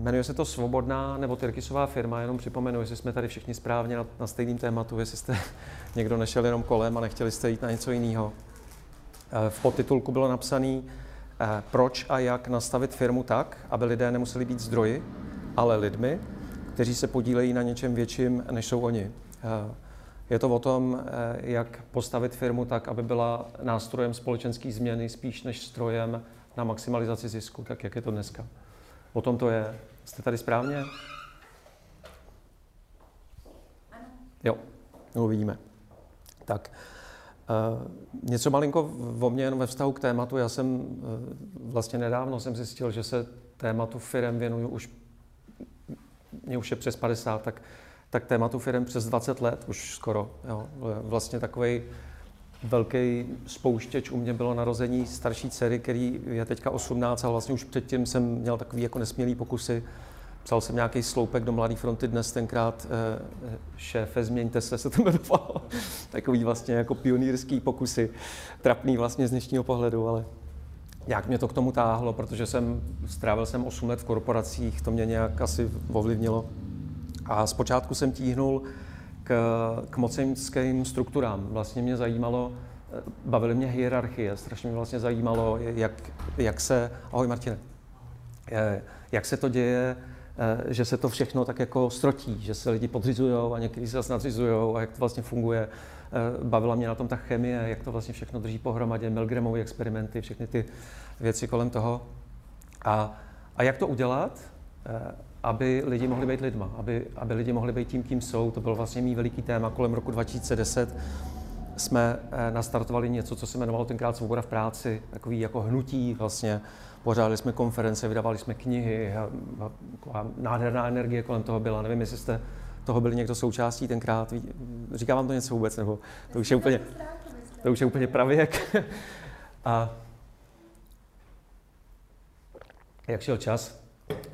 jmenuje se to Svobodná nebo Tyrkisová firma, jenom připomenu, jestli jsme tady všichni správně na, na stejném tématu, jestli jste někdo nešel jenom kolem a nechtěli jste jít na něco jiného. V podtitulku bylo napsané, proč a jak nastavit firmu tak, aby lidé nemuseli být zdroji, ale lidmi, kteří se podílejí na něčem větším, než jsou oni. Je to o tom, jak postavit firmu tak, aby byla nástrojem společenské změny spíš než strojem na maximalizaci zisku, tak jak je to dneska. O tom to je. Jste tady správně? Jo, uvidíme. Tak, uh, něco malinko o mně jenom ve vztahu k tématu. Já jsem uh, vlastně nedávno jsem zjistil, že se tématu firem věnuju už, mě už je přes 50, tak, tak tématu firem přes 20 let už skoro. Jo. Vlastně takový velký spouštěč u mě bylo narození starší dcery, který je teďka 18, ale vlastně už předtím jsem měl takový jako nesmělý pokusy. Psal jsem nějaký sloupek do Mladé fronty dnes tenkrát, eh, šéfe, změňte se, se to jmenovalo. takový vlastně jako pionýrský pokusy, trapný vlastně z dnešního pohledu, ale nějak mě to k tomu táhlo, protože jsem strávil jsem 8 let v korporacích, to mě nějak asi ovlivnilo. A zpočátku jsem tíhnul k, mocenským strukturám. Vlastně mě zajímalo, bavily mě hierarchie, strašně mě vlastně zajímalo, jak, jak se, ahoj Martine, jak se to děje, eh, že se to všechno tak jako strotí, že se lidi podřizují a někteří se zase nadřizují a jak to vlastně funguje. Eh, bavila mě na tom ta chemie, jak to vlastně všechno drží pohromadě, Milgramovy experimenty, všechny ty věci kolem toho. A, a jak to udělat? Aby lidi mohli být lidma, aby, aby lidi mohli být tím, kým jsou. To byl vlastně mý veliký téma. Kolem roku 2010 jsme eh, nastartovali něco, co se jmenovalo tenkrát Svoboda v práci, takový jako hnutí vlastně. Pořádali jsme konference, vydávali jsme knihy, a, a, a nádherná energie kolem toho byla. Nevím, jestli jste toho byli někdo součástí tenkrát. Říká vám to něco vůbec, nebo to už je úplně, to už je úplně pravěk. a jak šel čas,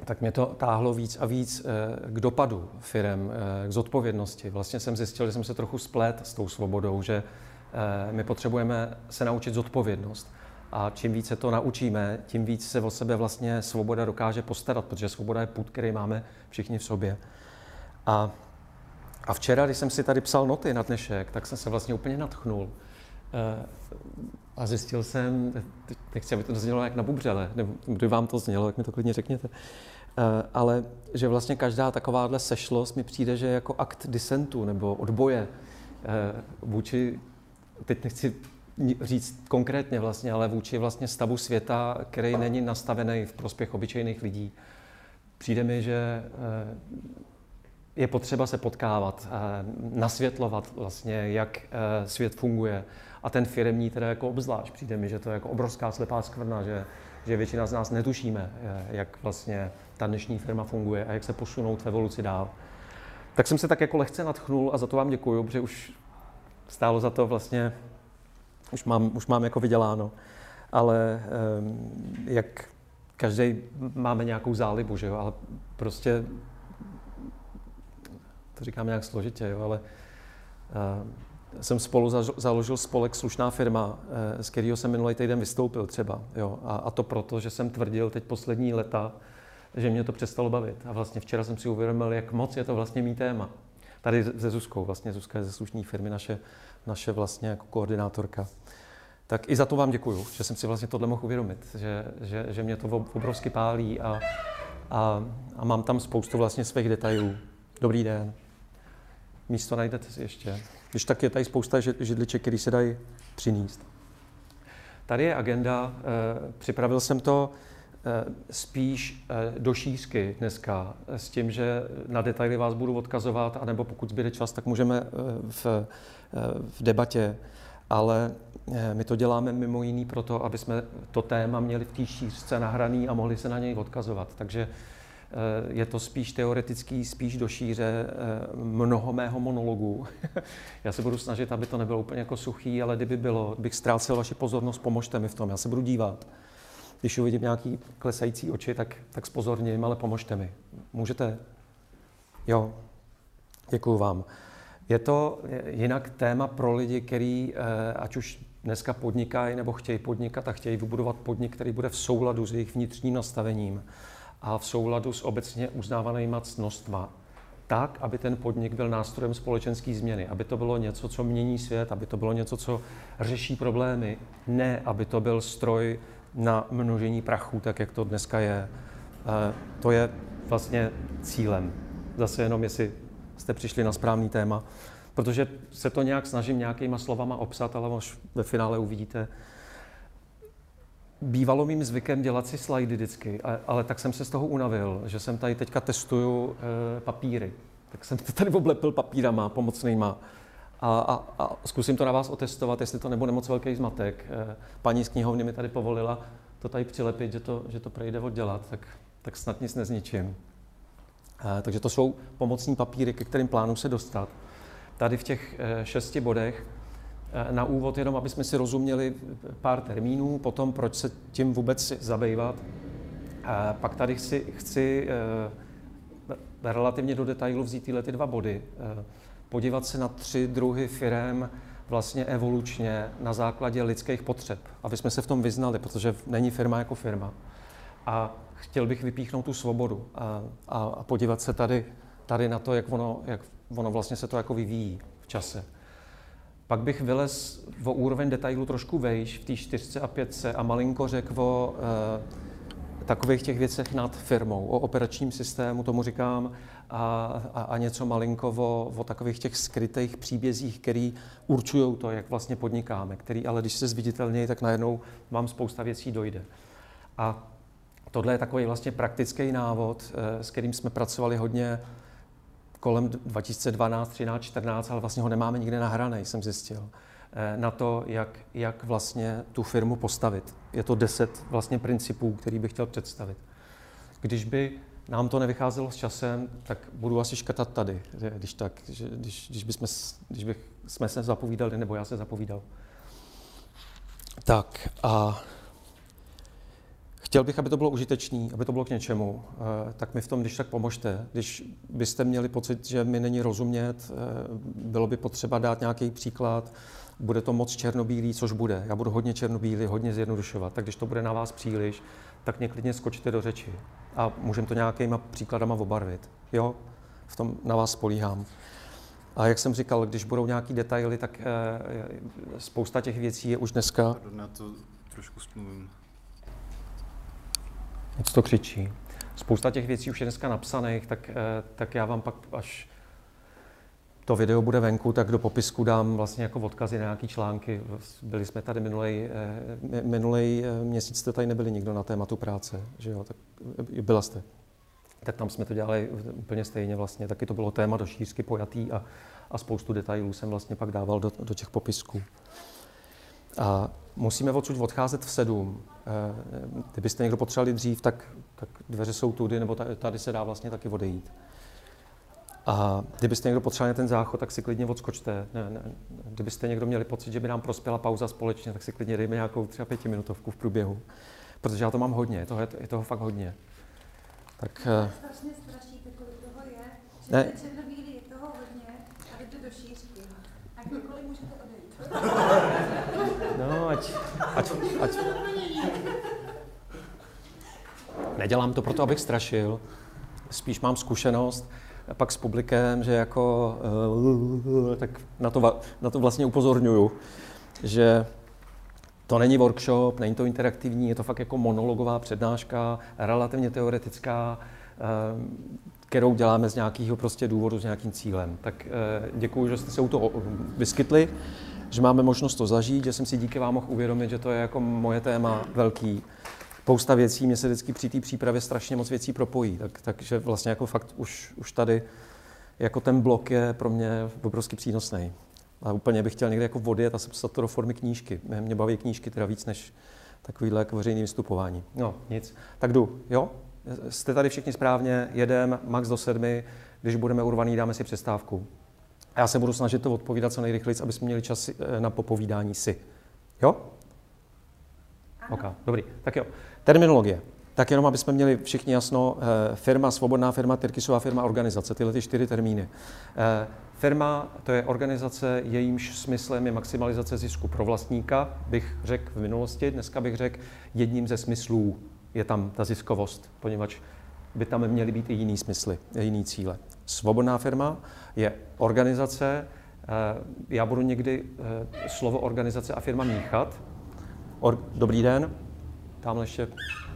tak mě to táhlo víc a víc eh, k dopadu firem, eh, k zodpovědnosti. Vlastně jsem zjistil, že jsem se trochu splet s tou svobodou, že eh, my potřebujeme se naučit zodpovědnost. A čím více to naučíme, tím víc se o sebe vlastně svoboda dokáže postarat, protože svoboda je put, který máme všichni v sobě. A, a včera, když jsem si tady psal noty na dnešek, tak jsem se vlastně úplně natchnul. A zjistil jsem, nechci, aby to znělo jak na bubřele, nebo kdy vám to znělo, tak mi to klidně řekněte, eh, ale že vlastně každá takováhle sešlost mi přijde, že jako akt disentu nebo odboje eh, vůči, teď nechci říct konkrétně vlastně, ale vůči vlastně stavu světa, který není nastavený v prospěch obyčejných lidí. Přijde mi, že eh, je potřeba se potkávat, nasvětlovat vlastně, jak svět funguje, a ten firmní teda jako obzvlášť. Přijde mi, že to je jako obrovská slepá skvrna, že, že většina z nás netušíme, eh, jak vlastně ta dnešní firma funguje a jak se posunout v evoluci dál. Tak jsem se tak jako lehce natchnul a za to vám děkuju, protože už stálo za to vlastně, už mám, už mám jako vyděláno. Ale um, jak každý máme nějakou zálibu, že jo, ale prostě to říkám nějak složitě, jo, ale uh, jsem spolu založil spolek Slušná firma, eh, z kterého jsem minulý týden vystoupil třeba. Jo. A, a to proto, že jsem tvrdil teď poslední leta, že mě to přestalo bavit. A vlastně včera jsem si uvědomil, jak moc je to vlastně mý téma. Tady se Zuzkou, vlastně Zuzka je ze slušné firmy, naše, naše vlastně jako koordinátorka. Tak i za to vám děkuju, že jsem si vlastně tohle mohl uvědomit, že, že, že mě to obrovsky pálí a, a, a mám tam spoustu vlastně svých detailů. Dobrý den. Místo najdete si ještě. Když tak je tady spousta židliček, které se dají přinést. Tady je agenda, eh, připravil jsem to eh, spíš eh, do šířky dneska, s tím, že na detaily vás budu odkazovat, anebo pokud zbyde čas, tak můžeme v, v debatě. Ale my to děláme mimo jiný proto, aby jsme to téma měli v té šířce nahraný a mohli se na něj odkazovat. Takže je to spíš teoretický, spíš do šíře eh, mnoho mého monologu. Já se budu snažit, aby to nebylo úplně jako suchý, ale kdyby bylo, bych ztrácel vaši pozornost, pomožte mi v tom. Já se budu dívat. Když uvidím nějaký klesající oči, tak, tak spozorním, ale pomožte mi. Můžete? Jo, děkuju vám. Je to jinak téma pro lidi, kteří, eh, ať už dneska podnikají nebo chtějí podnikat a chtějí vybudovat podnik, který bude v souladu s jejich vnitřním nastavením a v souladu s obecně uznávanýma cnostma, tak, aby ten podnik byl nástrojem společenské změny, aby to bylo něco, co mění svět, aby to bylo něco, co řeší problémy, ne aby to byl stroj na množení prachu, tak jak to dneska je. Eh, to je vlastně cílem. Zase jenom, jestli jste přišli na správný téma, protože se to nějak snažím nějakýma slovama obsat, ale už ve finále uvidíte. Bývalo mým zvykem dělat si slajdy vždycky, ale tak jsem se z toho unavil, že jsem tady teďka testuju e, papíry. Tak jsem to tady oblepil papírama pomocnýma a, a, a zkusím to na vás otestovat, jestli to nebude moc velký zmatek. E, paní z knihovny mi tady povolila to tady přilepit, že to, že to projde oddělat, tak, tak snad nic nezničím. E, takže to jsou pomocní papíry, ke kterým plánu se dostat. Tady v těch šesti bodech na úvod jenom, aby jsme si rozuměli pár termínů, potom proč se tím vůbec zabývat. E, pak tady chci, chci relativně do detailu vzít tyhle ty dva body, podívat se na tři druhy firem vlastně evolučně na základě lidských potřeb, aby jsme se v tom vyznali, protože není firma jako firma. A chtěl bych vypíchnout tu svobodu a, a, a podívat se tady, tady na to, jak ono, jak ono vlastně se to jako vyvíjí v čase. Pak bych vylez o úroveň detailu trošku vejš v té čtyřce a pětce a malinko řekl o e, takových těch věcech nad firmou, o operačním systému, tomu říkám, a, a, a něco malinko o, o takových těch skrytých příbězích, který určují to, jak vlastně podnikáme, který ale když se zviditelnějí, tak najednou vám spousta věcí dojde. A tohle je takový vlastně praktický návod, eh, s kterým jsme pracovali hodně kolem 2012, 13, 14, ale vlastně ho nemáme nikde nahraný, jsem zjistil, eh, na to, jak, jak vlastně tu firmu postavit. Je to deset vlastně principů, který bych chtěl představit. Když by nám to nevycházelo s časem, tak budu asi škrtat tady, když tak, když, když, bychom, když bych, jsme se zapovídali, nebo já se zapovídal. Tak a chtěl bych, aby to bylo užitečné, aby to bylo k něčemu, eh, tak mi v tom, když tak pomožte. Když byste měli pocit, že mi není rozumět, eh, bylo by potřeba dát nějaký příklad, bude to moc černobílý, což bude. Já budu hodně černobílý, hodně zjednodušovat, tak když to bude na vás příliš, tak mě klidně skočte do řeči a můžeme to nějakýma příkladama obarvit. Jo, v tom na vás spolíhám. A jak jsem říkal, když budou nějaký detaily, tak e, spousta těch věcí je už dneska... Pardon, já to trošku smluvím. Něco to křičí. Spousta těch věcí už je dneska napsaných, tak, e, tak já vám pak, až to video bude venku, tak do popisku dám vlastně jako odkazy na nějaké články. Byli jsme tady minulý, eh, minulý eh, měsíc, jste tady nebyli nikdo na tématu práce, že jo, tak eh, byla jste. Tak tam jsme to dělali úplně stejně vlastně, taky to bylo téma do šířky pojatý a, a spoustu detailů jsem vlastně pak dával do, do těch popisků. A musíme odsud odcházet v sedm. Kdybyste někdo potřebovali dřív, tak, tak dveře jsou tudy, nebo tady se dá vlastně taky odejít. A kdybyste někdo potřeboval ten záchod, tak si klidně odskočte. Ne, ne. Kdybyste někdo měli pocit, že by nám prospěla pauza společně, tak si klidně dejme nějakou třeba pětiminutovku v průběhu. Protože já to mám hodně, je toho, je toho fakt hodně. Tak, uh... strašně strašíte, kolik toho je. Že ne. černobílý je toho hodně a jdete do šířky. A kdykoliv můžete odejít. No, ať, ať, ať. Nedělám to proto, abych strašil. Spíš mám zkušenost, pak s publikem, že jako, uh, tak na to, na to vlastně upozorňuju, že to není workshop, není to interaktivní, je to fakt jako monologová přednáška, relativně teoretická, uh, kterou děláme z nějakého prostě důvodu, s nějakým cílem. Tak uh, děkuji, že jste se u toho vyskytli, že máme možnost to zažít, že jsem si díky vám mohl uvědomit, že to je jako moje téma velký spousta věcí, mě se vždycky při té přípravě strašně moc věcí propojí, tak, takže vlastně jako fakt už, už tady jako ten blok je pro mě obrovský přínosný. A úplně bych chtěl někde jako odjet a sepsat to do formy knížky. Mě, mě baví knížky teda víc než takovýhle jako veřejný vystupování. No, nic. Tak jdu, jo? Jste tady všichni správně, jedem, max do sedmi, když budeme urvaný, dáme si přestávku. A já se budu snažit to odpovídat co nejrychleji, aby jsme měli čas eh, na popovídání si. Jo? OK, dobrý. Tak jo. Terminologie. Tak jenom, aby jsme měli všichni jasno, eh, firma, svobodná firma, Tyrkisová firma, organizace, tyhle ty čtyři termíny. Eh, firma to je organizace, jejímž smyslem je maximalizace zisku pro vlastníka, bych řekl v minulosti, dneska bych řekl, jedním ze smyslů je tam ta ziskovost, poněvadž by tam měly být i jiný smysly, jiný cíle. Svobodná firma je organizace, já budu někdy slovo organizace a firma míchat. Or, dobrý den, tamhle ještě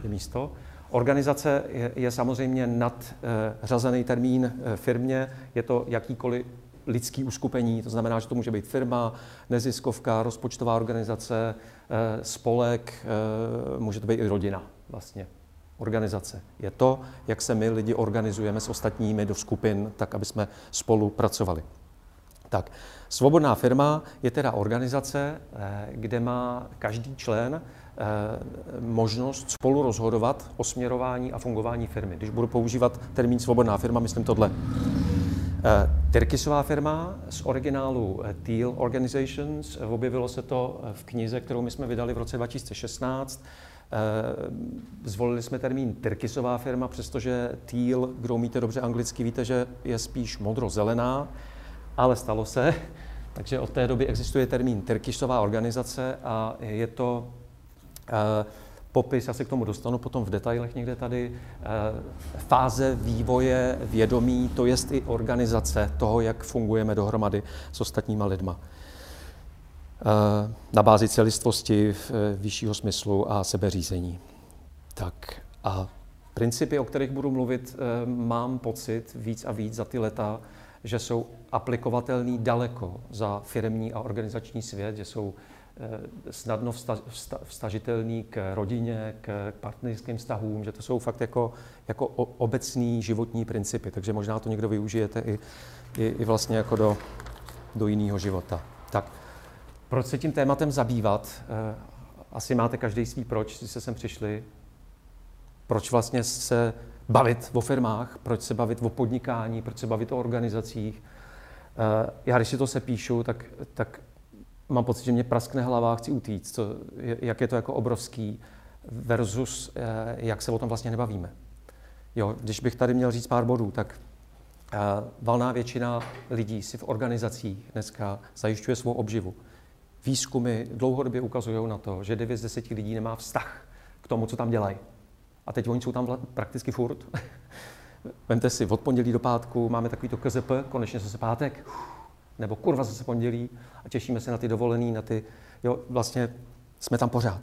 je místo. Organizace je, je samozřejmě nadřazený termín firmě, je to jakýkoliv lidský uskupení, to znamená, že to může být firma, neziskovka, rozpočtová organizace, eh, spolek, eh, může to být i rodina vlastně. Organizace. Je to, jak se my lidi organizujeme s ostatními do skupin, tak, aby jsme spolu pracovali. Tak, svobodná firma je teda organizace, eh, kde má každý člen možnost spolu rozhodovat o směrování a fungování firmy. Když budu používat termín svobodná firma, myslím tohle. Eh, Tyrkisová firma z originálu eh, Teal Organizations, eh, objevilo se to v knize, kterou my jsme vydali v roce 2016. Zvolili jsme termín Tyrkisová firma, přestože Teal, kdo umíte dobře anglicky, víte, že je spíš modro-zelená, ale stalo se. Takže od té doby existuje termín Tyrkisová organizace a je to popis, já se k tomu dostanu potom v detailech někde tady, eh, fáze vývoje vědomí, to je i organizace toho, jak fungujeme dohromady s ostatníma lidma. Eh, na bázi celistvosti, eh, vyššího smyslu a sebeřízení. Tak a principy, o kterých budu mluvit, mám pocit víc a víc za ty leta, že jsou aplikovatelný daleko za firmní a organizační svět, že jsou Eh, snadno vstažitelný k rodině, k partnerským vztahům, že to jsou fakt jako, jako obecný životní principy, takže možná to někdo využijete i, i, i vlastně jako do, do jiného života. Tak, proč se tím tématem zabývat? Eh, asi máte každý svý proč, když se sem přišli. Proč vlastně se bavit o firmách, proč se bavit o podnikání, proč se bavit o organizacích. Eh, já když si to sepíšu, tak, tak mám pocit, že mě praskne hlava a chci utíct, co, jak je to jako obrovský versus eh, jak se o tom vlastně nebavíme. Jo, když bych tady měl říct pár bodů, tak valná většina lidí si v organizacích dneska zajišťuje svou obživu. Výzkumy dlouhodobě ukazují na to, že 9 z 10 lidí nemá vztah k tomu, co tam dělají. A teď oni jsou tam prakticky furt. Vemte si, od pondělí do pátku máme takovýto KZP, konečně zase pátek. Nebo kurva zase pondělí a těšíme se na ty dovolený, na ty, jo, vlastně jsme tam pořád.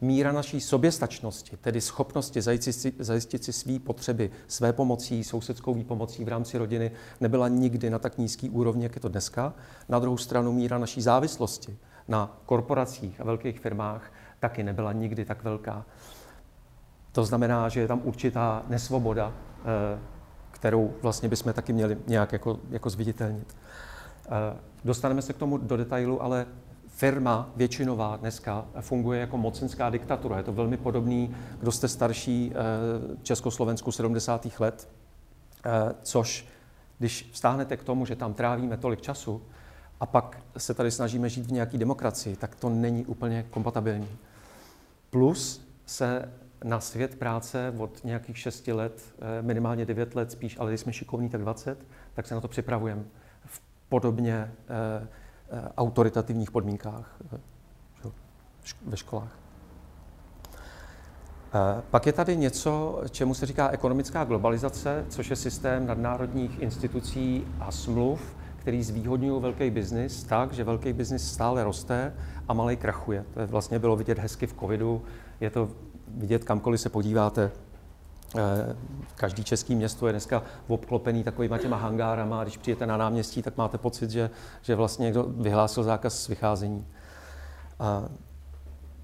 Míra naší soběstačnosti, tedy schopnosti zajistit si, zajistit si své potřeby, své pomocí, sousedskou výpomocí v rámci rodiny, nebyla nikdy na tak nízký úrovni, jak je to dneska. Na druhou stranu míra naší závislosti na korporacích a velkých firmách taky nebyla nikdy tak velká. To znamená, že je tam určitá nesvoboda eh, kterou vlastně bychom taky měli nějak jako, jako zviditelnit. Eh, dostaneme se k tomu do detailu, ale firma většinová dneska funguje jako mocenská diktatura. Je to velmi podobný, kdo jste starší eh, Československu 70. let, eh, což když vstáhnete k tomu, že tam trávíme tolik času a pak se tady snažíme žít v nějaké demokracii, tak to není úplně kompatibilní. Plus se na svět práce od nějakých 6 let, eh, minimálně 9 let spíš, ale když jsme šikovní, tak 20, tak se na to připravujeme v podobně autoritativních podmínkách ve školách. Pak je tady něco, čemu se říká ekonomická globalizace, což je systém nadnárodních institucí a smluv, který zvýhodňují velký biznis tak, že velký biznis stále roste a malý krachuje. To vlastně bylo vidět hezky v covidu. Je to vidět kamkoliv se podíváte. Eh, každý český město je dneska obklopený takovýma těma hangárama a když přijete na náměstí, tak máte pocit, že, že vlastně někdo vyhlásil zákaz vycházení.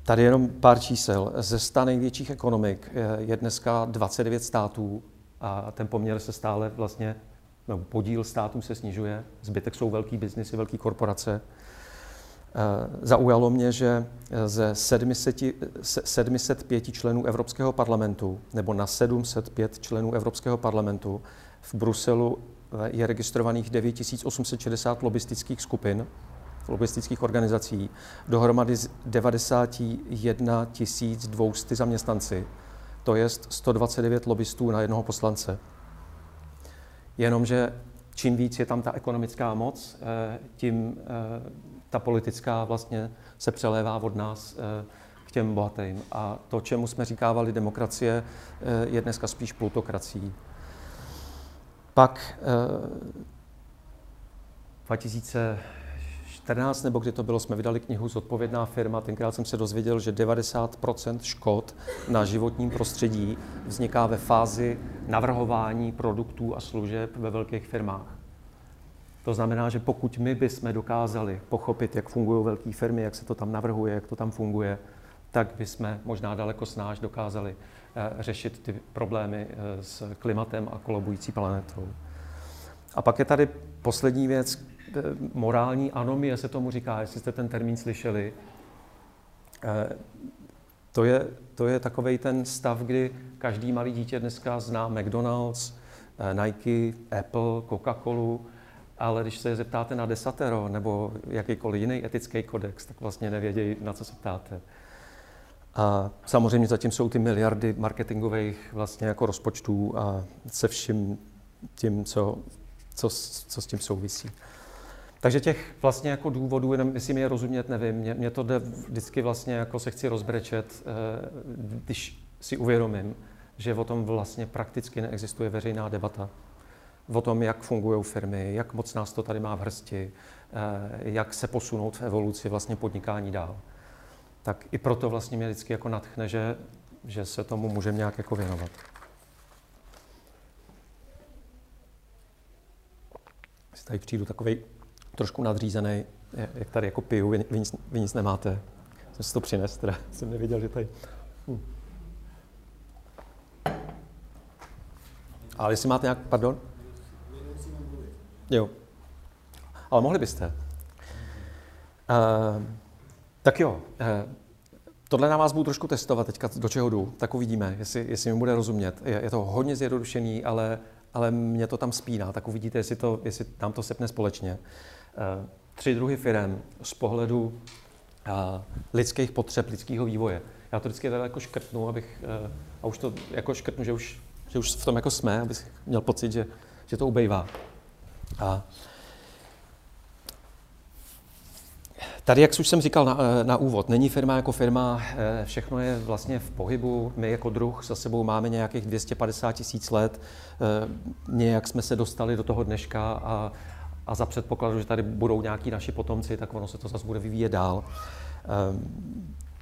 Tady jenom pár čísel. Ze 100 největších ekonomik je dneska 29 států a ten poměr se stále vlastně, no, podíl států se snižuje, zbytek jsou velký biznisy, velké korporace. Eh, zaujalo mě, že eh, ze 700, 705 členů Evropského parlamentu, nebo na 705 členů Evropského parlamentu v Bruselu eh, je registrovaných 9860 lobistických skupin, lobistických organizací, dohromady 91 200 zaměstnanci, to je 129 lobbystů na jednoho poslance. Jenomže čím víc je tam ta ekonomická moc, tím ta politická vlastně se přelévá od nás eh, k těm bohatým. A to, čemu jsme říkávali demokracie, je dneska spíš plutokracií. Pak 2014 nebo kdy to bylo, jsme vydali knihu Zodpovědná firma. Tenkrát jsem se dozvěděl, že 90% škod na životním prostředí vzniká ve fázi navrhování produktů a služeb ve velkých firmách. To znamená, že pokud my bychom dokázali pochopit, jak fungují velké firmy, jak se to tam navrhuje, jak to tam funguje, tak bychom možná daleko snáž dokázali eh, řešit ty problémy eh, s klimatem a kolabující planetou. A pak je tady poslední věc, eh, morální anomie se tomu říká, jestli jste ten termín slyšeli. To je, to je takový ten stav, kdy každý malý dítě dneska zná McDonald's, Nike, Apple, Coca-Colu, ale když se je zeptáte na desatero nebo jakýkoliv jiný etický kodex, tak vlastně nevědějí, na co se ptáte. A samozřejmě zatím jsou ty miliardy marketingových vlastně jako rozpočtů a se vším tím, co, co, co s tím souvisí. Takže těch vlastně jako důvodů, jenom jestli mi je rozumět, nevím. Mně, mně to jde vždycky vlastně jako se chci rozbrečet, eh, když si uvědomím, že o tom vlastně prakticky neexistuje veřejná debata o tom, jak fungují firmy, jak moc nás to tady má v hrsti, eh, jak se posunout v evoluci vlastně podnikání dál. Tak i proto vlastně mě vždycky jako natchne, že, že se tomu můžeme nějak jako věnovat. Si tady přijdu takový trošku nadřízený, jak tady jako piju, vy, vy, nic, vy nic nemáte. Jsem si to přines, teda jsem nevěděl, že tady... Hm. Ale jestli máte nějak, pardon? Jo. Ale mohli byste. Uh, tak jo, uh, tohle na vás budu trošku testovat teďka, do čeho jdu, tak uvidíme, jestli, jestli mi bude rozumět. Je, je to hodně zjednodušený, ale, ale mě to tam spíná, tak uvidíte, jestli, to, jestli tam to sepne společně. Uh, tři druhy firm z pohledu uh, lidských potřeb, lidského vývoje. Já to vždycky tady jako škrtnu, abych, uh, a už to jako škrtnu, že už, že už v tom jako jsme, abych měl pocit, že, že to ubejvá. A Tady, jak už jsem říkal na, na úvod, není firma jako firma, eh, všechno je vlastně v pohybu. My jako druh za sebou máme nějakých 250 tisíc let, eh, nějak jsme se dostali do toho dneška a, a za předpokladu, že tady budou nějaký naši potomci, tak ono se to zase bude vyvíjet dál.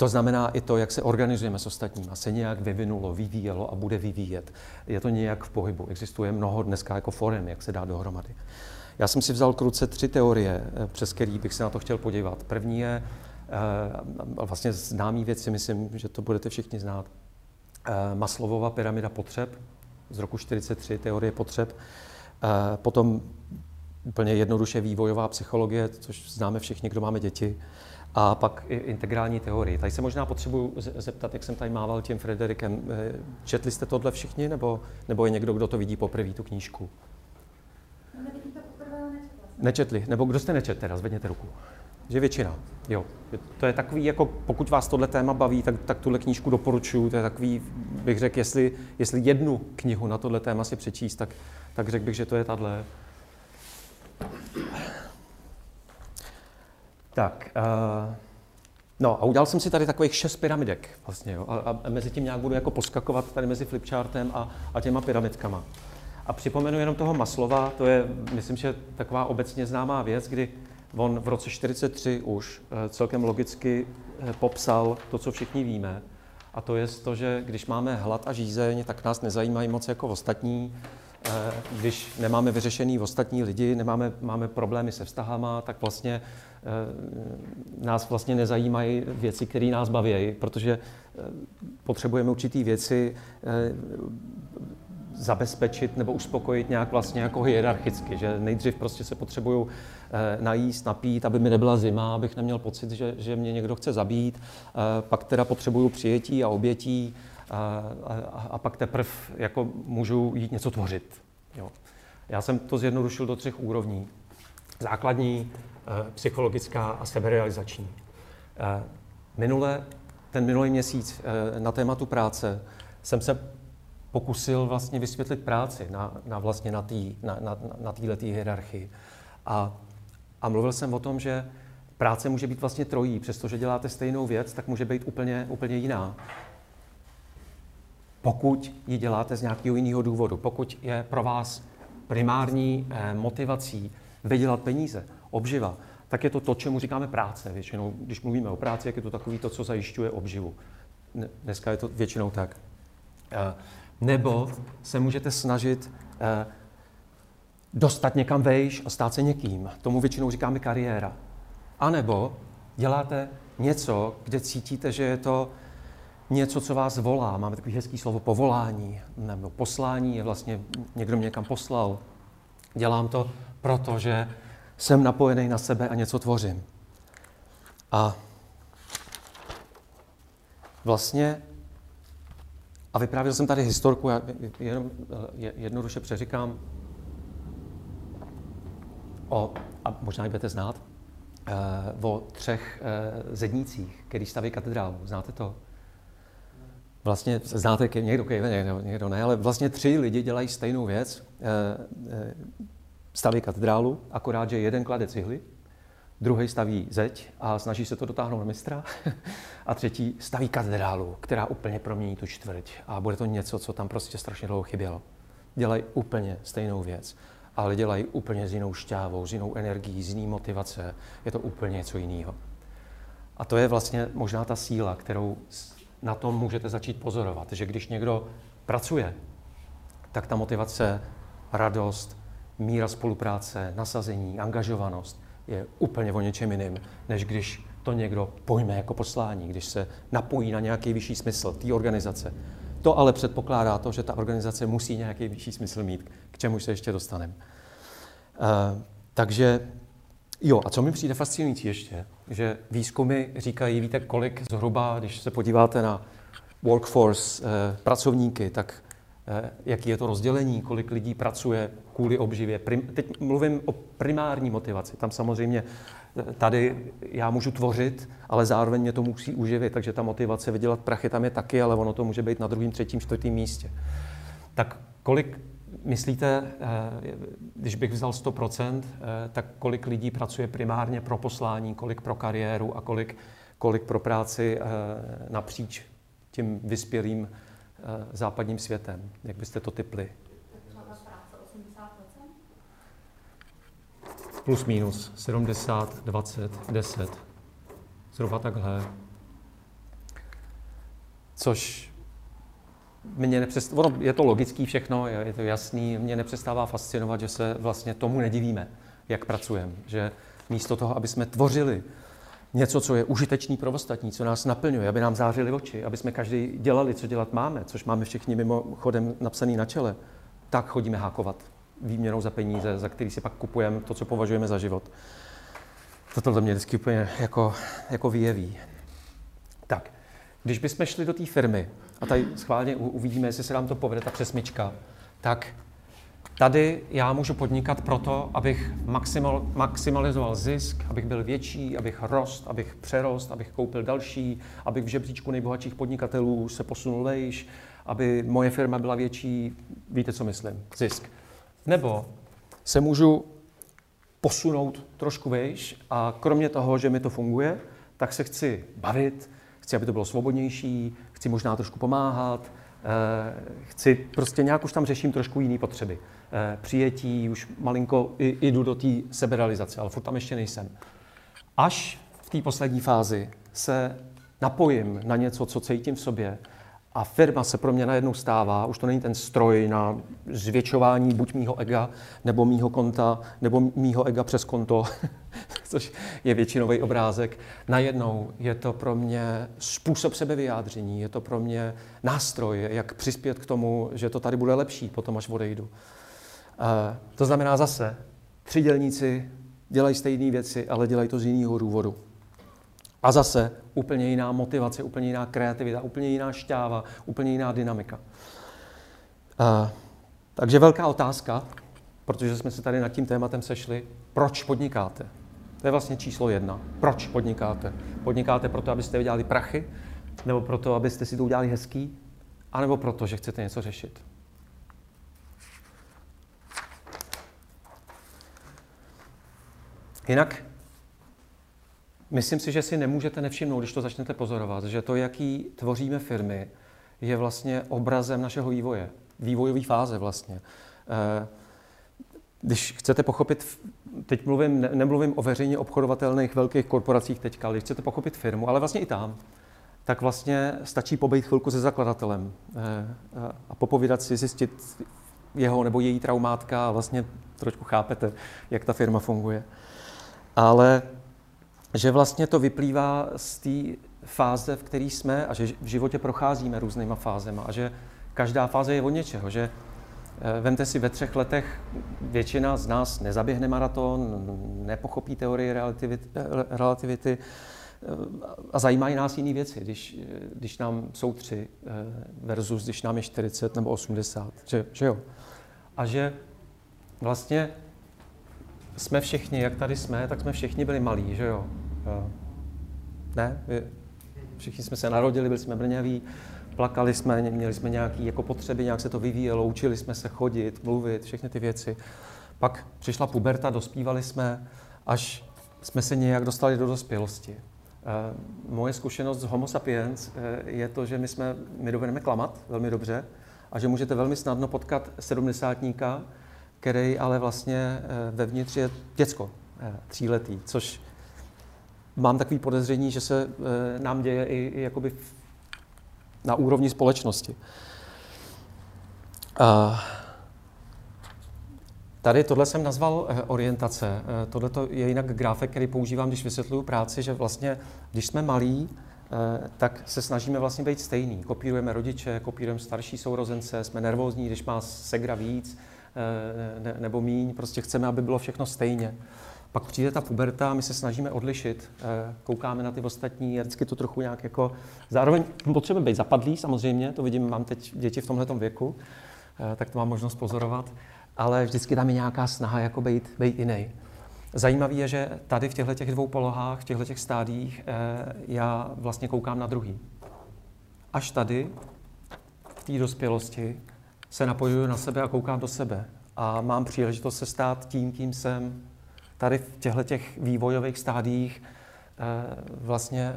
To znamená i to, jak se organizujeme s ostatními. Se nějak vyvinulo, vyvíjelo a bude vyvíjet. Je to nějak v pohybu. Existuje mnoho dneska jako forem, jak se dá dohromady. Já jsem si vzal k ruce tři teorie, eh, přes které bych se na to chtěl podívat. První je eh, vlastně známý věci, myslím, že to budete všichni znát. Eh, Maslovova pyramida potřeb z roku 43, teorie potřeb. Potom úplně jednoduše vývojová psychologie, což známe všichni, kdo máme děti a pak i integrální teorie. Tady se možná potřebuji zeptat, jak jsem tady mával tím Frederikem. Eh, četli jste tohle všichni, nebo, nebo je někdo, kdo to vidí poprvé, tu knížku? No, to poprvé, nečetla Nečetli. Nebo kdo jste nečet teda, zvedněte ruku. Že většina. Jo. To je takový, jako pokud vás tohle téma baví, tak, tak tuhle knížku doporučuji. To je takový, bych řekl, jestli, jestli jednu knihu na tohle téma si přečíst, tak, tak řekl bych, že to je tahle. Tak, uh, no a udělal jsem si tady takových šest pyramidek vlastně, jo, a, a mezi tím nějak budu jako poskakovat tady mezi flipchartem a, a těma pyramidkama. A připomenu jenom toho Maslova, to je, myslím, že taková obecně známá věc, kdy on v roce 43 už uh, celkem logicky uh, popsal to, co všichni víme, a to je to, že když máme hlad a žízeň, tak nás nezajímají moc jako ostatní, Eh, když nemáme vyřešený ostatní lidi, nemáme, máme problémy se vztahama, tak vlastně eh, nás vlastně nezajímají věci, které nás baví, protože eh, potřebujeme určitý věci zabezpečit nebo uspokojit nějak vlastně jako hierarchicky, že nejdřív prostě se potřebuju najíst, napít, aby mi nebyla zima, abych neměl pocit, že, že mě někdo chce zabít, pak teda potřebuju přijetí a obětí, a, a, a pak teprve jako můžu jít něco tvořit. Jo. Já jsem to zjednodušil do třech úrovní. Základní, eh, psychologická a seberealizační. Eh, minule, ten minulý měsíc eh, na tématu práce jsem se pokusil vlastně vysvětlit práci na, na vlastně na té na, na, na hierarchii. A, a mluvil jsem o tom, že práce může být vlastně trojí. Přestože děláte stejnou věc, tak může být úplně, úplně jiná. Pokud ji děláte z nějakého jiného důvodu, pokud je pro vás primární eh, motivací vydělat peníze, obživa, tak je to to, čemu říkáme práce. Většinou, když mluvíme o práci, jak je to takový to, co zajišťuje obživu. Dneska je to většinou tak. Eh, nebo se můžete snažit eh, dostat někam vejš a stát se někým. Tomu většinou říkáme kariéra. A nebo děláte něco, kde cítíte, že je to něco, co vás volá. Máme takový hezký slovo povolání, nebo poslání je vlastně, někdo mě někam poslal. Dělám to proto, že jsem napojený na sebe a něco tvořím. A vlastně, a vyprávěl jsem tady historku, já jenom jednoduše přeříkám, o, a možná ji budete znát, uh, o třech uh, zednících, který staví katedrálu. Znáte to? Vlastně znáte, někdo někdo, někdo ne, ale vlastně tři lidi dělají stejnou věc. Staví katedrálu, akorát, že jeden klade cihly, druhý staví zeď a snaží se to dotáhnout na mistra a třetí staví katedrálu, která úplně promění tu čtvrť a bude to něco, co tam prostě strašně dlouho chybělo. Dělají úplně stejnou věc ale dělají úplně s jinou šťávou, s jinou energií, s jiný motivace. Je to úplně něco jiného. A to je vlastně možná ta síla, kterou na tom můžete začít pozorovat, že když někdo pracuje, tak ta motivace, radost, míra spolupráce, nasazení, angažovanost je úplně o něčem jiným, než když to někdo pojme jako poslání, když se napojí na nějaký vyšší smysl té organizace. To ale předpokládá to, že ta organizace musí nějaký vyšší smysl mít, k čemu se ještě dostaneme. Uh, takže jo, a co mi přijde fascinující ještě, že výzkumy říkají, víte, kolik zhruba, když se podíváte na workforce, uh, pracovníky, tak jaký je to rozdělení, kolik lidí pracuje kvůli obživě. Teď mluvím o primární motivaci. Tam samozřejmě tady já můžu tvořit, ale zároveň mě to musí uživit, takže ta motivace vydělat prachy tam je taky, ale ono to může být na druhém, třetím, čtvrtém místě. Tak kolik myslíte, eh, když bych vzal 100%, eh, tak kolik lidí pracuje primárně pro poslání, kolik pro kariéru a kolik, kolik pro práci eh, napříč tím vyspělým západním světem? Jak byste to typli? Plus minus 70, 20, 10. Zhruba takhle. Což mě nepřest... ono je to logický všechno, je to jasný, mě nepřestává fascinovat, že se vlastně tomu nedivíme, jak pracujeme. Že místo toho, aby jsme tvořili něco, co je užitečný pro ostatní, co nás naplňuje, aby nám zářily oči, aby jsme každý dělali, co dělat máme, což máme všichni mimochodem napsaný na čele, tak chodíme hákovat výměnou za peníze, za který si pak kupujeme to, co považujeme za život. Toto mě vždycky úplně jako, jako vyjeví. Tak, když bychom šli do té firmy, a tady schválně uvidíme, jestli se nám to povede, ta přesmička, tak tady já můžu podnikat proto, abych maximal, maximalizoval zisk, abych byl větší, abych rost, abych přerost, abych koupil další, abych v žebříčku nejbohatších podnikatelů se posunul vejš, aby moje firma byla větší, víte, co myslím, zisk. Nebo se můžu posunout trošku vejš a kromě toho, že mi to funguje, tak se chci bavit, chci, aby to bylo svobodnější, chci možná trošku pomáhat, eh, chci prostě nějak už tam řeším trošku jiné potřeby. Eh, přijetí, už malinko jdu do té seberalizace, ale furt tam ještě nejsem. Až v té poslední fázi se napojím na něco, co cítím v sobě a firma se pro mě najednou stává, už to není ten stroj na zvětšování buď mýho ega, nebo mýho konta, nebo mýho ega přes konto, což je většinový obrázek. Najednou je to pro mě způsob sebevyjádření, je to pro mě nástroj, jak přispět k tomu, že to tady bude lepší potom, až odejdu. To znamená zase, tři dělníci dělají stejné věci, ale dělají to z jiného důvodu. A zase úplně jiná motivace, úplně jiná kreativita, úplně jiná šťáva, úplně jiná dynamika. Takže velká otázka, protože jsme se tady nad tím tématem sešli, proč podnikáte? To je vlastně číslo jedna. Proč podnikáte? Podnikáte proto, abyste vydělali prachy, nebo proto, abyste si to udělali hezký, anebo proto, že chcete něco řešit. Jinak myslím si, že si nemůžete nevšimnout, když to začnete pozorovat, že to, jaký tvoříme firmy, je vlastně obrazem našeho vývoje, vývojové fáze vlastně. Eh, když chcete pochopit, teď mluvím, ne, nemluvím o veřejně obchodovatelných velkých korporacích teďka, ale když chcete pochopit firmu, ale vlastně i tam, tak vlastně stačí pobejt chvilku se zakladatelem eh, a popovídat si, zjistit jeho nebo její traumátka a vlastně trošku chápete, jak ta firma funguje. Ale že vlastně to vyplývá z té fáze, v které jsme a že v životě procházíme různýma fázema a že každá fáze je od něčeho, že eh, Vemte si, ve třech letech většina z nás nezaběhne maraton, nepochopí teorii relativity, relativity a zajímají nás jiné věci, když, když nám jsou tři eh, versus když nám je 40 nebo 80, že, že jo. A že vlastně jsme všichni, jak tady jsme, tak jsme všichni byli malí, že jo. Eh, ne? Všichni jsme se narodili, byli jsme brněví, plakali jsme, měli jsme nějaké jako potřeby, nějak se to vyvíjelo, učili jsme se chodit, mluvit, všechny ty věci. Pak přišla puberta, dospívali jsme, až jsme se nějak dostali do dospělosti. Eh, moje zkušenost z Homo sapiens eh, je to, že my, jsme, my dovedeme klamat velmi dobře a že můžete velmi snadno potkat sedmdesátníka, který ale vlastně eh, vevnitř je děcko, tříletý, což mám takový podezření, že se nám děje i, i jakoby na úrovni společnosti. Uh, Tady tohle jsem nazval eh, orientace. Eh, tohle je jinak grafik, který používám, když vysvětluju práci, že vlastně, když jsme malí, eh, tak se snažíme vlastně být stejný. Kopírujeme rodiče, kopírujeme starší sourozence, jsme nervózní, když má segra víc nebo míň, prostě chceme, aby bylo všechno stejně. Pak přijde ta puberta my se snažíme odlišit, koukáme na ty ostatní a vždycky to trochu nějak jako... Zároveň potřebujeme být zapadlí, samozřejmě, to vidím, mám teď děti v tomhle věku, tak to mám možnost pozorovat ale vždycky tam je nějaká snaha jako být, být jiný. Zajímavé je, že tady v těchto těch dvou polohách, v těchto těch stádiích, eh, já vlastně koukám na druhý. Až tady, v té dospělosti, se napojuju na sebe a koukám do sebe. A mám příležitost se stát tím, kým jsem. Tady v těchto těch vývojových stádiích eh, vlastně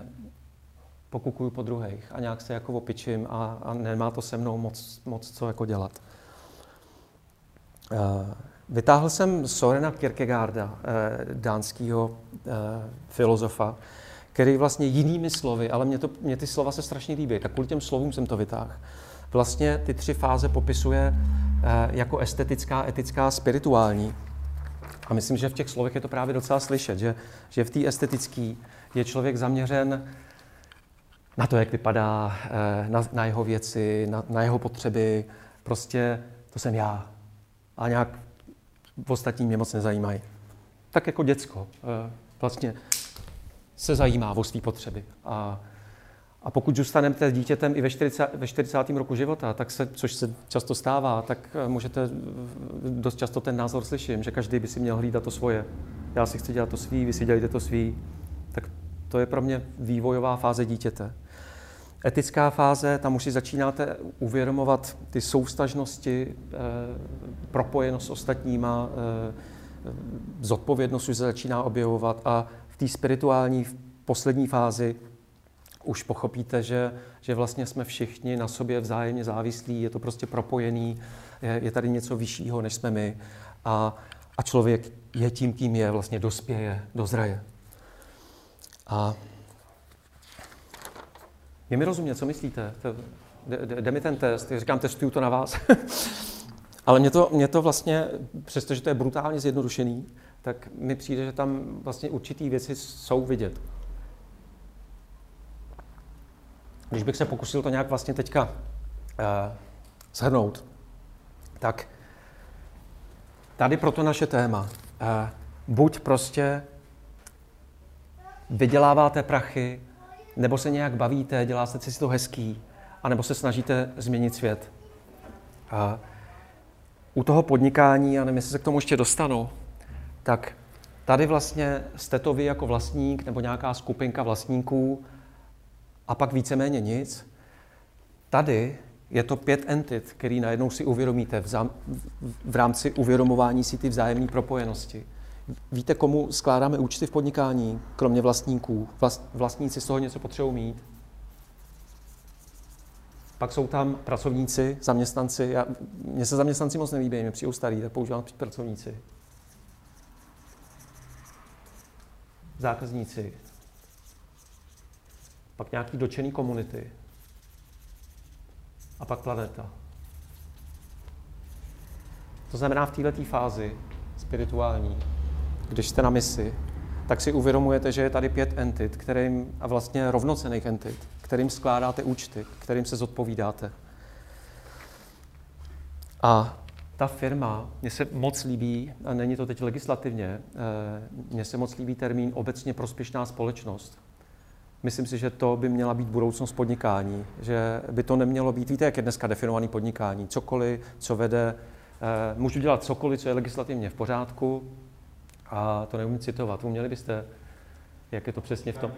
pokukuju po druhých a nějak se jako opičím a, a nemá to se mnou moc, moc co jako dělat. Eh, vytáhl jsem Sorena Kierkegaarda, eh, dánského filozofa, který vlastně jinými slovy, ale mě, to, mě ty slova se strašně líbí, tak kvůli těm slovům jsem to vytáhl. Vlastně ty tři fáze popisuje jako estetická, etická, spirituální. A myslím, že v těch slovech je to právě docela slyšet, že, že v té estetické je člověk zaměřen na to, jak vypadá, na, na jeho věci, na, na jeho potřeby. Prostě to jsem já, a nějak v ostatní mě moc nezajímají. Tak jako děcko eh, vlastně se zajímá o své potřeby. A, a pokud zůstanete dítětem i ve 40, ve 40. roku života, tak se, což se často stává, tak eh, můžete, eh, dost často ten názor slyším, že každý by si měl hlídat to svoje. Já si chci dělat to svý, vy si dělejte to svý. Tak to je pro mě vývojová fáze dítěte. Etická fáze, tam už si začínáte uvědomovat ty soustažnosti, eh, propojenost s ostatníma, eh, zodpovědnost už se začíná objevovat a v té spirituální v poslední fázi už pochopíte, že, že vlastně jsme všichni na sobě vzájemně závislí, je to prostě propojený, je, je tady něco vyššího, než jsme my a, a člověk je tím, kým je, vlastně dospěje, dozraje. A je mi rozumět, co myslíte? Jde mi ten test, říkám, testuju to na vás. Ale mě to, mě to vlastně, přestože to je brutálně zjednodušený, tak mi přijde, že tam vlastně určitý věci jsou vidět. Když bych se pokusil to nějak vlastně teďka uh, shrnout, tak tady pro to naše téma. Uh, buď prostě vyděláváte prachy, nebo se nějak bavíte, děláte si to hezký, anebo se snažíte změnit svět. A u toho podnikání, a nevím, jestli se k tomu ještě dostanu, tak tady vlastně jste to vy jako vlastník nebo nějaká skupinka vlastníků a pak víceméně nic. Tady je to pět entit, který najednou si uvědomíte v, zám, v rámci uvědomování si ty vzájemné propojenosti. Víte, komu skládáme účty v podnikání, kromě vlastníků? Vlast, vlastníci z toho něco potřebují mít. Pak jsou tam pracovníci, zaměstnanci. Já, mně se zaměstnanci moc nelíbí, mě přijou starý, tak používám pracovníci. Zákazníci. Pak nějaký dočený komunity. A pak planeta. To znamená v této fázi spirituální, když jste na misi, tak si uvědomujete, že je tady pět entit, kterým, a vlastně rovnocených entit, kterým skládáte účty, kterým se zodpovídáte. A ta firma, mně se moc líbí, a není to teď legislativně, eh, mně se moc líbí termín obecně prospěšná společnost. Myslím si, že to by měla být budoucnost podnikání, že by to nemělo být, víte, jak je dneska definovaný podnikání, cokoliv, co vede, eh, můžu dělat cokoliv, co je legislativně v pořádku, a to neumím citovat. Uměli byste, jak je to přesně v tom?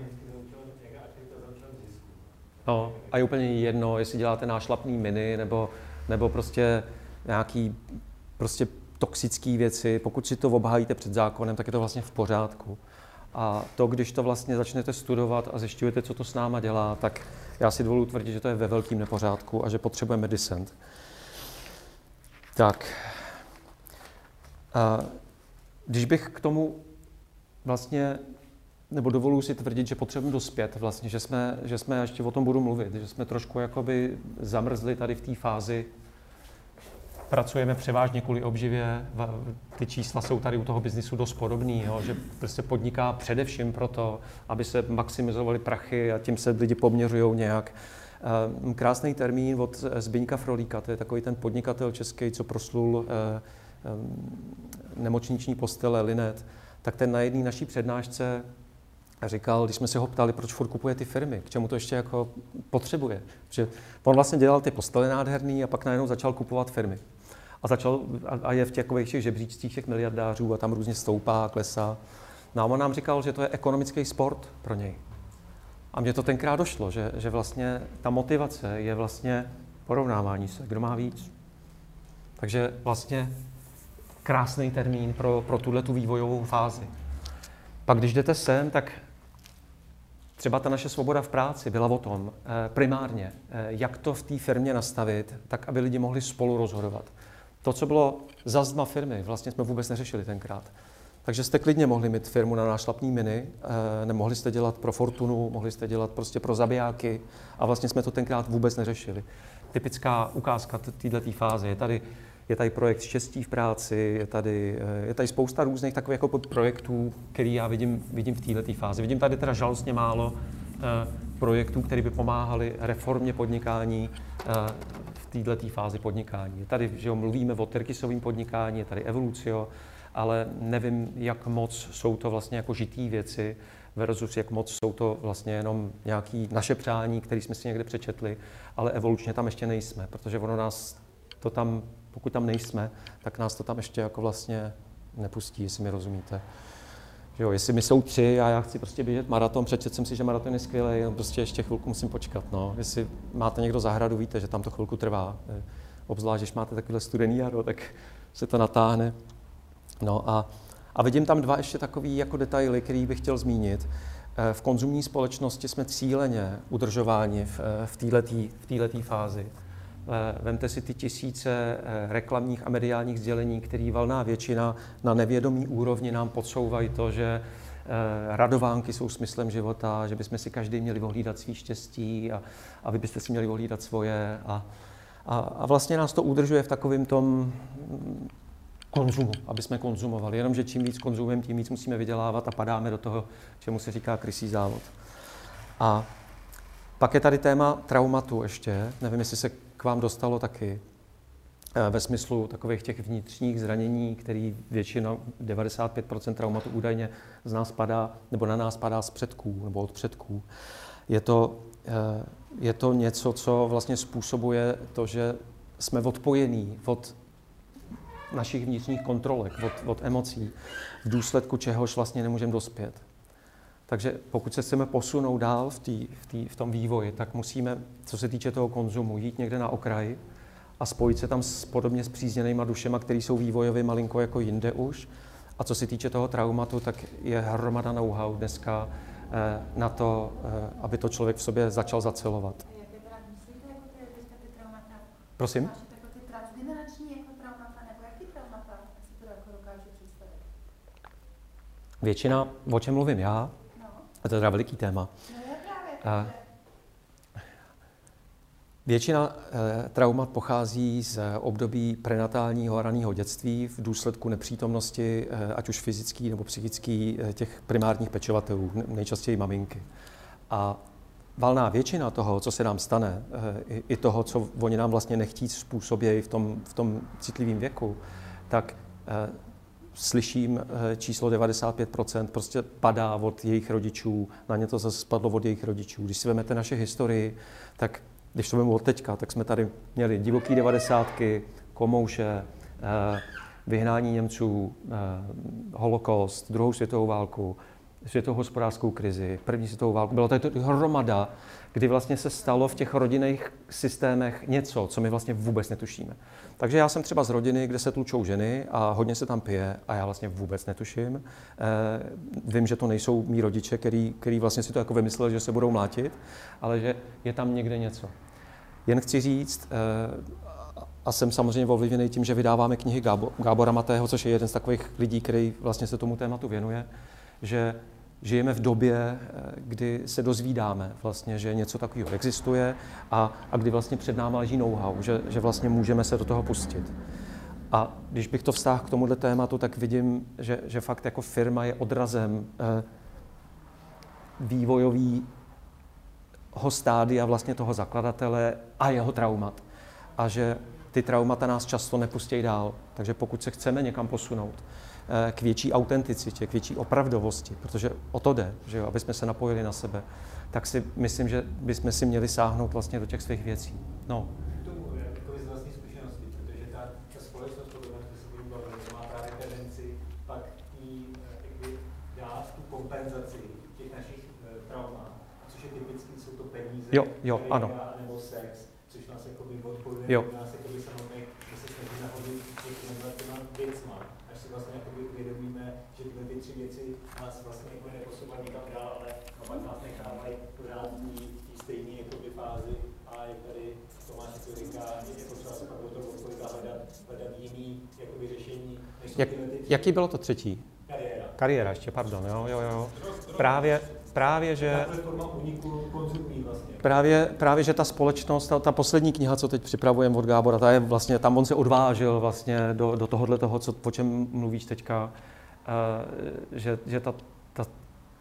No, a je úplně jedno, jestli děláte nášlapný miny, nebo, nebo prostě nějaký prostě toxické věci, pokud si to obhájíte před zákonem, tak je to vlastně v pořádku. A to, když to vlastně začnete studovat a zjišťujete, co to s náma dělá, tak já si dovoluji tvrdit, že to je ve velkém nepořádku a že potřebujeme dissent. Tak. A když bych k tomu vlastně, nebo dovoluji si tvrdit, že potřebujeme dospět vlastně, že jsme, že jsme, ještě o tom budu mluvit, že jsme trošku jakoby zamrzli tady v té fázi, pracujeme převážně kvůli obživě, ty čísla jsou tady u toho biznisu dost podobný, jo, že prostě podniká především proto, aby se maximizovaly prachy a tím se lidi poměřují nějak. Ehm, krásný termín od Zbyňka Frolíka, to je takový ten podnikatel český, co proslul eh, ehm, nemocniční postele, linet, tak ten na jedné naší přednášce říkal, když jsme se ho ptali, proč furt kupuje ty firmy, k čemu to ještě jako potřebuje. Že on vlastně dělal ty postele nádherný a pak najednou začal kupovat firmy. A, začal, a je v těch, těch žebříčcích těch miliardářů a tam různě stoupá a klesá. No a on nám říkal, že to je ekonomický sport pro něj. A mně to tenkrát došlo, že, že vlastně ta motivace je vlastně porovnávání se, kdo má víc. Takže vlastně krásný termín pro, pro tuhle tu vývojovou fázi. Pak když jdete sem, tak třeba ta naše svoboda v práci byla o tom eh, primárně, eh, jak to v té firmě nastavit, tak aby lidi mohli spolu rozhodovat. To, co bylo za zdma firmy, vlastně jsme vůbec neřešili tenkrát. Takže jste klidně mohli mít firmu na nášlapní miny, eh, nemohli jste dělat pro Fortunu, mohli jste dělat prostě pro zabijáky a vlastně jsme to tenkrát vůbec neřešili. Typická ukázka této fáze je tady je tady projekt Štěstí v práci, je tady, eh, je tady spousta různých takových jako projektů, který já vidím, vidím v této fázi. Vidím tady teda žalostně málo eh, projektů, které by pomáhaly reformě podnikání této fázi podnikání. Tady, že jo, mluvíme o terkisovém podnikání, je tady evolucio, ale nevím, jak moc jsou to vlastně jako žitý věci versus jak moc jsou to vlastně jenom nějaké naše přání, které jsme si někde přečetli, ale evolučně tam ještě nejsme, protože ono nás to tam pokud tam nejsme, tak nás to tam ještě jako vlastně nepustí, jestli mi rozumíte. Jo, jestli my jsou tři a já chci prostě běžet maraton, přečet jsem si, že maraton je skvělý, prostě ještě chvilku musím počkat. No. Jestli máte někdo zahradu, víte, že tam to chvilku trvá. Obzvlášť, když máte takové studený jaro, tak se to natáhne. No a, a vidím tam dva ještě takové jako detaily, který bych chtěl zmínit. Eh, v konzumní společnosti jsme cíleně udržováni v, eh, v této fázi. Eh, vemte si ty tisíce eh, reklamních a mediálních sdělení, který valná většina na nevědomí úrovni nám podsouvají to, že eh, radovánky jsou smyslem života, že bychom si každý měli ohlídat svý štěstí a, a vy byste si měli ohlídat svoje. A, a, a vlastně nás to udržuje v takovém tom konzumu, aby jsme konzumovali. Jenomže čím víc konzumujeme, tím víc musíme vydělávat a padáme do toho, čemu se říká krysí závod. A pak je tady téma traumatu ještě. Nevím, jestli se k vám dostalo taky eh, ve smyslu takových těch vnitřních zranění, který většinou 95% traumatu údajně z nás padá, nebo na nás padá z předků nebo od předků. Je to, eh, je to něco, co vlastně způsobuje to, že jsme odpojení od našich vnitřních kontrolek, od, od emocí, v důsledku čehož vlastně nemůžeme dospět. Takže pokud se chceme posunout dál v, tý, v, tý, v tom vývoji, tak musíme, co se týče toho konzumu, jít někde na okraj a spojit se tam s podobně s přízněnýma dušema, které jsou vývojově malinko jako jinde už A co se týče toho traumatu, tak je hromada know-how dneska eh, na to, eh, aby to člověk v sobě začal zacelovat. Jaké teda myslíte jako? Prosím? Jako jako jako? Většina, o čem mluvím já, a to je teda veliký téma, no A- Většina eh, traumat pochází z období prenatálního a raného dětství v důsledku nepřítomnosti, eh, ať už fyzický nebo psychický, eh, těch primárních pečovatelů, ne- nejčastěji maminky. A valná většina toho, co se nám stane, i, toho, co oni nám vlastně nechtít způsobějí v tom, v tom citlivém věku, tak slyším eh, číslo 95%, prostě padá od jejich rodičů, na ně to zase spadlo od jejich rodičů. Když si vezmete naše historii, tak když to vezmu od teďka, tak jsme tady měli divoký devadesátky, komouše, eh, vyhnání Němců, eh, holokost, druhou světovou válku, světovou hospodářskou krizi, první světovou válku. Byla to hromada, kdy vlastně se stalo v těch rodinných systémech něco, co my vlastně vůbec netušíme. Takže já jsem třeba z rodiny, kde se tlučou ženy a hodně se tam pije a já vlastně vůbec netuším. Eh, vím, že to nejsou mý rodiče, který, který vlastně si to jako vymysleli, že se budou mlátit, ale že je tam někde něco. Jen chci říct, eh, a jsem samozřejmě ovlivněný tím, že vydáváme knihy Gábo- Gábora Matého, což je jeden z takových lidí, který vlastně se tomu tématu věnuje, že žijeme v době, eh, kdy se dozvídáme vlastně, že něco takového existuje a, a kdy vlastně před náma leží know-how, že, že vlastně můžeme se do toho pustit. A když bych to vztáhl k tomuhle tématu, tak vidím, že, že fakt jako firma je odrazem eh, vývojový stádia vlastně toho zakladatele a jeho traumat. A že ty traumata nás často nepustí dál. Takže pokud se chceme někam posunout k větší autenticitě, k větší opravdovosti, protože o to jde, že jo, aby jsme se napojili na sebe, tak si myslím, že bychom si měli sáhnout vlastně do těch svých věcí. No, eh, kompenzaci těch našich eh, což je typicky, jsou to peníze, Jo, jo, ano. nebo sex, což nás jakoby odpojuje Jo. od nás jakoby samotných, že se snažíme hodit těma těma věcma, až si vlastně jakoby uvědomíme, že tyhle ty tři věci nás vlastně jako neposouvají nikam dál, ale naopak nás nechávají pořád v té- v té stejné jakoby fázi a jak tady Tomáš jako říká, je potřeba se pak do toho hledat, hledat jiný jakoby řešení, než Jak, ty jaký bylo to třetí? kariéra. Kariéra ještě, pardon, jo, jo, jo. Právě, právě, že... Vlastně. Právě, právě, že ta společnost, ta, ta poslední kniha, co teď připravujeme od Gábora, ta je vlastně, tam on se odvážil vlastně do, do tohohle toho, co, o čem mluvíš teďka, uh, že, že ta, ta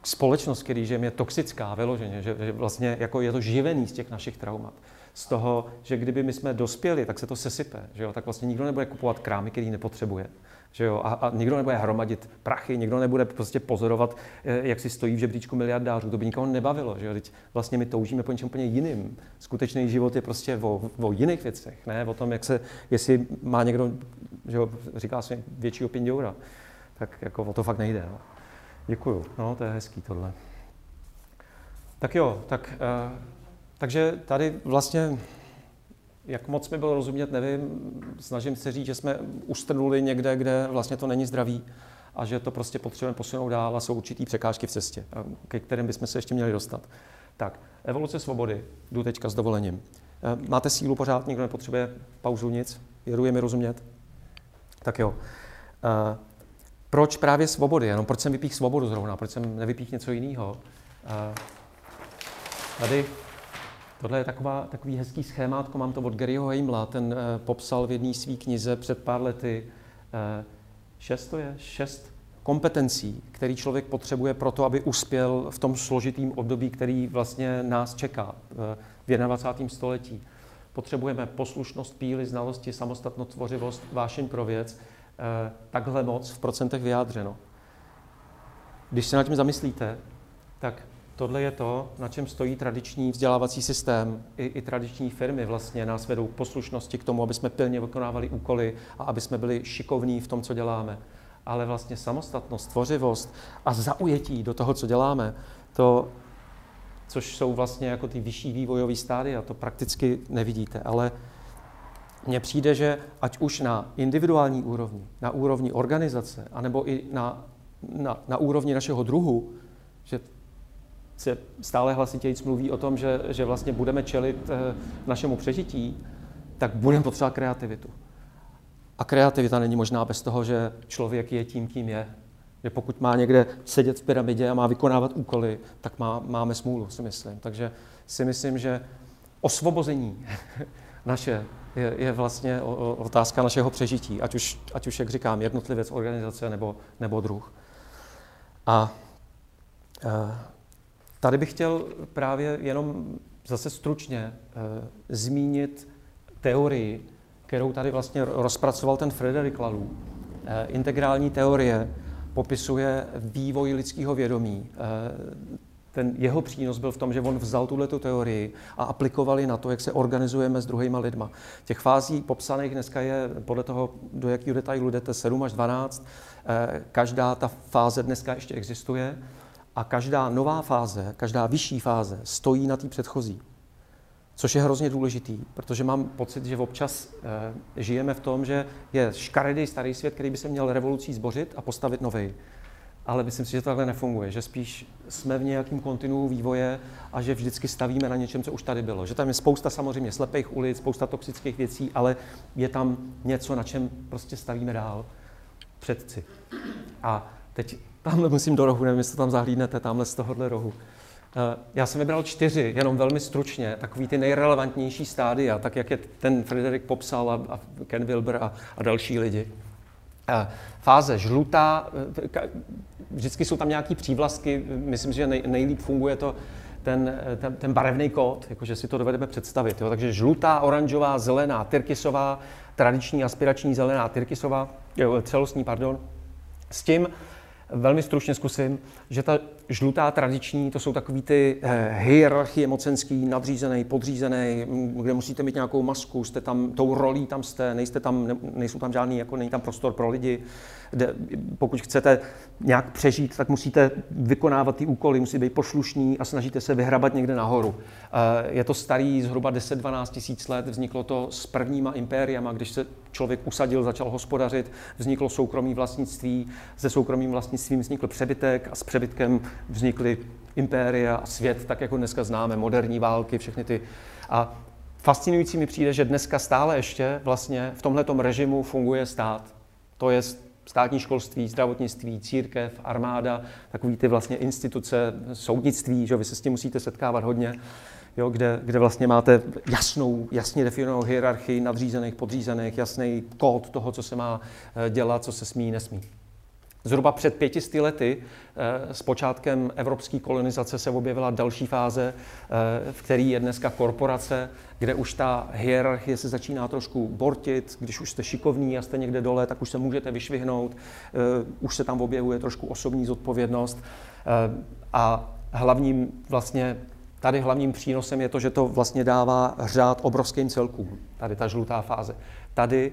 společnost, který žijeme, je toxická vyloženě, že, že vlastně jako je to živený z těch našich traumat. Z toho, že kdyby my jsme dospěli, tak se to sesype, že jo? tak vlastně nikdo nebude kupovat krámy, který nepotřebuje. Že jo? A, a nikdo nebude hromadit prachy, nikdo nebude prostě pozorovat, eh, jak si stojí v žebříčku miliardářů. To by nikoho nebavilo. Že jo? Teď vlastně my toužíme po něčem úplně jiným. Skutečný život je prostě o, o jiných věcech, ne o tom, jak se, jestli má někdo, že jo, říká se většího pindoura, tak jako o to fakt nejde. No. Děkuju, no to je hezký tohle. Tak jo, tak, uh, takže tady vlastně, jak moc mi bylo rozumět, nevím, snažím se říct, že jsme ustrnuli někde, kde vlastně to není zdravý a že to prostě potřebujeme posunout dál a jsou určitý překážky v cestě, ke kterým bychom se ještě měli dostat. Tak, evoluce svobody, jdu teďka s dovolením. Eh, Máte sílu pořád, nikdo nepotřebuje pauzu, nic? Je mi rozumět? Tak jo. Eh, Proč právě svobody? Jenom proč jsem vypích svobodu zrovna? Proč jsem nevypích něco jiného? Eh, Tady Tohle je taková, takový hezký schémátko, mám to od Garyho Heimla, ten eh, popsal v jedné své knize před pár lety. Eh, šest to je? Šest kompetencí, který člověk potřebuje pro to, aby uspěl v tom složitém období, který vlastně nás čeká eh, v 21. století. Potřebujeme poslušnost, píly, znalosti, samostatnost, tvořivost, vášeň pro věc, eh, takhle moc v procentech vyjádřeno. Když se nad tím zamyslíte, tak tohle je to, na čem stojí tradiční vzdělávací systém. I, I tradiční firmy vlastně nás vedou k poslušnosti, k tomu, aby jsme pilně vykonávali úkoly a aby jsme byli šikovní v tom, co děláme. Ale vlastně samostatnost, tvořivost a zaujetí do toho, co děláme, to, což jsou vlastně jako ty vyšší vývojové stádia, to prakticky nevidíte. Ale mně přijde, že ať už na individuální úrovni, na úrovni organizace, anebo i na, na, na úrovni našeho druhu, že se stále hlasitěji mluví o tom, že, že vlastně budeme čelit eh, našemu přežití, tak budeme potřebovat kreativitu. A kreativita není možná bez toho, že člověk je tím, kým je. Že pokud má někde sedět v pyramidě a má vykonávat úkoly, tak má, máme smůlu, si myslím. Takže si myslím, že osvobození naše je, je vlastně otázka našeho přežití, ať už, ať už jak říkám, jednotlivec, organizace nebo, nebo druh. A e, tady bych chtěl právě jenom zase stručně e, zmínit teorii, kterou tady vlastně rozpracoval ten Frederik Laloux. E, integrální teorie popisuje vývoj lidského vědomí ten jeho přínos byl v tom, že on vzal tuhle teorii a aplikovali na to, jak se organizujeme s druhýma lidma. Těch fází popsaných dneska je podle toho, do jakého detailu jdete, 7 až 12. Eh, každá ta fáze dneska ještě existuje a každá nová fáze, každá vyšší fáze stojí na té předchozí. Což je hrozně důležitý, protože mám pocit, že občas e, žijeme v tom, že je škaredý starý svět, který by se měl revolucí zbořit a postavit nový ale myslím si, že to takhle nefunguje, že spíš jsme v nějakém kontinuu vývoje a že vždycky stavíme na něčem, co už tady bylo. Že tam je spousta samozřejmě slepých ulic, spousta toxických věcí, ale je tam něco, na čem prostě stavíme dál. Předci. A teď tamhle musím do rohu, nevím, jestli tam zahlídnete, tamhle z tohohle rohu. Eh, já jsem vybral čtyři, jenom velmi stručně, takový ty nejrelevantnější stádia, tak jak je ten Frederik popsal a, a Ken Wilber a, a další lidi. Eh, fáze žlutá, eh, vždycky jsou tam nějaký přívlastky, myslím že nej, nejlíp funguje to ten, ten, ten barevný kód, jakože si to dovedeme představit. Jo? Takže žlutá, oranžová, zelená, tyrkysová, tradiční aspirační zelená, tyrkysová, celostní, pardon. S tím, velmi stručně zkusím, že ta žlutá tradiční, to jsou takový ty eh, hierarchie mocenský, nadřízený, podřízený, kde musíte mít nějakou masku, jste tam, tou rolí tam jste, nejste tam, ne, nejsou tam žádný, jako není tam prostor pro lidi. Kde, pokud chcete nějak přežít, tak musíte vykonávat ty úkoly, musíte být poslušní a snažíte se vyhrabat někde nahoru. Eh, je to starý zhruba 10-12 tisíc let, vzniklo to s prvníma impériama, když se člověk usadil, začal hospodařit, vzniklo soukromí vlastnictví, se soukromým vlastnictvím vznikl přebytek a s přebytkem vznikly impéria a svět, tak jako dneska známe, moderní války, všechny ty. A fascinující mi přijde, že dneska stále ještě vlastně v tomto režimu funguje stát. To je státní školství, zdravotnictví, církev, armáda, takový ty vlastně instituce, soudnictví, že vy se s tím musíte setkávat hodně, jo, kde, kde vlastně máte jasnou, jasně definovanou hierarchii nadřízených, podřízených, jasný kód toho, co se má eh, dělat, co se smí, nesmí. Zhruba před pětisty lety eh, s počátkem evropské kolonizace se objevila další fáze, eh, v který je dneska korporace, kde už ta hierarchie se začíná trošku bortit. Když už jste šikovní a jste někde dole, tak už se můžete vyšvihnout. Eh, už se tam objevuje trošku osobní zodpovědnost. A hlavním vlastně Tady hlavním přínosem je to, že to vlastně dává řád obrovským celkům, tady ta žlutá fáze. Tady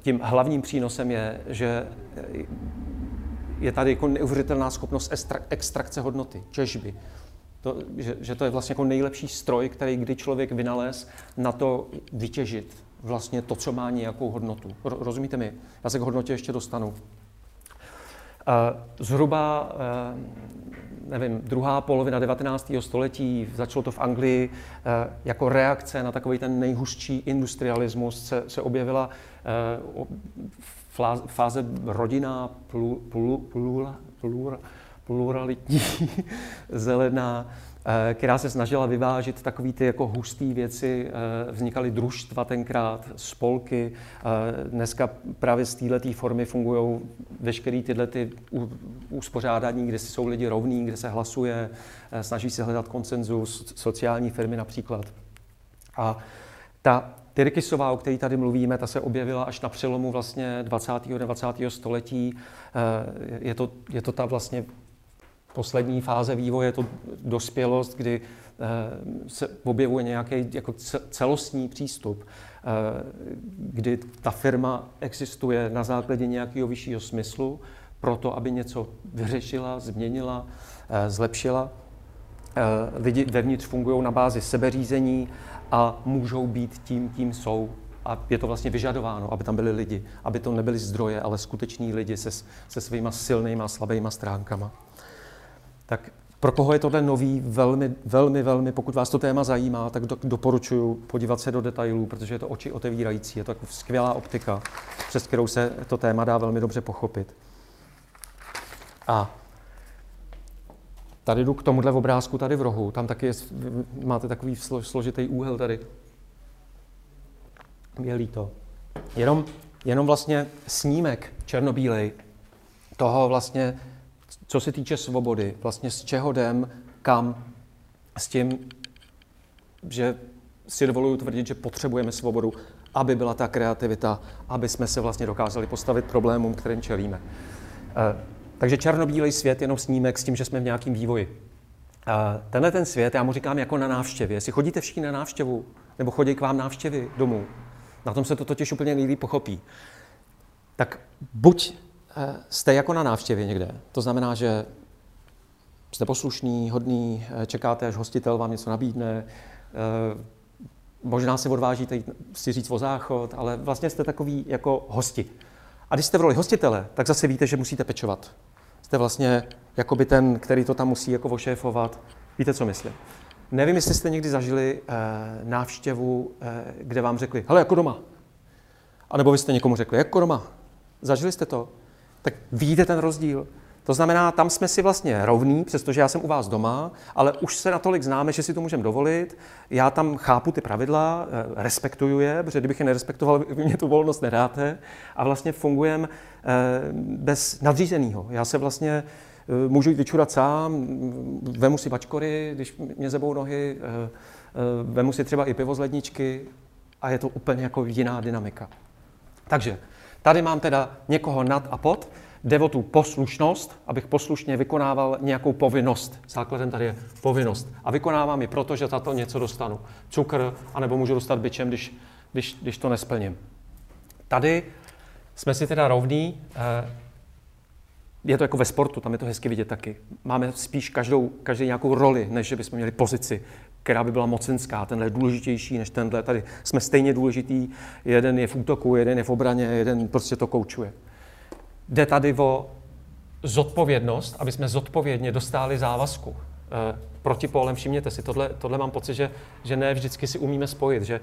tím hlavním přínosem je, že je tady jako neuvěřitelná schopnost extrakce hodnoty, těžby. To, že, že to je vlastně jako nejlepší stroj, který kdy člověk vynalez na to vytěžit vlastně to, co má nějakou hodnotu. Rozumíte mi? Já se k hodnotě ještě dostanu. Zhruba, eh, nevím, druhá polovina 19. století, začalo to v Anglii, eh, jako reakce na takový ten nejhustší industrialismus se, se objevila eh, fáze rodina, pluralitní, zelená, Eh, která se snažila vyvážit takové ty jako husté věci. Eh, vznikaly družstva tenkrát, spolky. Eh, dneska právě z této formy fungují veškeré tyhle ty uspořádání, kde jsou lidi rovní, kde se hlasuje, snaží se hledat konsenzus, sociální firmy například. A ta Tyrkisová, o které tady mluvíme, ta se objevila až na přelomu vlastně 20. a 20. století. Je to, je to ta vlastně poslední fáze vývoje, je to dospělost, kdy eh, se objevuje nějaký jako celostní přístup, eh, kdy ta firma existuje na základě nějakého vyššího smyslu, proto, aby něco vyřešila, změnila, eh, zlepšila. Lidi vevnitř fungují na bázi sebeřízení a můžou být tím, kým jsou a je to vlastně vyžadováno, aby tam byli lidi, aby to nebyli zdroje, ale skuteční lidi se, se svýma silnýma a slabýma stránkama. Tak pro koho je tohle nový, velmi, velmi, velmi, pokud vás to téma zajímá, tak do, doporučuji podívat se do detailů, protože je to oči otevírající, je to jako skvělá optika, přes kterou se to téma dá velmi dobře pochopit. A tady jdu k tomuhle obrázku tady v rohu, tam taky je, máte takový složitý úhel tady. Je líto. Jenom, jenom vlastně snímek černobílej toho vlastně, co se týče svobody, vlastně z čeho jdem, kam, s tím, že si dovoluju tvrdit, že potřebujeme svobodu, aby byla ta kreativita, aby jsme se vlastně dokázali postavit problémům, kterým čelíme. Takže černobílej svět, jenom snímek s tím, že jsme v nějakém vývoji. A tenhle ten svět, já mu říkám jako na návštěvě. Jestli chodíte všichni na návštěvu, nebo chodí k vám návštěvy domů, na tom se to totiž úplně nejlíp pochopí. Tak buď eh, jste jako na návštěvě někde, to znamená, že jste poslušný, hodný, eh, čekáte, až hostitel vám něco nabídne, eh, možná se odvážíte si říct o záchod, ale vlastně jste takový jako hosti. A když jste v roli hostitele, tak zase víte, že musíte pečovat. Jste vlastně jakoby ten, který to tam musí jako ošéfovat. Víte, co myslím? Nevím, jestli jste někdy zažili eh, návštěvu, eh, kde vám řekli, hele, jako doma. A nebo vy jste někomu řekli, jako doma. Zažili jste to? Tak vidíte ten rozdíl. To znamená, tam jsme si vlastně rovní, přestože já jsem u vás doma, ale už se natolik známe, že si to můžeme dovolit. Já tam chápu ty pravidla, eh, respektuju je, protože kdybych je nerespektoval, vy mě tu volnost nedáte. A vlastně fungujem eh, bez nadřízeného. Já se vlastně eh, můžu jít vyčurat sám, vemu si bačkory, když mě zebou nohy, vemu si třeba i pivo z ledničky a je to úplně jako jiná dynamika. Takže tady mám teda někoho nad a pod, Jde o tu poslušnost, abych poslušně vykonával nějakou povinnost. Základem tady je povinnost. A vykonávám ji proto, že za to něco dostanu. Cukr, anebo můžu dostat byčem, když, když, když to nesplním. Tady jsme si teda rovní. Eh, je to jako ve sportu, tam je to hezky vidět taky. Máme spíš každou, každý nějakou roli, než že bychom měli pozici, která by byla mocenská. Tenhle je důležitější než tenhle. Tady jsme stejně důležitý. Jeden je v útoku, jeden je v obraně, jeden prostě to koučuje. Jde tady o zodpovědnost, aby jsme zodpovědně dostali závazku. E, protipólem všimněte si, tohle, tohle mám pocit, že, že ne vždycky si umíme spojit, že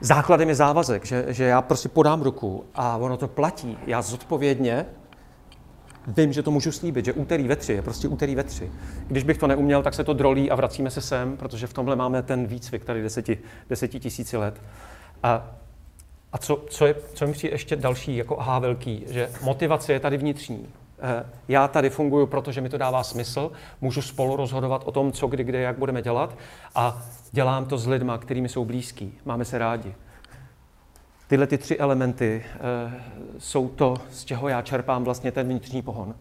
základem je závazek, že, že já prostě podám ruku a ono to platí. Já zodpovědně vím, že to můžu slíbit, že úterý ve tři je prostě úterý ve tři. Když bych to neuměl, tak se to drolí a vracíme se sem, protože v tomhle máme ten výcvik tady deseti, deseti tisíci let. A a co, co, je, co mi přijde ještě další jako aha velký, že motivace je tady vnitřní. Eh, já tady funguji, protože mi to dává smysl, můžu spolu rozhodovat o tom, co, kdy, kde, jak budeme dělat a dělám to s lidma, kterými jsou blízký, máme se rádi. Tyhle ty tři elementy e, jsou to, z čeho já čerpám vlastně ten vnitřní pohon.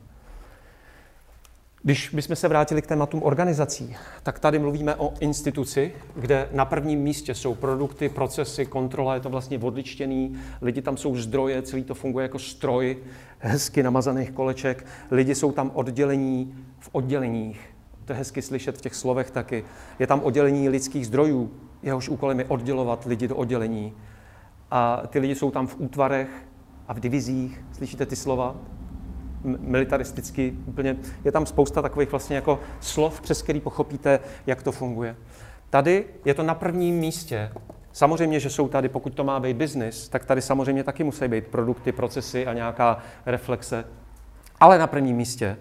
Když bychom se vrátili k tématům organizací, tak tady mluvíme o instituci, kde na prvním místě jsou produkty, procesy, kontrola, je to vlastně odličtěný, lidi tam jsou zdroje, celý to funguje jako stroj hezky namazaných koleček, lidi jsou tam oddělení v odděleních, to je hezky slyšet v těch slovech taky. Je tam oddělení lidských zdrojů, jehož úkolem je oddělovat lidi do oddělení. A ty lidi jsou tam v útvarech a v divizích, slyšíte ty slova? Militaristicky úplně, je tam spousta takových vlastně jako slov, přes který pochopíte, jak to funguje. Tady je to na prvním místě. Samozřejmě, že jsou tady, pokud to má být biznis, tak tady samozřejmě taky musí být produkty, procesy a nějaká reflexe. Ale na prvním místě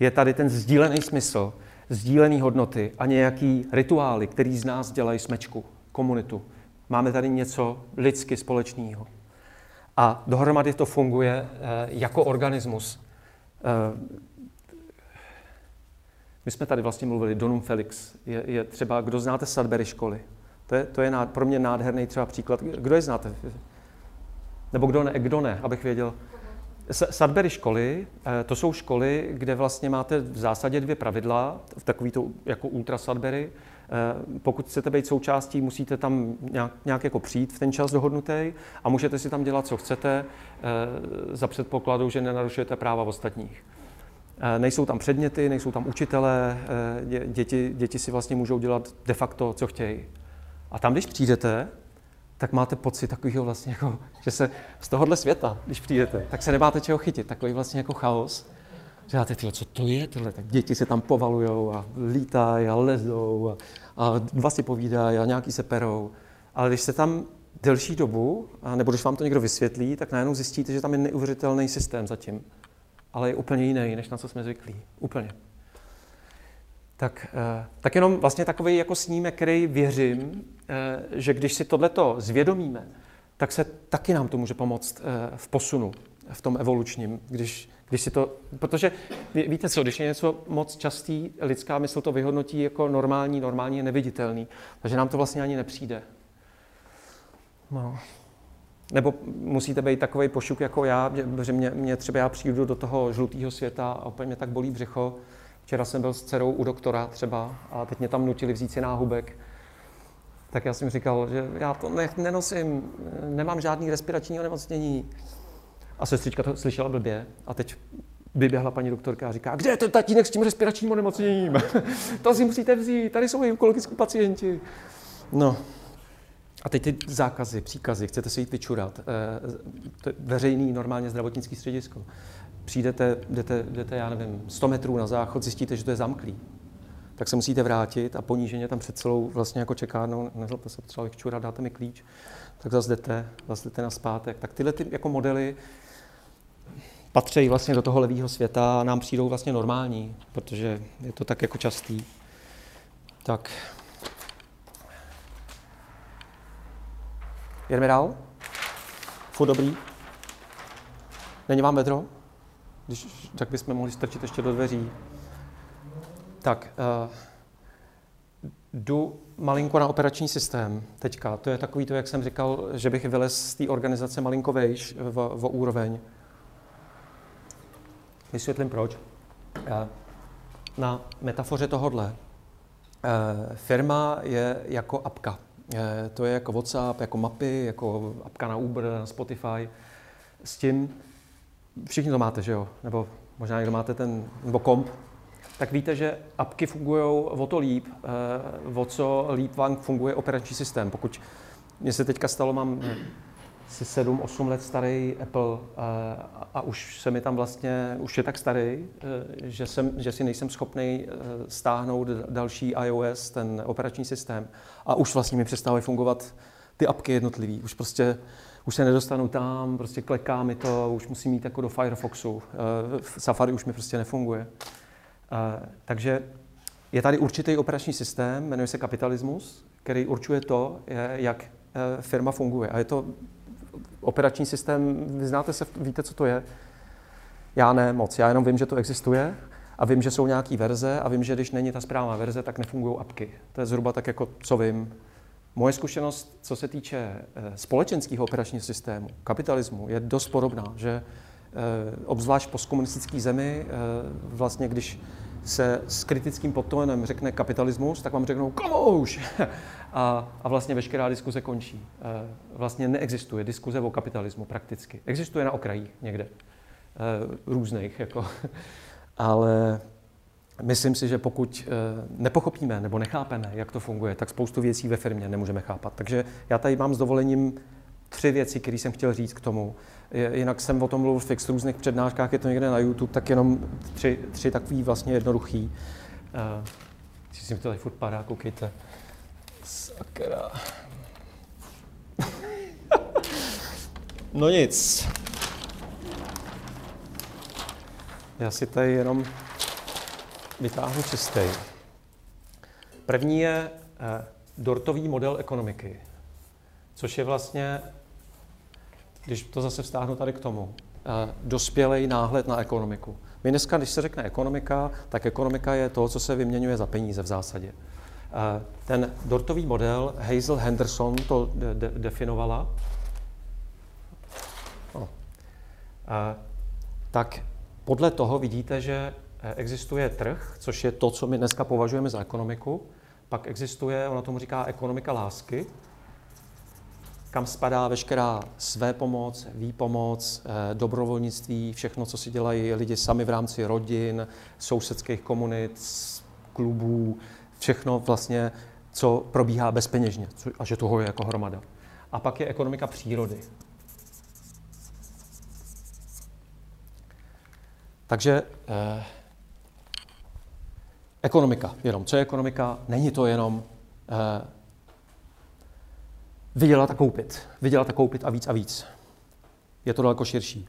je tady ten sdílený smysl, sdílený hodnoty a nějaký rituály, který z nás dělají smečku, komunitu. Máme tady něco lidsky společného. A dohromady to funguje eh, jako organismus. Eh, my jsme tady vlastně mluvili, Donum Felix, je, je třeba, kdo znáte Sudbury školy. To je, to je nád, pro mě nádherný třeba příklad. Kdo je znáte? Nebo kdo ne, kdo ne, abych věděl. Sudbury školy, eh, to jsou školy, kde vlastně máte v zásadě dvě pravidla, v takový to jako ultra Sudbury. Eh, pokud chcete být součástí, musíte tam nějak, nějak jako přijít v ten čas dohodnutý a můžete si tam dělat, co chcete, eh, za předpokladu, že nenarušujete práva ostatních. Nejsou tam předměty, nejsou tam učitelé, děti, děti si vlastně můžou dělat de facto, co chtějí. A tam, když přijdete, tak máte pocit takového vlastně jako, že se z tohohle světa, když přijdete, tak se nemáte čeho chytit, takový vlastně jako chaos. Říkáte, tyjo, co to je tohle? Tak děti se tam povalujou a lítají a lezou a, a dva si povídají a nějaký se perou. Ale když se tam delší dobu, a nebo když vám to někdo vysvětlí, tak najednou zjistíte, že tam je neuvěřitelný systém zatím. Ale je úplně jiný, než na co jsme zvyklí. Úplně. Tak, eh, tak jenom vlastně takový jako snímek, který věřím, eh, že když si tohleto zvědomíme, tak se taky nám to může pomoct eh, v posunu, v tom evolučním, když, když si to, protože víte co, když je něco moc častý, lidská mysl to vyhodnotí jako normální, normální je neviditelný, takže nám to vlastně ani nepřijde. No. Nebo musíte být takový pošuk jako já, že mě, mě třeba já přijdu do toho žlutého světa a úplně mě tak bolí břicho, Včera jsem byl s dcerou u doktora třeba a teď mě tam nutili vzít si náhubek. Tak já jsem říkal, že já to ne, nenosím, nemám žádný respirační onemocnění. A sestřička to slyšela blbě a teď vyběhla paní doktorka a říká, kde je ten tatínek s tím respiračním onemocněním? to si musíte vzít, tady jsou i onkologický pacienti. No, a teď ty zákazy, příkazy, chcete se jít vyčurat. E, veřejný normálně zdravotnický středisko přijdete, jdete, jdete, já nevím, 100 metrů na záchod, zjistíte, že to je zamklý. Tak se musíte vrátit a poníženě tam před celou vlastně jako čekárnou, nezlobte se, třeba čura, dáte mi klíč, tak zase jdete, zase jdete na zpátek. Tak tyhle ty jako modely patří vlastně do toho levého světa a nám přijdou vlastně normální, protože je to tak jako častý. Tak. Jdeme dál? Furt dobrý? Není vám vedro? když tak bychom mohli strčit ještě do dveří. Tak, uh, jdu malinko na operační systém teďka. To je takový to, jak jsem říkal, že bych vylez z té organizace malinko vejš v, v úroveň. Vysvětlím proč. Uh, na metafoře tohodle. Uh, firma je jako apka. Uh, to je jako WhatsApp, jako mapy, jako apka na Uber, na Spotify. S tím, všichni to máte, že jo? Nebo možná někdo máte ten, nebo komp, tak víte, že apky fungují o to líp, eh, o co líp vám funguje operační systém. Pokud mně se teďka stalo, mám asi 7-8 let starý Apple eh, a už se mi tam vlastně, už je tak starý, eh, že, jsem, že si nejsem schopný stáhnout další iOS, ten operační systém. A už vlastně mi přestávají fungovat ty apky jednotlivý. Už prostě už se nedostanu tam, prostě kleká mi to, už musím mít jako do Firefoxu. Eh, Safari už mi prostě nefunguje. Eh, takže je tady určitý operační systém, jmenuje se kapitalismus, který určuje to, jak eh, firma funguje. A je to operační systém, vy znáte se, víte, co to je? Já ne moc, já jenom vím, že to existuje a vím, že jsou nějaké verze a vím, že když není ta správná verze, tak nefungují apky. To je zhruba tak, jako co vím. Moje zkušenost, co se týče eh, společenského operačního systému, kapitalismu, je dost podobná, že eh, obzvlášť postkomunistické zemi, eh, vlastně když se s kritickým podtónem řekne kapitalismus, tak vám řeknou komouš! A, a vlastně veškerá diskuze končí. Vlastně neexistuje diskuze o kapitalismu prakticky. Existuje na okrajích někde, různých, jako. ale Myslím si, že pokud eh, nepochopíme nebo nechápeme, jak to funguje, tak spoustu věcí ve firmě nemůžeme chápat. Takže já tady mám s dovolením tři věci, které jsem chtěl říct k tomu. Jinak jsem o tom mluvil v fix různých přednáškách, je to někde na YouTube, tak jenom tři, tři takový vlastně jednoduchý. Uh, si mi to tady furt padá, koukejte. Sakra. no nic. Já si tady jenom vytáhnu čistý. První je eh, dortový model ekonomiky, což je vlastně, když to zase vztáhnu tady k tomu, eh, dospělej náhled na ekonomiku. My dneska, když se řekne ekonomika, tak ekonomika je to, co se vyměňuje za peníze v zásadě. Eh, ten dortový model, Hazel Henderson to de- de- definovala, no. tak podle toho vidíte, že Eh, existuje trh, což je to, co my dneska považujeme za ekonomiku. Pak existuje, ona tomu říká ekonomika lásky, kam spadá veškerá své pomoc, výpomoc, eh, dobrovolnictví, všechno, co si dělají lidi sami v rámci rodin, sousedských komunit, klubů, všechno vlastně, co probíhá bezpeněžně a že toho je jako hromada. a pak je ekonomika přírody. Takže eh, ekonomika, jenom co je ekonomika? Není to jenom eh, vydělat a koupit. Vydělat a koupit a víc a víc. Je to daleko širší.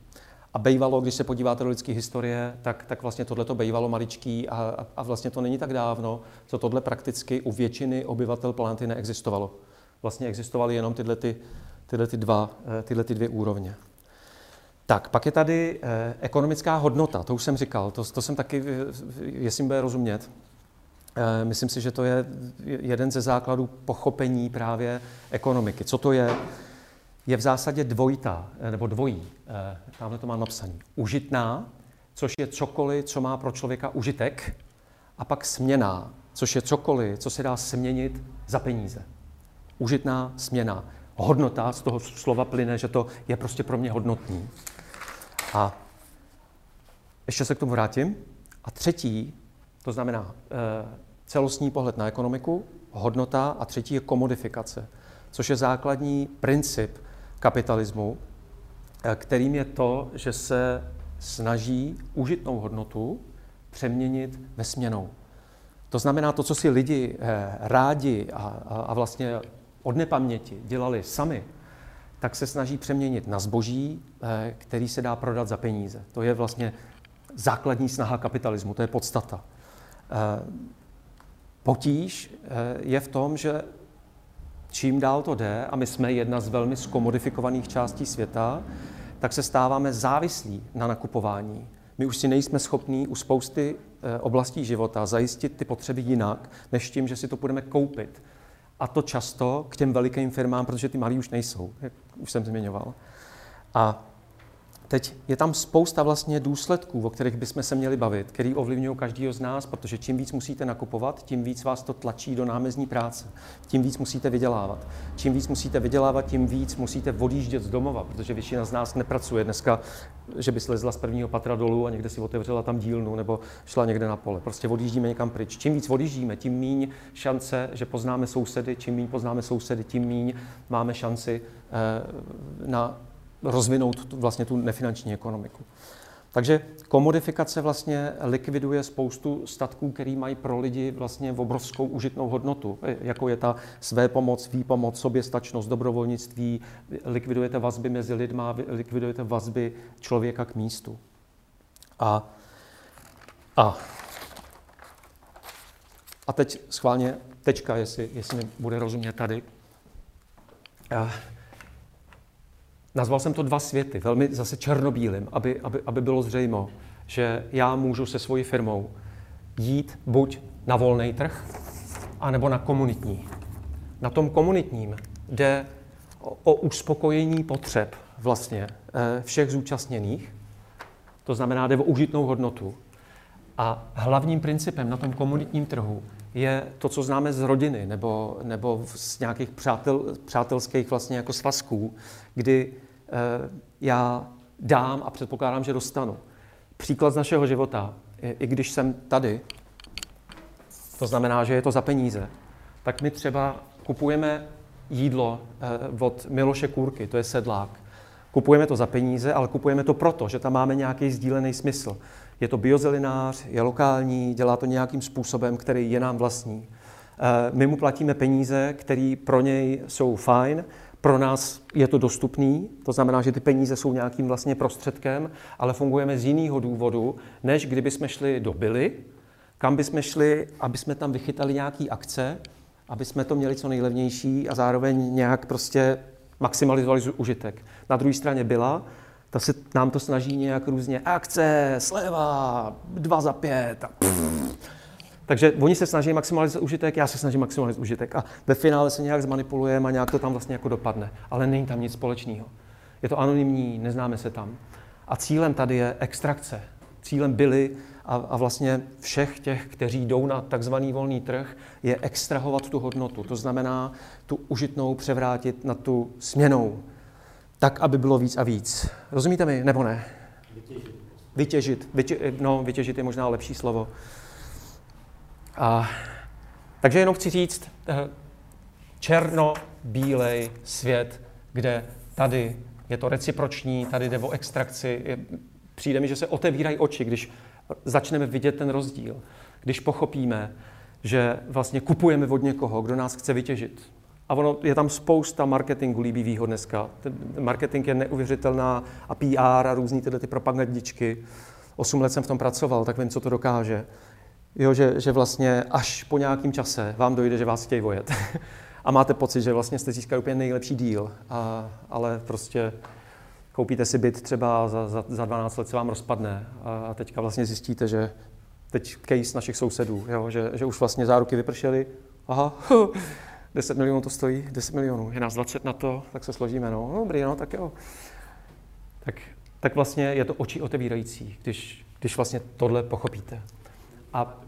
A bejvalo, když se podíváte do lidské historie, tak, tak vlastně tohle to bejvalo maličký a, a vlastně to není tak dávno, co tohle prakticky u většiny obyvatel planety neexistovalo. Vlastně existovaly jenom tyhle, ty, tyhle, ty dva, eh, tyhle ty dvě úrovně. Tak, pak je tady eh, ekonomická hodnota, to už jsem říkal, to, to jsem taky, eh, jestli bude rozumět. Eh, myslím si, že to je jeden ze základů pochopení právě ekonomiky. Co to je? Je v zásadě dvojitá, eh, nebo dvojí. Eh, tamhle to mám napsaný. Užitná, což je cokoliv, co má pro člověka užitek, a pak směná, což je cokoliv, co se dá směnit za peníze. Užitná směna. Hodnota z toho slova plyne, že to je prostě pro mě hodnotný. A ještě se k tomu vrátím. A třetí, to znamená celostní pohled na ekonomiku, hodnota a třetí je komodifikace, což je základní princip kapitalismu, eh, kterým je to, že se snaží užitnou hodnotu přeměnit ve směnou. To znamená to, co si lidi eh, rádi a, a vlastně od nepaměti dělali sami, tak se snaží přeměnit na zboží, eh, který se dá prodat za peníze. To je vlastně základní snaha kapitalismu, to je podstata. Potíž eh, je v tom, že čím dál to jde, a my jsme jedna z velmi zkomodifikovaných částí světa, tak se stáváme závislí na nakupování. My už si nejsme schopní u spousty eh, oblastí života zajistit ty potřeby jinak, než tím, že si to budeme koupit. A to často k těm velikým firmám, protože ty malí už nejsou, jak už jsem zmiňoval. A Teď je tam spousta vlastně důsledků, o kterých bychom se měli bavit, který ovlivňují každého z nás, protože čím víc musíte nakupovat, tím víc vás to tlačí do námezní práce, tím víc musíte vydělávat. Čím víc musíte vydělávat, tím víc musíte odjíždět z domova, protože většina z nás nepracuje dneska, že by slezla z prvního patra dolů a někde si otevřela tam dílnu nebo šla někde na pole. Prostě odjíždíme někam pryč. Čím víc odjíždíme, tím míň šance, že poznáme sousedy, čím míň poznáme sousedy, tím míň máme šanci eh, na rozvinout vlastně tu nefinanční ekonomiku. Takže komodifikace vlastně likviduje spoustu statků, který mají pro lidi vlastně obrovskou užitnou hodnotu, jako je ta své pomoc, výpomoc, soběstačnost, dobrovolnictví, likvidujete vazby mezi lidma, likvidujete vazby člověka k místu. A, a, a teď schválně tečka, jestli, jestli mi bude rozumět tady. A, Nazval jsem to dva světy, velmi zase černobílým, aby, aby, aby bylo zřejmo, že já můžu se svojí firmou jít buď na volný trh, anebo na komunitní. Na tom komunitním jde o, o uspokojení potřeb vlastně eh, všech zúčastněných, to znamená, jde o užitnou hodnotu. A hlavním principem na tom komunitním trhu je to, co známe z rodiny nebo, nebo z nějakých přátel, přátelských vlastně jako svazků, kdy já dám a předpokládám, že dostanu. Příklad z našeho života, i když jsem tady, to znamená, že je to za peníze, tak my třeba kupujeme jídlo eh, od Miloše Kůrky, to je sedlák. Kupujeme to za peníze, ale kupujeme to proto, že tam máme nějaký sdílený smysl. Je to biozelinář, je lokální, dělá to nějakým způsobem, který je nám vlastní. Eh, my mu platíme peníze, které pro něj jsou fajn, pro nás je to dostupný, to znamená, že ty peníze jsou nějakým vlastně prostředkem, ale fungujeme z jiného důvodu, než kdyby jsme šli do Billy, kam bychom šli, aby jsme tam vychytali nějaký akce, aby jsme to měli co nejlevnější a zároveň nějak prostě maximalizovali užitek. Na druhé straně byla, ta se nám to snaží nějak různě akce, sleva, dva za pět a pff, takže oni se snaží maximalizovat užitek, já se snažím maximalizovat užitek a ve finále se nějak zmanipulujeme a nějak to tam vlastně jako dopadne. Ale není tam nic společného. Je to anonymní, neznáme se tam. A cílem tady je extrakce. Cílem byly a, a vlastně všech těch, kteří jdou na takzvaný volný trh, je extrahovat tu hodnotu. To znamená tu užitnou převrátit na tu směnou. Tak, aby bylo víc a víc. Rozumíte mi, nebo ne? Vytěžit. Vytěžit. Vytě, no, vytěžit je možná lepší slovo. A, takže jenom chci říct, eh, černo-bílej svět kde tady je to reciproční, tady jde o extrakci. Je, přijde mi, že se otevírají oči, když začneme vidět ten rozdíl. Když pochopíme, že vlastně kupujeme od někoho, kdo nás chce vytěžit. A ono, je tam spousta marketingu líbivýho dneska. Ten marketing je neuvěřitelná a PR a různý tyhle ty propagandičky. Osm let jsem v tom pracoval, tak vím, co to dokáže. Jo, že, že vlastně až po nějakém čase vám dojde, že vás chtějí vojet. a máte pocit, že vlastně jste získali úplně nejlepší díl, a, ale prostě koupíte si byt třeba za, za, za 12 let se vám rozpadne a teďka vlastně zjistíte, že teď case našich sousedů, jo, že, že už vlastně záruky vypršely, aha, 10 milionů to stojí, 10 milionů, je nás 20 na to, tak se složíme, no, no dobrý, no, tak jo. Tak, tak vlastně je to oči otevírající, když, když vlastně tohle pochopíte. A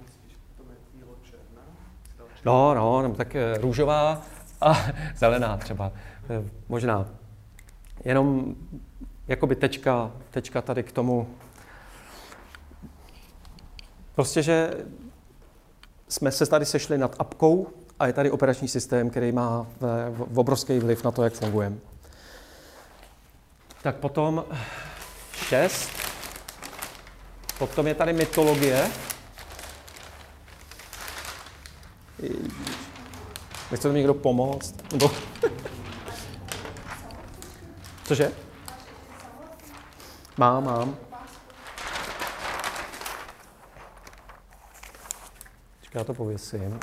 No, no, no, tak eh, růžová a zelená třeba, eh, možná. Jenom jakoby tečka, tečka tady k tomu. Prostě, že jsme se tady sešli nad apkou a je tady operační systém, který má v obrovský vliv na to, jak fungujeme. Tak potom šest. Potom je tady mytologie. Nechce mi někdo pomoct? Nebo... Cože? Mám, mám. Já to pověsím.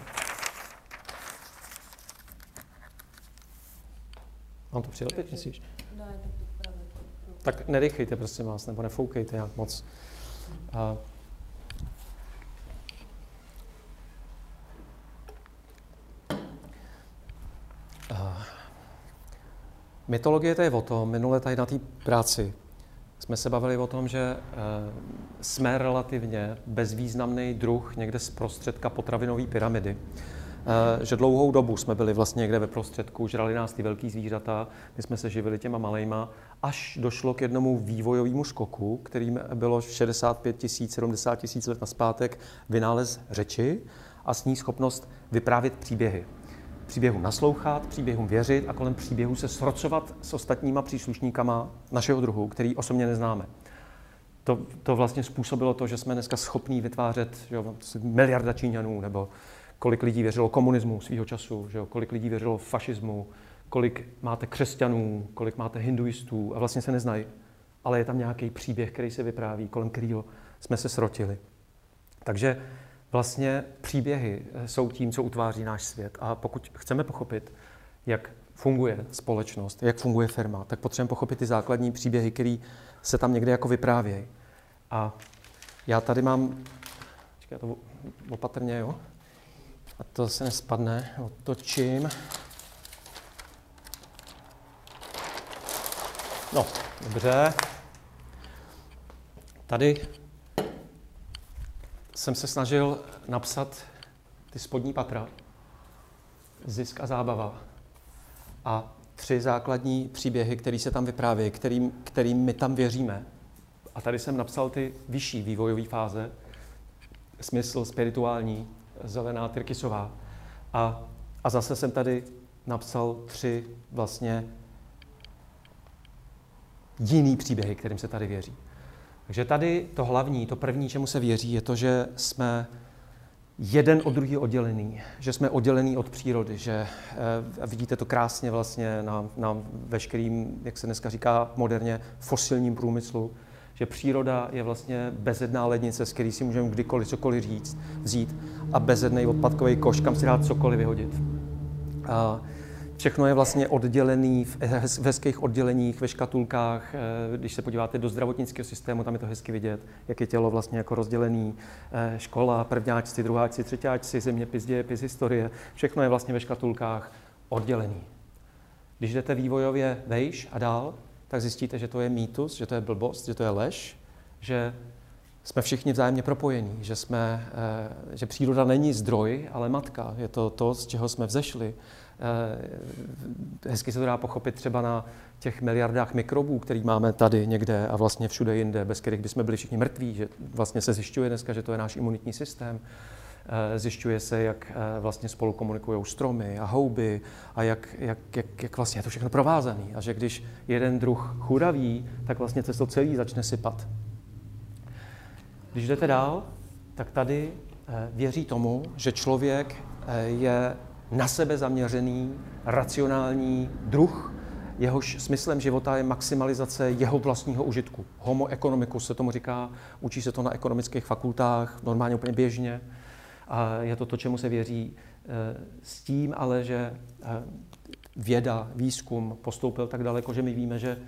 Mám to přilepit, myslíš? Tak nedechejte, prosím vás, nebo nefoukejte nějak moc. A Mytologie to je o tom, minule tady na té práci jsme se bavili o tom, že eh, jsme relativně bezvýznamný druh někde z prostředka potravinové pyramidy. Eh, že dlouhou dobu jsme byli vlastně někde ve prostředku, žrali nás ty velký zvířata, my jsme se živili těma malejma, až došlo k jednomu vývojovému skoku, kterým bylo 65 tisíc, 70 tisíc let naspátek vynález řeči a s ní schopnost vyprávět příběhy příběhům naslouchat, příběhům věřit a kolem příběhu se srocovat s ostatníma příslušníkama našeho druhu, který osobně neznáme. To, to vlastně způsobilo to, že jsme dneska schopní vytvářet že jo, miliarda Číňanů, nebo kolik lidí věřilo komunismu svého času, že jo, kolik lidí věřilo fašismu, kolik máte křesťanů, kolik máte hinduistů a vlastně se neznají. Ale je tam nějaký příběh, který se vypráví, kolem kterého jsme se srotili. Takže vlastně příběhy eh, jsou tím, co utváří náš svět. A pokud chceme pochopit, jak funguje společnost, jak funguje firma, tak potřebujeme pochopit ty základní příběhy, které se tam někde jako vyprávějí. A já tady mám, počkej, to opatrně, jo? A to se nespadne, otočím. No, dobře. Tady jsem se snažil napsat ty spodní patra, zisk a zábava a tři základní příběhy, které se tam vyprávějí, kterým, kterým my tam věříme. A tady jsem napsal ty vyšší vývojové fáze, smysl spirituální, zelená Tyrkisová. A, a zase jsem tady napsal tři vlastně jiný příběhy, kterým se tady věří. Takže tady to hlavní, to první, čemu se věří, je to, že jsme jeden od druhého oddělený, že jsme oddělený od přírody, že e, vidíte to krásně vlastně na, na veškerým, jak se dneska říká moderně, fosilním průmyslu, že příroda je vlastně bezedná lednice, z který si můžeme kdykoliv cokoliv říct, vzít a bezedný odpadkový koš, kam si dát cokoliv vyhodit. A Všechno je vlastně oddělený v hezkých odděleních, ve škatulkách. Eh, když se podíváte do zdravotnického systému, tam je to hezky vidět, jak je tělo vlastně jako rozdělený. Eh, škola, prvňáčci, druháčci, třetíáčci, zeměpis, dějepis, historie. Všechno je vlastně ve škatulkách oddělený. Když jdete vývojově vejš a dál, tak zjistíte, že to je mýtus, že to je blbost, že to je lež, že jsme všichni vzájemně propojení, že, jsme, eh, že příroda není zdroj, ale matka. Je to to, z čeho jsme vzešli. Eh, hezky se to dá pochopit třeba na těch miliardách mikrobů, který máme tady někde a vlastně všude jinde, bez kterých bychom byli všichni mrtví, že vlastně se zjišťuje dneska, že to je náš imunitní systém. zjišťuje se, jak vlastně spolu komunikují stromy a houby a jak, jak, jak, jak vlastně je to všechno provázané. A že když jeden druh churaví, tak vlastně se to celý začne sypat. Když jdete dál, tak tady věří tomu, že člověk je na sebe zaměřený, racionální druh, jehož smyslem života je maximalizace jeho vlastního užitku. Homo economicus se tomu říká, učí se to na ekonomických fakultách, normálně úplně běžně. A je to to, čemu se věří eh, s tím, ale že eh, věda, výzkum postoupil tak daleko, že my víme, že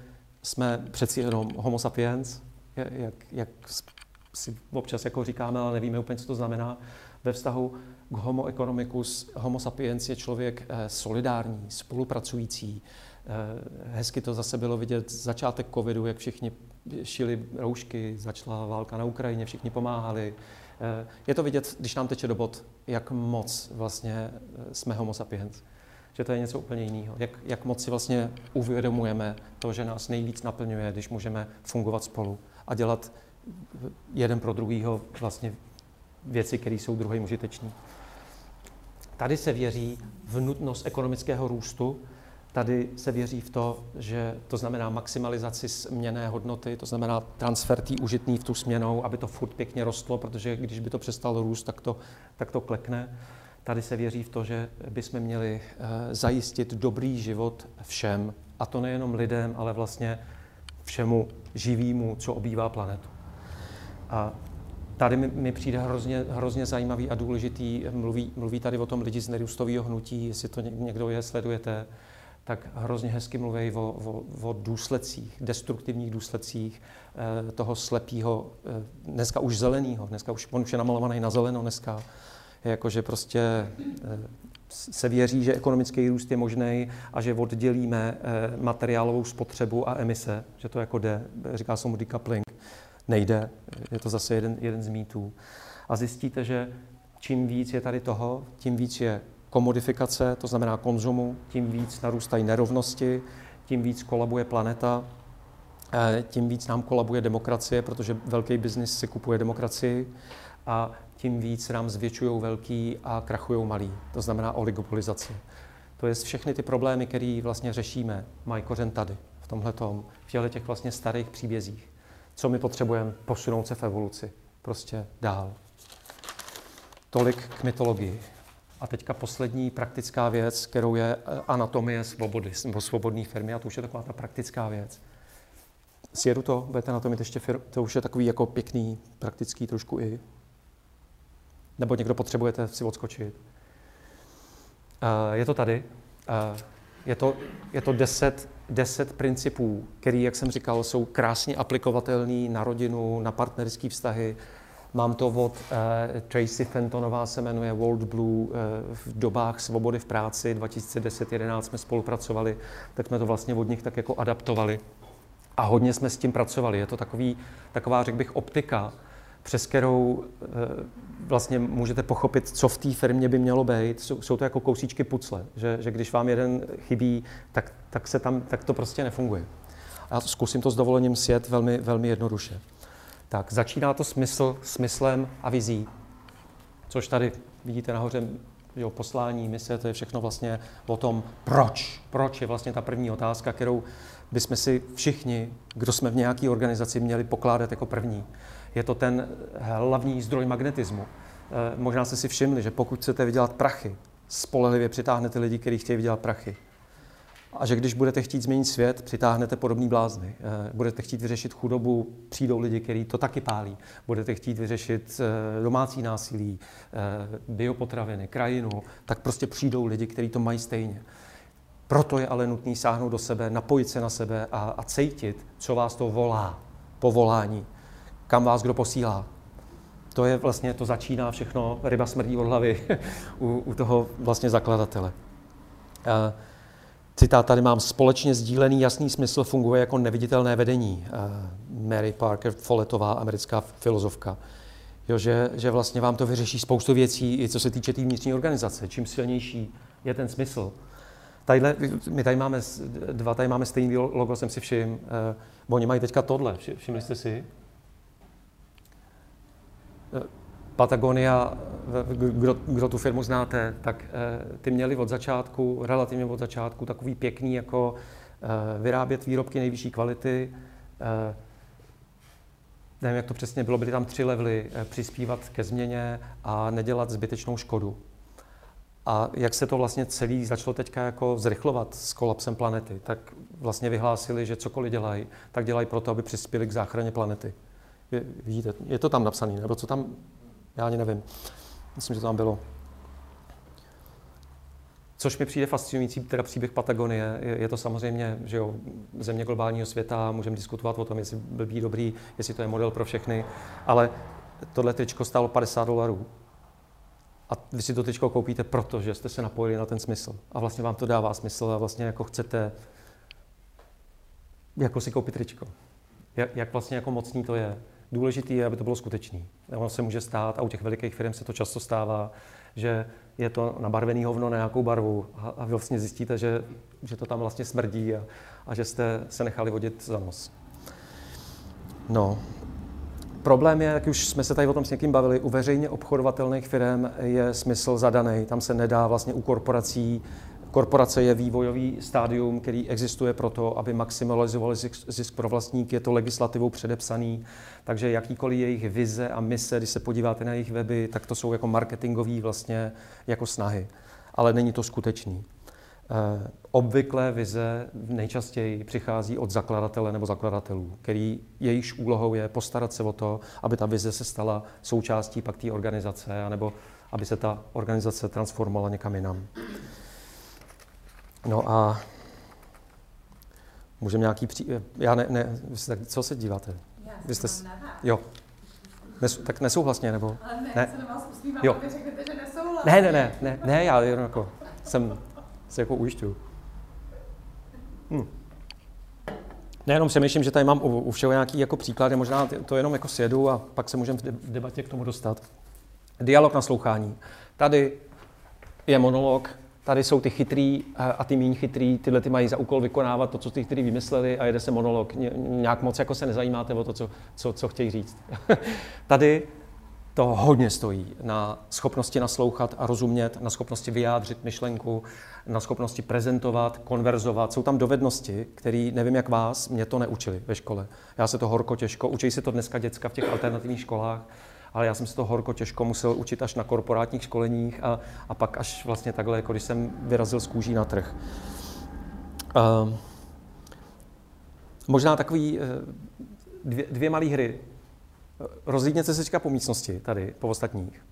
jsme přeci jenom homo sapiens, jak, jak si občas jako říkáme, ale nevíme úplně, co to znamená. Ve vztahu homo economicus, homo sapiens je člověk eh, solidární, spolupracující, Eh, hezky to zase bylo vidět začátek covidu, jak všichni šili roušky, začala válka na Ukrajině, všichni pomáhali. Eh, je to vidět, když nám teče do bod, jak moc vlastně jsme homo sapiens. Že to je něco úplně jiného. Jak, jak moc si vlastně uvědomujeme to, že nás nejvíc naplňuje, když můžeme fungovat spolu a dělat jeden pro druhýho vlastně věci, které jsou druhým užitečný. Tady se věří v nutnost ekonomického růstu, Tady se věří v to, že to znamená maximalizaci směné hodnoty, to znamená transfer tý užitný v tu směnou, aby to furt pěkně rostlo, protože když by to přestalo růst, tak to, tak to klekne. Tady se věří v to, že bychom měli uh, zajistit dobrý život všem, a to nejenom lidem, ale vlastně všemu živému, co obývá planetu. A tady mi, mi přijde hrozně, hrozně zajímavý a důležitý, mluví, mluví tady o tom lidi z nerůstového hnutí, jestli to někdo je, sledujete, tak hrozně hezky mluví o, o, o důsledcích, destruktivních důsledcích eh, toho slepého, eh, dneska už zeleného, dneska už on už je namalovaný na zeleno dneska, jakože prostě eh, se věří, že ekonomický růst je možný a že oddělíme eh, materiálovou spotřebu a emise, že to jako jde, říká se mu decoupling, nejde, je to zase jeden, jeden z mýtů. A zjistíte, že čím víc je tady toho, tím víc je komodifikace, to znamená konzumu, tím víc narůstají nerovnosti, tím víc kolabuje planeta, eh, tím víc nám kolabuje demokracie, protože velký biznis si kupuje demokracii a tím víc nám zvětšují velký a krachují malý. To znamená oligopolizace. To je všechny ty problémy, které vlastně řešíme, mají kořen tady, v tomhle v těch vlastně starých příbězích. Co my potřebujeme posunout se v evoluci, prostě dál. Tolik k mytologii. A teďka poslední praktická věc, kterou je eh, anatomie svobody, nebo svobodné firmy, a to už je taková ta praktická věc. Sjedu to, budete na to mít ještě fir- to už je takový jako pěkný, praktický trošku i. Nebo někdo potřebujete si odskočit. Uh, je to tady. Je to, je to deset, deset principů, které, jak jsem říkal, jsou krásně aplikovatelné na rodinu, na partnerské vztahy, Mám to od uh, Tracy Fentonová, se jmenuje World Blue, uh, v dobách svobody v práci 2010-2011 jsme spolupracovali, tak jsme to vlastně od nich tak jako adaptovali. A hodně jsme s tím pracovali. Je to takový, taková, řekl bych, optika, přes kterou uh, vlastně můžete pochopit, co v té firmě by mělo být. Jsou, jsou to jako kousíčky pucle, že, že když vám jeden chybí, tak, tak, se tam, tak to prostě nefunguje. A zkusím to s dovolením sjet velmi, velmi jednoduše tak začíná to smysl, smyslem a vizí, což tady vidíte nahoře, jo, poslání, mise, to je všechno vlastně o tom, proč. Proč je vlastně ta první otázka, kterou bychom si všichni, kdo jsme v nějaké organizaci, měli pokládat jako první. Je to ten hlavní zdroj magnetismu. E, možná jste si všimli, že pokud chcete vydělat prachy, spolehlivě přitáhnete lidi, kteří chtějí vydělat prachy. A že když budete chtít změnit svět, přitáhnete podobný blázny. Eh, budete chtít vyřešit chudobu, přijdou lidi, kteří to taky pálí. Budete chtít vyřešit eh, domácí násilí, eh, biopotraviny, krajinu, tak prostě přijdou lidi, kteří to mají stejně. Proto je ale nutný sáhnout do sebe, napojit se na sebe a, a cítit, co vás to volá, povolání, kam vás kdo posílá. To je vlastně, to začíná všechno, ryba smrdí od hlavy u, u toho vlastně zakladatele. Uh, Citát tady mám, společně sdílený jasný smysl funguje jako neviditelné vedení. Eh, Mary Parker Follettová, americká filozofka. Jo, že, že vlastně vám to vyřeší spoustu věcí, i co se týče té tý vnitřní organizace. Čím silnější je ten smysl. Tadyhle, my tady máme dva, tady máme stejný logo, jsem si všiml. Uh, oni mají teďka tohle, všimli jste si? Patagonia, kdo, kdo tu firmu znáte, tak eh, ty měli od začátku, relativně od začátku, takový pěkný jako eh, vyrábět výrobky nejvyšší kvality. Eh, nevím, jak to přesně bylo, byly tam tři levely, přispívat ke změně a nedělat zbytečnou škodu. A jak se to vlastně celý začalo teďka jako zrychlovat s kolapsem planety, tak vlastně vyhlásili, že cokoliv dělají, tak dělají proto, aby přispěli k záchraně planety. Vidíte, je to tam napsané, nebo co tam, já ani nevím. Myslím, že to tam bylo. Což mi přijde fascinující, teda příběh Patagonie, je, je to samozřejmě, že jo, země globálního světa, můžeme diskutovat o tom, jestli blbý, dobrý, jestli to je model pro všechny, ale tohle tričko stálo 50 dolarů. A vy si to tričko koupíte proto, že jste se napojili na ten smysl. A vlastně vám to dává smysl a vlastně jako chcete jako si koupit tričko. Jak, jak vlastně jako mocný to je. Důležitý je, aby to bylo skutečný. Ono se může stát, a u těch velikých firm se to často stává, že je to nabarvený hovno na nějakou barvu a, a vy vlastně zjistíte, že, že to tam vlastně smrdí a, a že jste se nechali vodit za nos. No, Problém je, jak už jsme se tady o tom s někým bavili, u veřejně obchodovatelných firm je smysl zadaný. Tam se nedá vlastně u korporací Korporace je vývojový stádium, který existuje proto, aby maximalizovali zisk pro vlastníky, je to legislativou předepsaný, takže jakýkoliv jejich vize a mise, když se podíváte na jejich weby, tak to jsou jako marketingové vlastně jako snahy, ale není to skutečný. Eh, obvyklé vize nejčastěji přichází od zakladatele nebo zakladatelů, který jejichž úlohou je postarat se o to, aby ta vize se stala součástí pak té organizace, anebo aby se ta organizace transformovala někam jinam. No a můžeme nějaký pří... Já ne, ne, tak co se díváte? Já Vy jste... s... Jo. Nes, tak nesouhlasně, nebo? Ale ne, ne. se na vás usmívám, Jo. řeknete, že nesouhlas. Ne, ne, ne, ne, ne, já jenom jako jsem se jako ujišťuju. Hm. Ne, jenom si myslím, že tady mám u, u všeho nějaký jako příklady, možná to jenom jako sjedu a pak se můžeme v debatě k tomu dostat. Dialog naslouchání. Tady je monolog, Tady jsou ty chytrý a ty méně chytrý, tyhle ty mají za úkol vykonávat to, co ty chytrý vymysleli a jede se monolog. Nějak moc jako se nezajímáte o to, co, co, co chtějí říct. Tady to hodně stojí na schopnosti naslouchat a rozumět, na schopnosti vyjádřit myšlenku, na schopnosti prezentovat, konverzovat. Jsou tam dovednosti, které nevím jak vás, mě to neučili ve škole. Já se to horko těžko, učí se to dneska děcka v těch alternativních školách, ale já jsem se to horko těžko musel učit až na korporátních školeních a, a pak až vlastně takhle, jako když jsem vyrazil z kůží na trh. Uh, možná takový uh, dvě, dvě malé hry. Rozlídněte se teďka po místnosti, tady, po ostatních.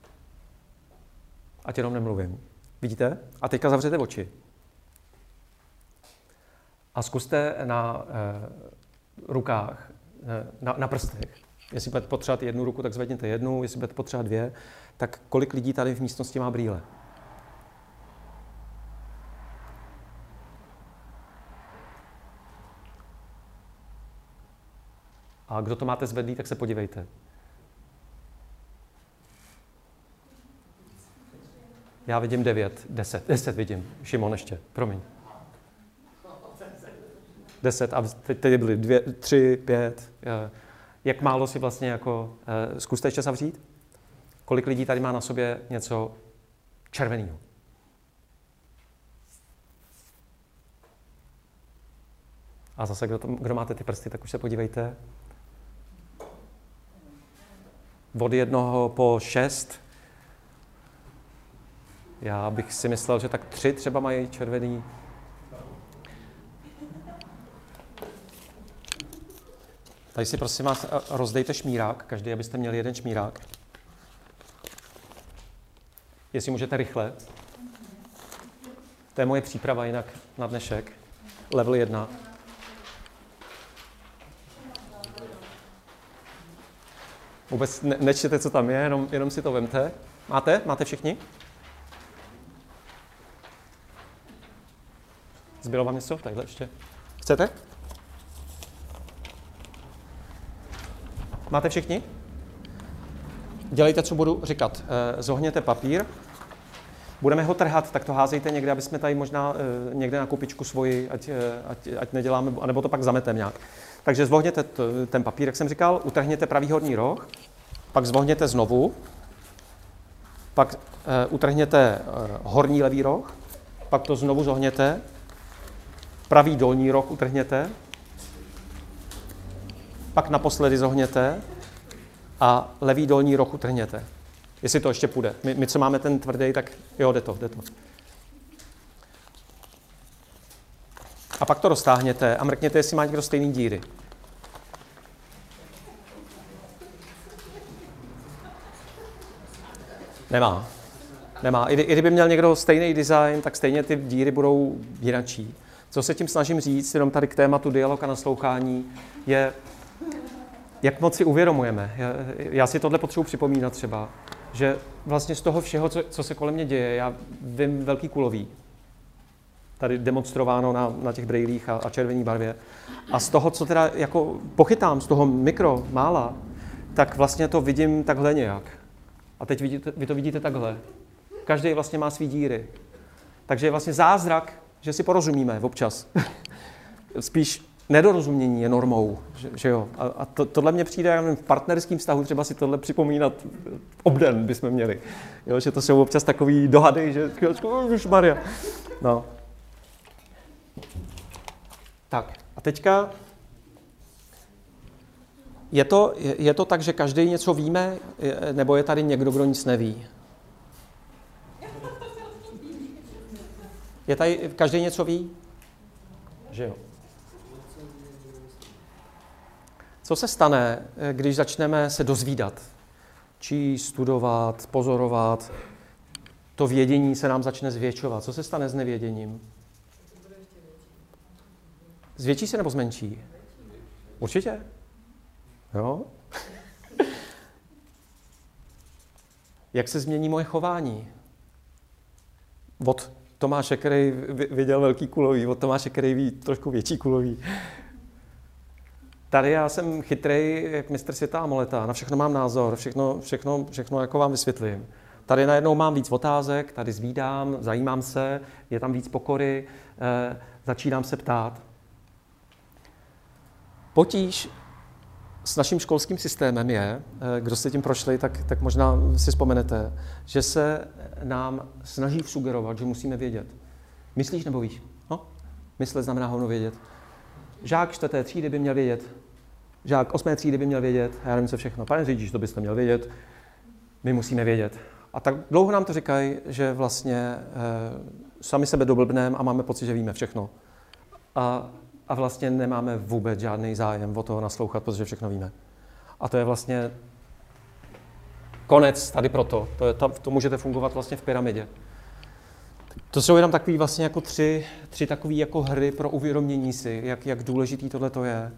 Ať jenom nemluvím. Vidíte? A teďka zavřete oči. A zkuste na uh, rukách, uh, na, na prstech, Jestli budete potřebovat jednu ruku, tak zvedněte jednu, jestli budete potřebovat dvě, tak kolik lidí tady v místnosti má brýle? A kdo to máte zvedlý, tak se podívejte. Já vidím devět, deset, deset vidím. Šimon ještě, promiň. Deset a teď, teď byly dvě, tři, pět. Já jak málo si vlastně jako, uh, zkuste ještě zavřít? Kolik lidí tady má na sobě něco červeného? A zase, kdo, to, kdo máte ty prsty, tak už se podívejte. Od jednoho po šest. Já bych si myslel, že tak tři třeba mají červený. Tady si prosím vás rozdejte šmírák, každý, abyste měli jeden šmírák. Jestli můžete rychle. To je moje příprava jinak na dnešek. Level 1. Vůbec ne- nečtěte, co tam je, jenom, jenom si to vemte. Máte? Máte všichni? Zbylo vám něco? Takhle ještě. Chcete? Máte všichni? Dělejte, co budu říkat. Eh, zohněte papír. Budeme ho trhat, tak to házejte někde, aby jsme tady možná eh, někde na kupičku svoji, ať, eh, ať, ať neděláme, anebo to pak zametem nějak. Takže zvohněte ten papír, jak jsem říkal, utrhněte pravý horní roh, pak zvohněte znovu pak utrhněte horní levý roh, pak to znovu zohněte, pravý dolní roh utrhněte, pak naposledy zohněte a levý dolní roh utrhněte. Jestli to ještě půjde. My, my co máme ten tvrdý, tak jo, jde to, jde to. A pak to roztáhněte a mrkněte, jestli má někdo stejný díry. Nemá. Nemá. I, I kdyby měl někdo stejný design, tak stejně ty díry budou jinačí. Co se tím snažím říct, jenom tady k tématu dialog a naslouchání, je, jak moc si uvědomujeme. Já, já si tohle potřebuji připomínat třeba, že vlastně z toho všeho, co, co se kolem mě děje, já vím velký kulový. Tady demonstrováno na, na těch brejlích a, a červené barvě. A z toho, co teda jako pochytám, z toho mikro, mála, tak vlastně to vidím takhle nějak. A teď vidíte, vy to vidíte takhle. Každý vlastně má svý díry. Takže je vlastně zázrak, že si porozumíme občas. Spíš nedorozumění je normou, že, že jo. A, a to, tohle mě přijde, já nevím, v partnerském vztahu třeba si tohle připomínat obden bychom měli. Jo, že to jsou občas takový dohady, že už Maria. No. Tak a teďka je to, je, je to tak, že každý něco víme, nebo je tady někdo, kdo nic neví? Je tady, každý něco ví? Že jo. Co se stane, když začneme se dozvídat? Číst, studovat, pozorovat, to vědění se nám začne zvětšovat. Co se stane s nevěděním? Zvětší se nebo zmenší? Určitě. Jo? Jak se změní moje chování? Od Tomáše, který viděl velký kulový, od Tomáše, který ví trošku větší kulový. Tady já jsem chytrý, jak mistr světa a moleta, na všechno mám názor, všechno, všechno, všechno jako vám vysvětlím. Tady najednou mám víc otázek, tady zvídám, zajímám se, je tam víc pokory, eh, začínám se ptát. Potíž s naším školským systémem je, eh, kdo jste tím prošli, tak, tak možná si vzpomenete, že se nám snaží sugerovat, že musíme vědět. Myslíš nebo víš? No, myslet znamená hovno vědět. Žák čtvrté třídy by měl vědět. Žák osmé třídy by měl vědět. Já nevím, co všechno. Pane řidič, to byste měl vědět. My musíme vědět. A tak dlouho nám to říkají, že vlastně e, sami sebe doblbneme a máme pocit, že víme všechno. A a vlastně nemáme vůbec žádný zájem o toho naslouchat, protože všechno víme. A to je vlastně konec tady proto. To, je, to, to můžete fungovat vlastně v pyramidě. To jsou jenom takový vlastně jako tři, tři takové jako hry pro uvědomění si, jak, jak důležitý tohle to je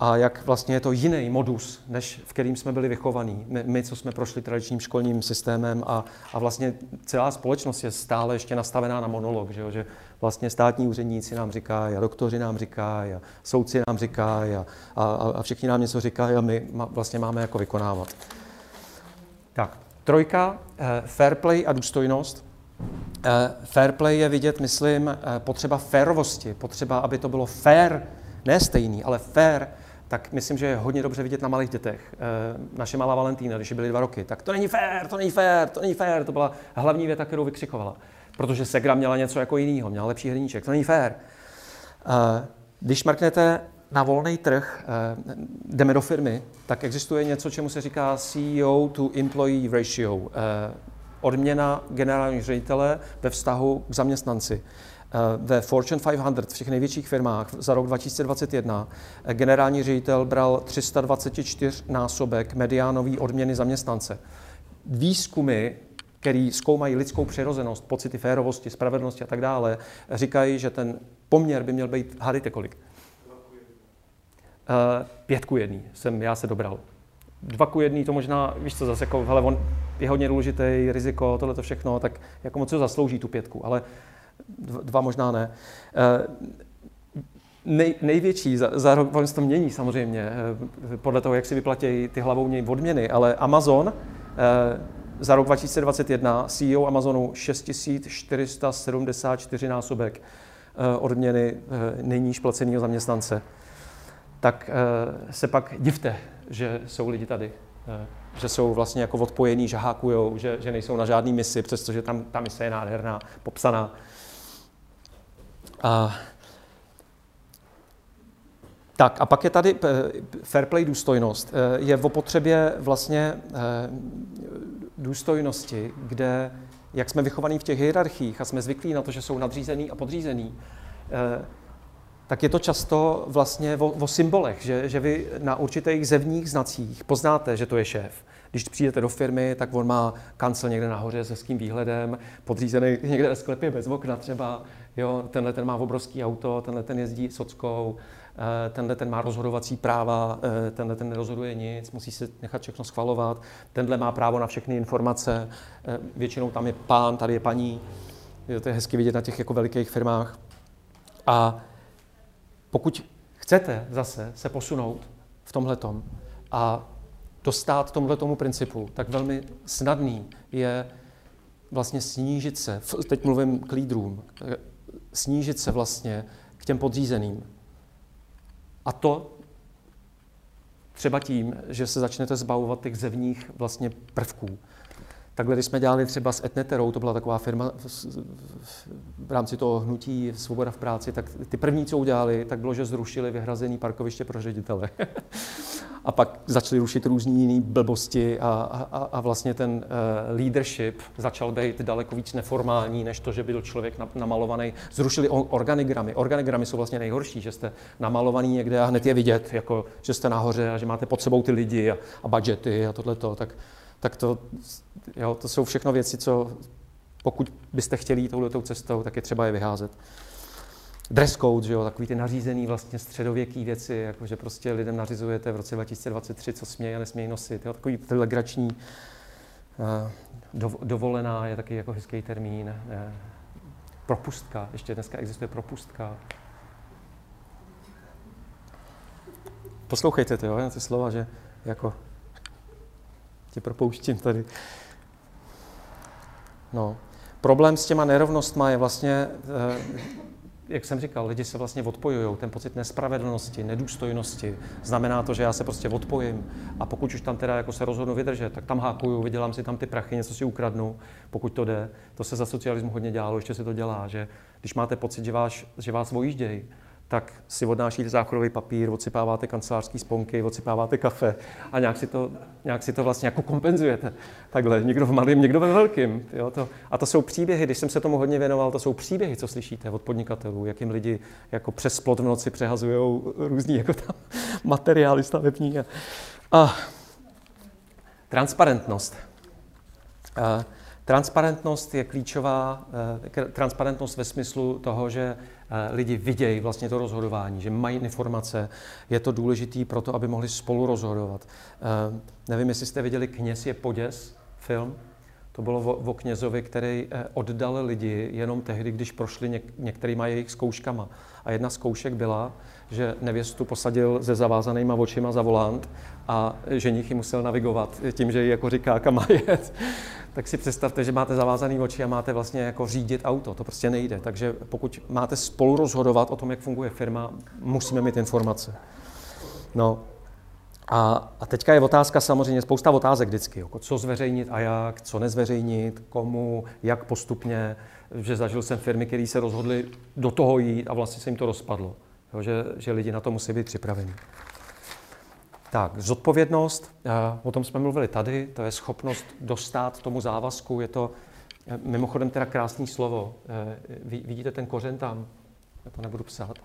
a jak vlastně je to jiný modus, než v kterým jsme byli vychovaní. My, my co jsme prošli tradičním školním systémem a, a vlastně celá společnost je stále ještě nastavená na monolog, že, jo? že vlastně státní úředníci nám říkají a doktoři nám říkají a soudci nám říkají a, a, a všichni nám něco říkají a my vlastně máme jako vykonávat. Tak, trojka, eh, fair play a důstojnost. Eh, fair play je vidět, myslím, eh, potřeba férovosti, potřeba, aby to bylo fair, ne stejný, ale fair tak myslím, že je hodně dobře vidět na malých dětech. Eh, naše malá Valentína, když byly dva roky, tak to není fér, to není fér, to není fér, to byla hlavní věta, kterou vykřikovala. Protože Segra měla něco jako jiného, měla lepší hrníček, to není. Eh, když mrknete na volný trh, jdeme do firmy, tak existuje něco, čemu se říká CEO to employee ratio. Odměna generálního ředitele ve vztahu k zaměstnanci. Eh, ve Fortune 500, v těch největších firmách za rok 2021, eh, generální ředitel bral 324 násobek mediánový odměny zaměstnance. Výzkumy, který zkoumají lidskou přirozenost, pocity férovosti, spravedlnosti a tak dále, říkají, že ten poměr by měl být, hádejte kolik? Uh, pět ku jedný jsem já se dobral. Dva ku jedný, to možná, víš co, zase jako, hele, on je hodně důležitý, riziko, tohle to všechno, tak jako moc se zaslouží tu pětku, ale dva možná ne. Eh, nej, největší, za, za rok se to mění samozřejmě, eh, podle toho, jak si vyplatí ty hlavouní odměny, ale Amazon eh, za rok 2021 CEO Amazonu 6474 násobek odměny nejníž placeného zaměstnance. Tak se pak divte, že jsou lidi tady. že jsou vlastně jako odpojení, že hákujou, že, že nejsou na žádný misi, přestože tam ta mise je nádherná, popsaná. A, tak a pak je tady fair play důstojnost. Je v opotřebě vlastně důstojnosti, kde, jak jsme vychovaní v těch hierarchiích a jsme zvyklí na to, že jsou nadřízený a podřízený, tak je to často vlastně o, o symbolech, že, že vy na určitých zevních znacích poznáte, že to je šéf. Když přijdete do firmy, tak on má kancel někde nahoře s hezkým výhledem, podřízený někde ve sklepě bez okna třeba, jo, tenhle ten má obrovský auto, tenhle ten jezdí sockou, eh, tenhle ten má rozhodovací práva, eh, tenhle ten nerozhoduje nic, musí se nechat všechno schvalovat, tenhle má právo na všechny informace, eh, většinou tam je pán, tady je paní, to je hezky vidět na těch jako velikých firmách. A pokud chcete zase se posunout v tomhletom a dostat tomhletomu principu, tak velmi snadný je vlastně snížit se, teď mluvím k lídrům, snížit se vlastně k těm podřízeným. A to třeba tím, že se začnete zbavovat těch zevních vlastně prvků. Takhle, když jsme dělali třeba s Etneterou, to byla taková firma v rámci toho hnutí Svoboda v práci, tak ty první, co udělali, tak bylo, že zrušili vyhrazený parkoviště pro ředitele. a pak začali rušit různé jiné blbosti a, a, a vlastně ten uh, leadership začal být daleko víc neformální, než to, že byl člověk namalovaný. Zrušili organigramy. Organigramy jsou vlastně nejhorší, že jste namalovaný někde a hned je vidět, jako, že jste nahoře a že máte pod sebou ty lidi a, a budgety a tohleto. Tak tak to, jo, to jsou všechno věci, co pokud byste chtěli jít touhletou cestou, tak je třeba je vyházet. Dress code, že jo, takový ty nařízený vlastně středověký věci, jako že prostě lidem nařizujete v roce 2023, co smějí a nesmějí nosit. Jo, takový legrační uh, dovolená je taky jako hezký termín. Uh, propustka, ještě dneska existuje propustka. Poslouchejte to, jo, na ty slova, že jako tě propouštím tady. No. Problém s těma nerovnostma je vlastně, eh, jak jsem říkal, lidi se vlastně odpojují. Ten pocit nespravedlnosti, nedůstojnosti. Znamená to, že já se prostě odpojím. A pokud už tam teda jako se rozhodnu vydržet, tak tam hákuju, vydělám si tam ty prachy, něco si ukradnu, pokud to jde. To se za socialismu hodně dělalo, ještě se to dělá, že když máte pocit, že vás, že vás vojíždějí, tak si odnášíte záchodový papír, odsypáváte kancelářský sponky, odsypáváte kafe a nějak si to, nějak si to vlastně jako kompenzujete. Takhle, někdo v malém, někdo ve velkým. Jo, to, a to jsou příběhy, když jsem se tomu hodně věnoval, to jsou příběhy, co slyšíte od podnikatelů, jak jim lidi jako přes plot v noci přehazují různý jako tam materiály stavební. A, a transparentnost. A, transparentnost je klíčová, eh, transparentnost ve smyslu toho, že lidi vidějí vlastně to rozhodování, že mají informace. Je to důležité pro to, aby mohli spolu rozhodovat. Eh, nevím, jestli jste viděli Kněz je poděs, film. To bylo o, o knězovi, který eh, oddal lidi jenom tehdy, když prošli něk, některýma jejich zkouškama. A jedna z zkoušek byla, že nevěstu posadil se zavázanýma očima za volant a ženich ji musel navigovat tím, že jí jako říká, kam má jet tak si představte, že máte zavázaný oči a máte vlastně jako řídit auto. To prostě nejde. Takže pokud máte spolu rozhodovat o tom, jak funguje firma, musíme mít informace. No, a, a teďka je otázka samozřejmě, spousta otázek vždycky, jako co zveřejnit a jak, co nezveřejnit, komu, jak postupně, že zažil jsem firmy, které se rozhodly do toho jít a vlastně se jim to rozpadlo. Jo, že, že lidi na to musí být připraveni. Tak, zodpovědnost, eh, o tom jsme mluvili tady, to je schopnost dostat tomu závazku, je to eh, mimochodem teda krásný slovo. Eh, vidíte ten kořen tam? Já to nebudu psát.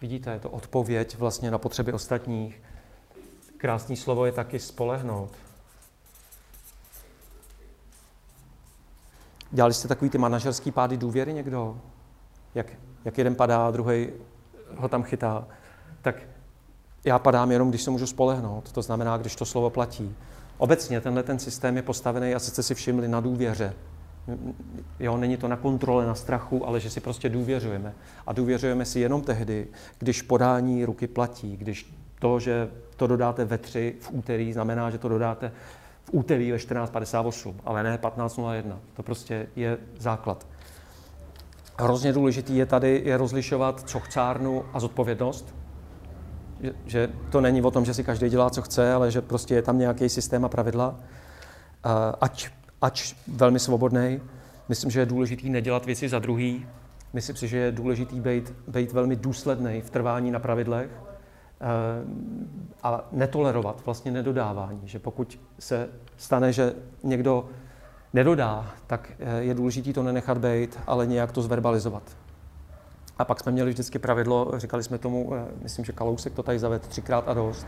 Vidíte, je to odpověď vlastně na potřeby ostatních. Krásný slovo je taky spolehnout. Dělali jste takový ty manažerský pády důvěry někdo? Jak, jak jeden padá, druhý ho tam chytá tak já padám jenom, když se můžu spolehnout. To znamená, když to slovo platí. Obecně tenhle ten systém je postavený, a jste si všimli, na důvěře. Jo, není to na kontrole, na strachu, ale že si prostě důvěřujeme. A důvěřujeme si jenom tehdy, když podání ruky platí, když to, že to dodáte ve tři v úterý, znamená, že to dodáte v úterý ve 14.58, ale ne 15.01. To prostě je základ. Hrozně důležitý je tady je rozlišovat cochcárnu a zodpovědnost že, to není o tom, že si každý dělá, co chce, ale že prostě je tam nějaký systém a pravidla. Ať, ať velmi svobodný. Myslím, že je důležité nedělat věci za druhý. Myslím si, že je důležité být, být velmi důsledný v trvání na pravidlech a netolerovat vlastně nedodávání. Že pokud se stane, že někdo nedodá, tak eh, je důležité to nenechat být, ale nějak to zverbalizovat. A pak jsme měli vždycky pravidlo, říkali jsme tomu, eh, myslím, že Kalousek to tady zavedl třikrát a dost.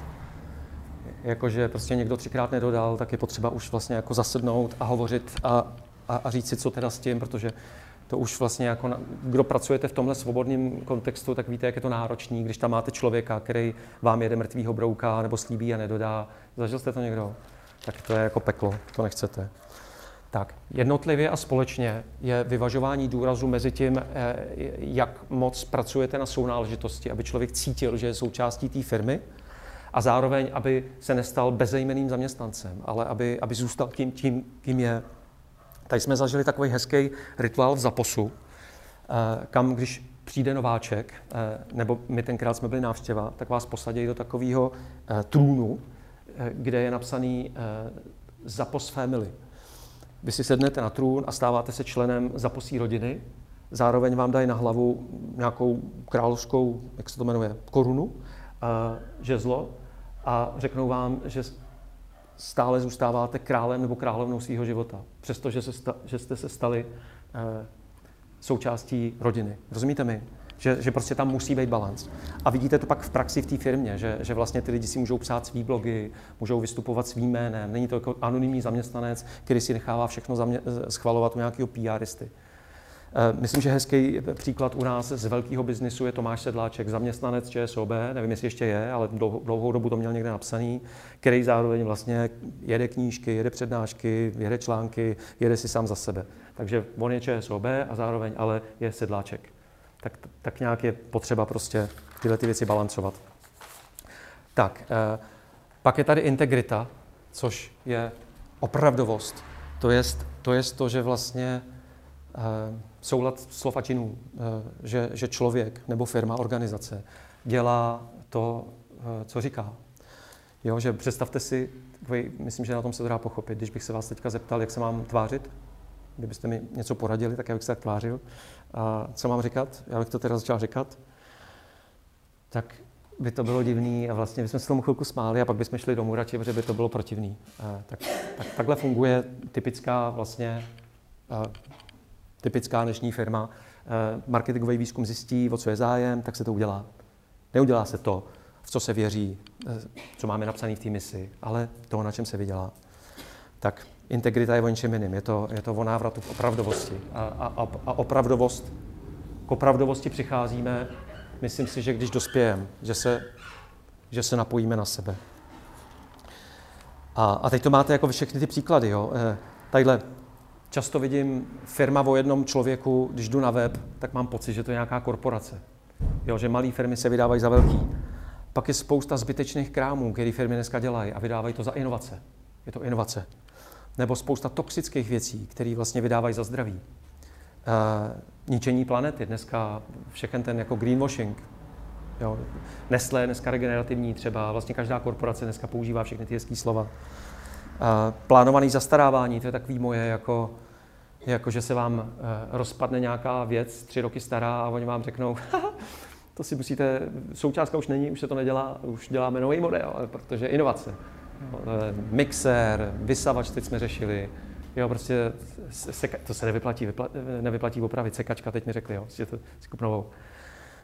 Jakože prostě někdo třikrát nedodal, tak je potřeba už vlastně jako zasednout a hovořit a, a, a říct si, co teda s tím, protože to už vlastně jako, na, kdo pracujete v tomhle svobodném kontextu, tak víte, jak je to náročný, když tam máte člověka, který vám jede mrtvýho brouka nebo slíbí a nedodá. Zažil jste to někdo? Tak to je jako peklo, to nechcete. Tak, jednotlivě a společně je vyvažování důrazu mezi tím, eh, jak moc pracujete na sounáležitosti, aby člověk cítil, že je součástí té firmy a zároveň, aby se nestal bezejmeným zaměstnancem, ale aby, aby zůstal tím, tím, kým je. Tady jsme zažili takový hezký rituál v Zaposu, eh, kam když přijde nováček, eh, nebo my tenkrát jsme byli návštěva, tak vás posadí do takového trůnu, kde je napsaný Zapos Family. Vy si sednete na trůn a stáváte se členem zaposí rodiny, zároveň vám dají na hlavu nějakou královskou, jak se to jmenuje, korunu, a žezlo a řeknou vám, že stále zůstáváte králem nebo královnou svého života, přestože že jste se stali uh, součástí rodiny. Rozumíte mi? Že, že prostě tam musí být balans. A vidíte to pak v praxi v té firmě, že, že vlastně ty lidi si můžou psát svý blogy, můžou vystupovat svým jménem. Není to jako anonymní zaměstnanec, který si nechává všechno zamě- schvalovat u nějakého PRisty. Eh, myslím, že hezký příklad u nás z velkého biznisu je Tomáš Sedláček, zaměstnanec ČSOB, nevím, jestli ještě je, ale dlouhou dobu to měl někde napsaný, který zároveň vlastně jede knížky, jede přednášky, jede články, jede si sám za sebe. Takže on je ČSOB a zároveň ale je Sedláček tak, tak nějak je potřeba prostě tyhle ty věci balancovat. Tak, eh, pak je tady integrita, což je opravdovost. To je to, jest to že vlastně eh, soulad slov a činů, eh, že, že člověk nebo firma, organizace dělá to, co říká. Jo, že představte si, myslím, že na tom se to dá pochopit, když bych se vás teďka zeptal, jak se mám tvářit, kdybyste mi něco poradili, tak já bych se tak tvářil. A co mám říkat? Já bych to teda začal říkat. Tak by to bylo divný a vlastně bychom se tomu chvilku smáli a pak bychom šli domů radši, protože by to bylo protivný. A tak, tak, takhle funguje typická vlastně typická dnešní firma. Marketingový výzkum zjistí, o co je zájem, tak se to udělá. Neudělá se to, v co se věří, co máme napsané v té misi, ale to, na čem se vydělá. Tak integrita je o něčem jiným. Je to, je to o návratu k opravdovosti. A, a, a opravdovost, k opravdovosti přicházíme, myslím si, že když dospějeme, že se, že se napojíme na sebe. A, a teď to máte jako všechny ty příklady. Jo? E, tadyhle často vidím firma o jednom člověku, když jdu na web, tak mám pocit, že to je nějaká korporace. Jo, že malé firmy se vydávají za velký. Pak je spousta zbytečných krámů, které firmy dneska dělají a vydávají to za inovace. Je to inovace nebo spousta toxických věcí, které vlastně vydávají za zdraví. Uh, ničení planety, dneska všechen ten jako greenwashing. Jo. Nestlé je dneska regenerativní třeba, vlastně každá korporace dneska používá všechny ty hezké slova. Uh, plánovaný zastarávání, to je takový moje, jako, jako že se vám uh, rozpadne nějaká věc tři roky stará a oni vám řeknou, to si musíte, součástka už není, už se to nedělá, už děláme nový model, protože inovace. Eh, mixér, vysavač, teď jsme řešili, jo, prostě seka, to se nevyplatí, vypla, nevyplatí opravit, sekačka, teď mi řekli, jo, prostě to si kup novou.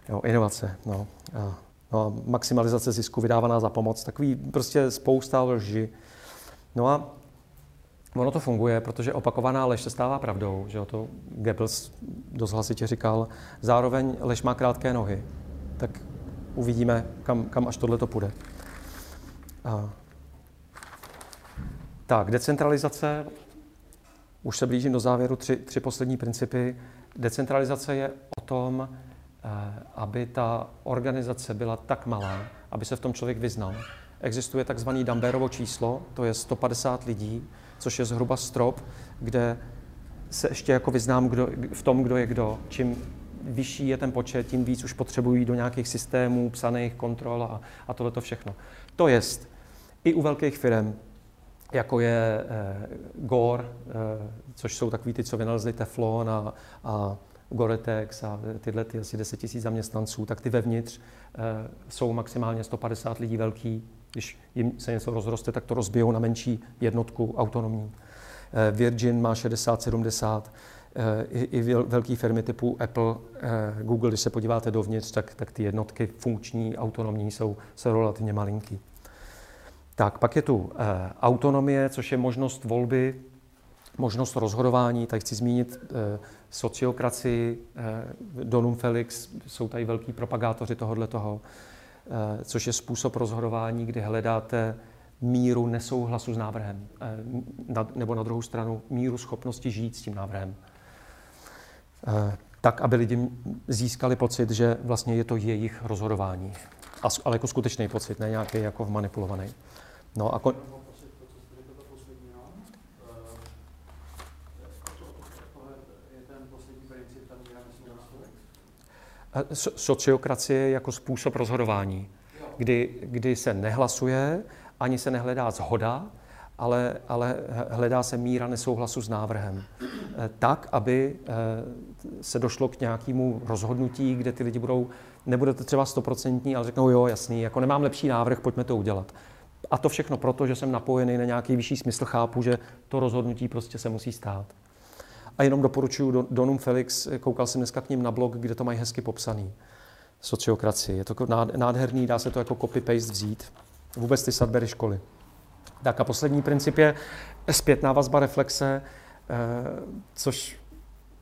Jo, inovace, no. A, no a maximalizace zisku vydávaná za pomoc, takový prostě spousta lži. No a ono to funguje, protože opakovaná lež se stává pravdou, že jo, to Goebbels dost hlasitě říkal. Zároveň lež má krátké nohy, tak uvidíme, kam, kam až tohle to půjde. A tak, decentralizace, už se blížím do závěru, tři, tři poslední principy. Decentralizace je o tom, eh, aby ta organizace byla tak malá, aby se v tom člověk vyznal. Existuje takzvaný Damberovo číslo, to je 150 lidí, což je zhruba strop, kde se ještě jako vyznám kdo, v tom, kdo je kdo. Čím vyšší je ten počet, tím víc už potřebují do nějakých systémů, psaných kontrol a, a tohle to všechno. To jest, i u velkých firm, jako je eh, Gore, eh, což jsou takový ty, co vynalezli Teflon a, a Goretex a tyhle ty asi 10 000 zaměstnanců, tak ty vevnitř eh, jsou maximálně 150 lidí velký. Když jim se něco rozroste, tak to rozbijou na menší jednotku autonomní. Eh, Virgin má 60-70, eh, i, i velké firmy typu Apple, eh, Google, když se podíváte dovnitř, tak, tak ty jednotky funkční, autonomní jsou, jsou relativně malinký. Tak, pak je tu autonomie, což je možnost volby, možnost rozhodování. Tady chci zmínit sociokracii, Donum Felix, jsou tady velký propagátoři tohohle toho, což je způsob rozhodování, kdy hledáte míru nesouhlasu s návrhem, eh, nebo na druhou stranu míru schopnosti žít s tím návrhem. Eh, tak, aby lidi získali pocit, že vlastně je to jejich rozhodování. Ale jako skutečný pocit, ne nějaký jako manipulovaný. No a kon... Sociokracie jako způsob rozhodování, kdy, kdy se nehlasuje, ani se nehledá zhoda, ale, ale hledá se míra nesouhlasu s návrhem. Eh, tak, aby eh, se došlo k nějakému rozhodnutí, kde ty lidi budou, nebude to třeba stoprocentní, ale řeknou, jo, jasný, jako nemám lepší návrh, pojďme to udělat. A to všechno proto, že jsem napojený na nějaký vyšší smysl, chápu, že to rozhodnutí prostě se musí stát. A jenom doporučuji Donum Felix, koukal jsem dneska k ním na blog, kde to mají hezky popsaný. Sociokracii. Je to nádherný, dá se to jako copy-paste vzít vůbec ty Sudbury školy. Tak a poslední princip je zpětná vazba reflexe, eh, což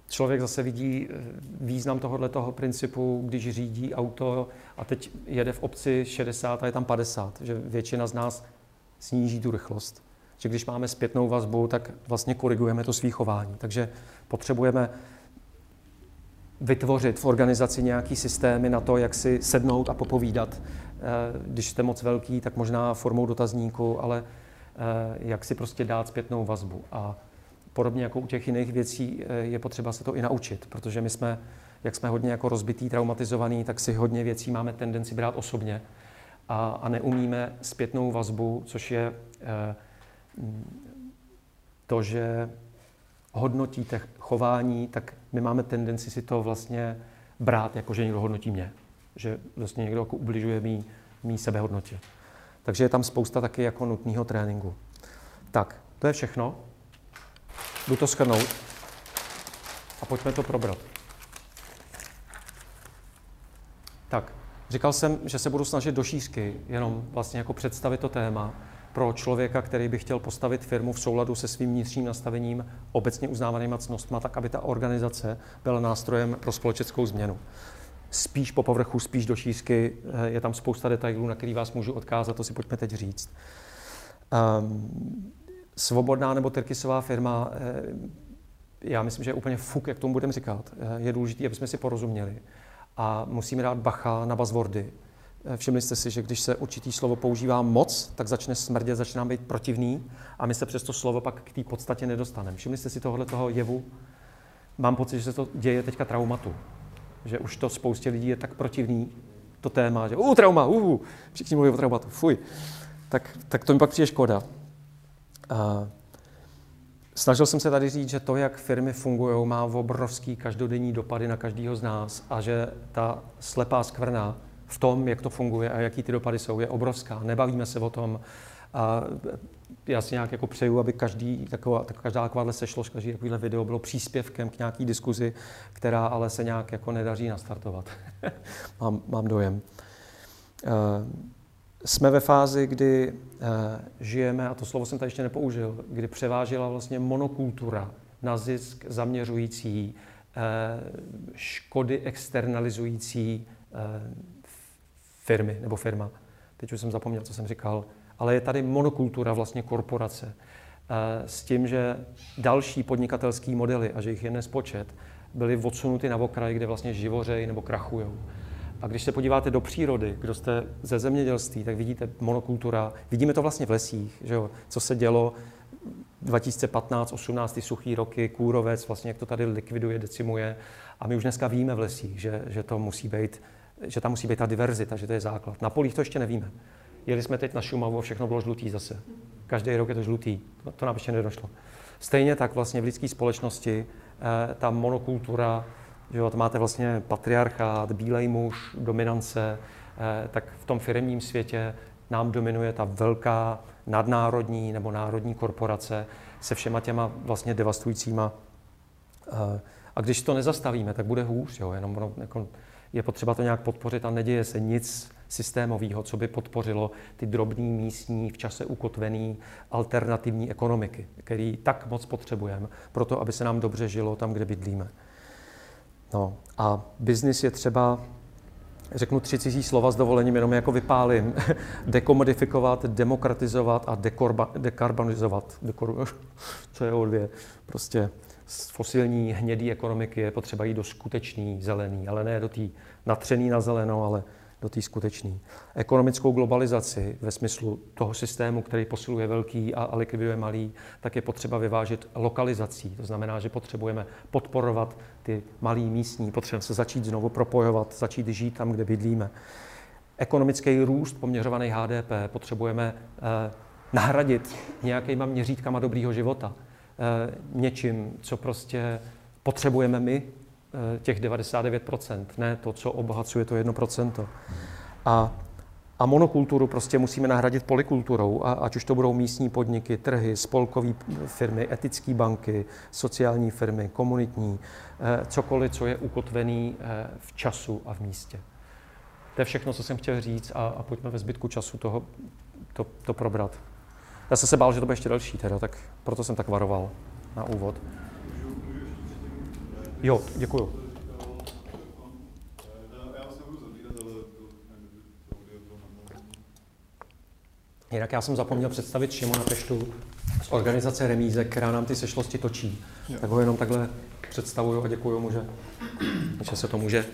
člověk zase vidí eh, význam tohohle toho principu, když řídí auto a teď jede v obci 60 a je tam 50, že většina z nás sníží tu rychlost. Že když máme zpětnou vazbu, tak vlastně korigujeme to svý chování. Takže potřebujeme vytvořit v organizaci nějaký systémy na to, jak si sednout a popovídat Eh, když jste moc velký, tak možná formou dotazníku, ale eh, jak si prostě dát zpětnou vazbu. A podobně jako u těch jiných věcí eh, je potřeba se to i naučit, protože my jsme, jak jsme hodně jako rozbitý, traumatizovaný, tak si hodně věcí máme tendenci brát osobně a, a neumíme zpětnou vazbu, což je to, že hodnotíte chování, tak my máme tendenci si to vlastně brát, jako že někdo hodnotí mě že vlastně někdo jako ubližuje mý, mý sebehodnotě. Takže je tam spousta taky jako nutného tréninku. Tak, to je všechno. Jdu to schrnout a pojďme to probrat. Tak, říkal jsem, že se budu snažit do šířky jenom vlastně jako představit to téma pro člověka, který by chtěl postavit firmu v souladu se svým vnitřním nastavením, obecně uznávanýma cnostma, tak aby ta organizace byla nástrojem pro společenskou změnu spíš po povrchu, spíš do šířky. Eh, je tam spousta detailů, na který vás můžu odkázat, to si pojďme teď říct. Um, svobodná nebo Tyrkisová firma, eh, já myslím, že je úplně fuk, jak tomu budeme říkat. Eh, je důležité, aby jsme si porozuměli. A musíme dát bacha na buzzwordy. Všimli jste si, že když se určitý slovo používá moc, tak začne smrdět, začne nám být protivný a my se přes to slovo pak k té podstatě nedostaneme. Všimli jste si tohle toho jevu? Mám pocit, že se to děje teďka traumatu že už to spoustě lidí je tak protivný, to téma, že uh, trauma, uh, všichni mluví o traumatu, fuj. Tak, tak to mi pak přijde škoda. A snažil jsem se tady říct, že to, jak firmy fungují, má obrovský každodenní dopady na každého z nás a že ta slepá skvrna v tom, jak to funguje a jaký ty dopady jsou, je obrovská. Nebavíme se o tom, a já si nějak jako přeju, aby každý, taková, tak každá takováhle sešlož, každý takovýhle video bylo příspěvkem k nějaký diskuzi, která ale se nějak jako nedaří nastartovat. mám, mám dojem. Uh, jsme ve fázi, kdy uh, žijeme, a to slovo jsem tady ještě nepoužil, kdy převážila vlastně monokultura na zisk zaměřující, uh, škody externalizující firmy nebo firma. Teď už jsem zapomněl, co jsem říkal ale je tady monokultura vlastně korporace. Eh, s tím, že další podnikatelské modely, a že jich je nespočet, byly odsunuty na okraj, kde vlastně živořejí nebo krachují. A když se podíváte do přírody, kdo jste ze zemědělství, tak vidíte monokultura. Vidíme to vlastně v lesích, že jo? co se dělo 2015, 18, ty suchý roky, kůrovec, vlastně jak to tady likviduje, decimuje. A my už dneska víme v lesích, že, že to musí být, že tam musí být ta diverzita, že to je základ. Na polích to ještě nevíme. Jeli jsme teď na Šumavu a všechno bylo žlutý zase. Každý rok je to žlutý. To, nám ještě nedošlo. Stejně tak vlastně v lidské společnosti eh, ta monokultura, že jo, máte vlastně patriarchát, bílej muž, dominance, eh, tak v tom firmním světě nám dominuje ta velká nadnárodní nebo národní korporace se všema těma vlastně devastujícíma. Eh, a když to nezastavíme, tak bude hůř. Jo? Jenom ono, jako, je potřeba to nějak podpořit a neděje se nic systémového, co by podpořilo ty drobný, místní, v čase ukotvený alternativní ekonomiky, který tak moc potřebujeme, proto aby se nám dobře žilo tam, kde bydlíme. No a biznis je třeba řeknu tři cizí slova s dovolením, jenom jako vypálím. Dekomodifikovat, demokratizovat a dekorba, dekarbonizovat. Dekor, co je o dvě? Prostě z fosilní hnědé ekonomiky je potřeba jít do skutečný zelený, ale ne do té natřený na zeleno, ale do té skutečné. Ekonomickou globalizaci ve smyslu toho systému, který posiluje velký a likviduje malý, tak je potřeba vyvážit lokalizací. To znamená, že potřebujeme podporovat ty malý místní, potřebujeme se začít znovu propojovat, začít žít tam, kde bydlíme. Ekonomický růst poměřovaný HDP potřebujeme eh, nahradit nějakýma měřítkama dobrýho života. Eh, něčím, co prostě potřebujeme my, Eh, těch 99%, ne to, co obohacuje to 1%. A, a monokulturu prostě musíme nahradit polikulturou, a, ať už to budou místní podniky, trhy, spolkové firmy, etické banky, sociální firmy, komunitní, eh, cokoliv, co je ukotvený eh, v času a v místě. To je všechno, co jsem chtěl říct a, a pojďme ve zbytku času toho, to, to probrat. Já jsem se bál, že to bude ještě další, teda, tak proto jsem tak varoval na úvod. Jo, děkuju. Jinak já jsem zapomněl představit Šimona Peštu z organizace Remíze, která nám ty sešlosti točí. Jo. Tak ho jenom takhle představuju a děkuju mu, že, že se to může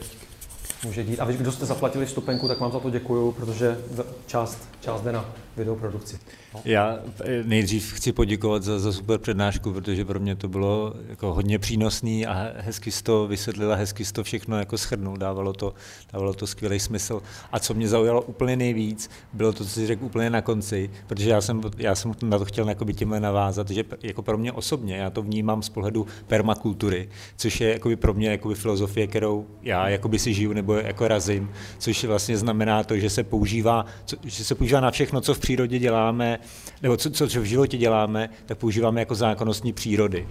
může dít. A vy, kdo jste zaplatili vstupenku, tak vám za to děkuju, protože část, část jde na videoprodukci. No. Já eh, nejdřív chci poděkovat za, za super přednášku, protože pro mě to bylo jako hodně přínosný a hezky to vysvětlila, hezky to všechno jako schrnul, dávalo to, dávalo to skvělý smysl. A co mě zaujalo úplně nejvíc, bylo to, co jsi řekl úplně na konci, protože já jsem, já jsem na to chtěl tímhle navázat, že jako pro mě osobně, já to vnímám z pohledu permakultury, což je jakoby pro mě jakoby filozofie, kterou já jakoby si žiju nebo jako razím, což vlastně znamená to, že se používá, co, že se používá na všechno, co v přírodě děláme, nebo co, co v životě děláme, tak používáme jako zákonnostní přírody.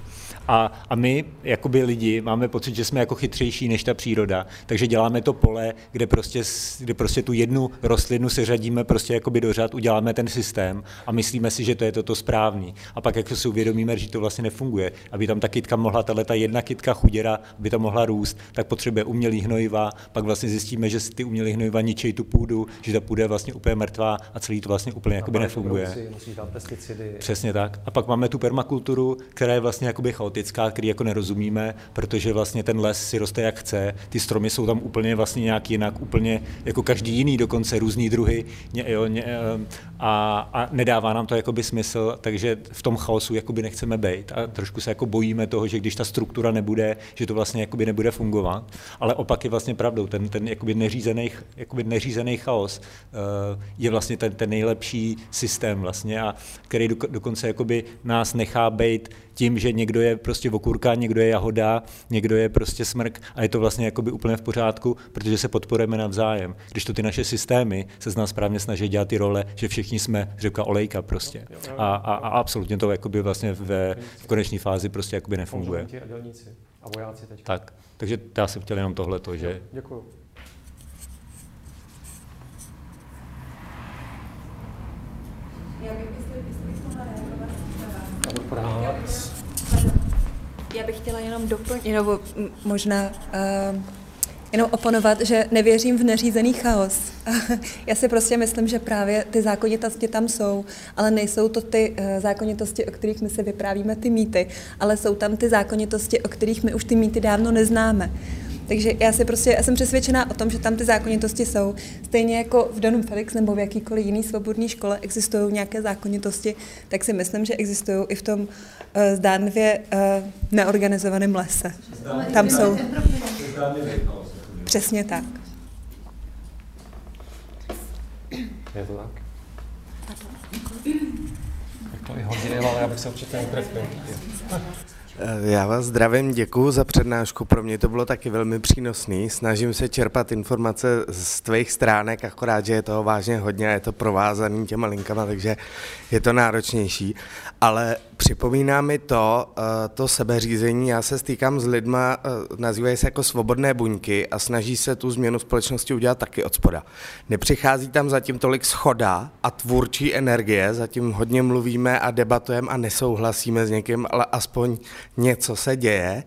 A, a my, jakoby lidi, máme pocit, že jsme jako chytřejší než ta příroda, takže děláme to pole, kde prostě, kde prostě tu jednu rostlinu seřadíme prostě jakoby do řad, uděláme ten systém a myslíme si, že to je toto správný. A pak, jak si uvědomíme, že to vlastně nefunguje, aby tam ta kytka mohla, tahle ta jedna kytka chuděra, aby tam mohla růst, tak potřebuje umělý hnojiva, pak vlastně zjistíme, že ty umělý hnojiva ničejí tu půdu, že ta půda je vlastně úplně mrtvá a celý to vlastně úplně jakoby nefunguje. Musí dát pesticidy. Přesně tak. A pak máme tu permakulturu, která je vlastně jakoby chaotická, který jako nerozumíme, protože vlastně ten les si roste jak chce, ty stromy jsou tam úplně vlastně nějak jinak, úplně jako každý jiný, dokonce různý druhy. Ně, jo, ně, eh, a, a, nedává nám to jakoby smysl, takže v tom chaosu jakoby nechceme být. A trošku se jako bojíme toho, že když ta struktura nebude, že to vlastně jakoby nebude fungovat, ale opak je vlastně pravdou, ten, ten jakoby neřízený, jakoby neřízený chaos uh, je vlastně ten, ten nejlepší systém vlastně a který do, dokonce jakoby nás nechá být tím, že někdo je prostě okurka, někdo je jahoda, někdo je prostě smrk a je to vlastně jakoby úplně v pořádku, protože se podporujeme navzájem. Když to ty naše systémy se z nás správně snaží dělat ty role, že všichni jsme řeka olejka prostě. A, a, a absolutně to jakoby vlastně ve, v konečné fázi prostě jakoby nefunguje. A vojáci teď. Tak, takže já jsem chtěl jenom tohleto, že... Děkuji. Já bych, reagovat. Já bych chtěla jenom doplnit, nebo možná uh, jenom oponovat, že nevěřím v neřízený chaos. Já si prostě myslím, že právě ty zákonitosti tam jsou, ale nejsou to ty uh, zákonitosti, o kterých my si vyprávíme ty mýty, ale jsou tam ty zákonitosti, o kterých my už ty mýty dávno neznáme. Takže já si prostě, já jsem přesvědčená o tom, že tam ty zákonitosti jsou. Stejně jako v Donum Felix nebo v jakýkoliv jiný svobodné škole existují nějaké zákonitosti, tak si myslím, že existují i v tom uh, zdánlivě uh, neorganizovaném lese. Tam jsou. Přesně tak. Je to tak? Tak to i hodně, ale já bych se určitě netrefil. Eh, já vás zdravím, děkuji za přednášku, pro mě to bylo taky velmi přínosný. Snažím se čerpat informace z tvých stránek, akorát, že je toho vážně hodně a je to provázaný těma linkama, takže je to náročnější. Ale připomíná mi to, eh, to sebeřízení, já se stýkám s lidma, eh, nazývají se jako svobodné buňky a snaží se tu změnu společnosti udělat taky od spoda. Nepřichází tam zatím tolik schoda a tvůrčí energie, zatím hodně mluvíme a debatujeme a nesouhlasíme s někým, ale aspoň něco se děje.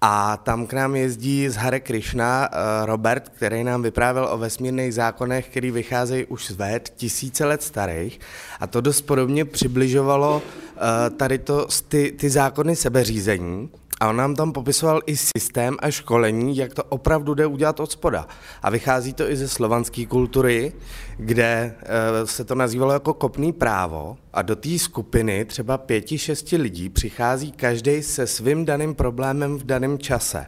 A tam k nám jezdí z Hare Krishna eh, Robert, který nám vyprávěl o vesmírných zákonech, který vycházejí už z věd, tisíce let starých. A to dost podobně přibližovalo eh, tady to, ty, ty zákony sebeřízení. A on nám tam popisoval i systém a školení, jak to opravdu jde udělat od spoda. A vychází to i ze slovanské kultury, kde e, se to nazývalo jako kopný právo a do té skupiny třeba pěti, šesti lidí přichází každý se svým daným problémem v daném čase.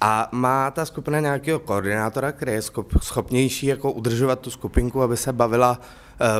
A má ta skupina nějakého koordinátora, který je schopnější jako udržovat tu skupinku, aby se bavila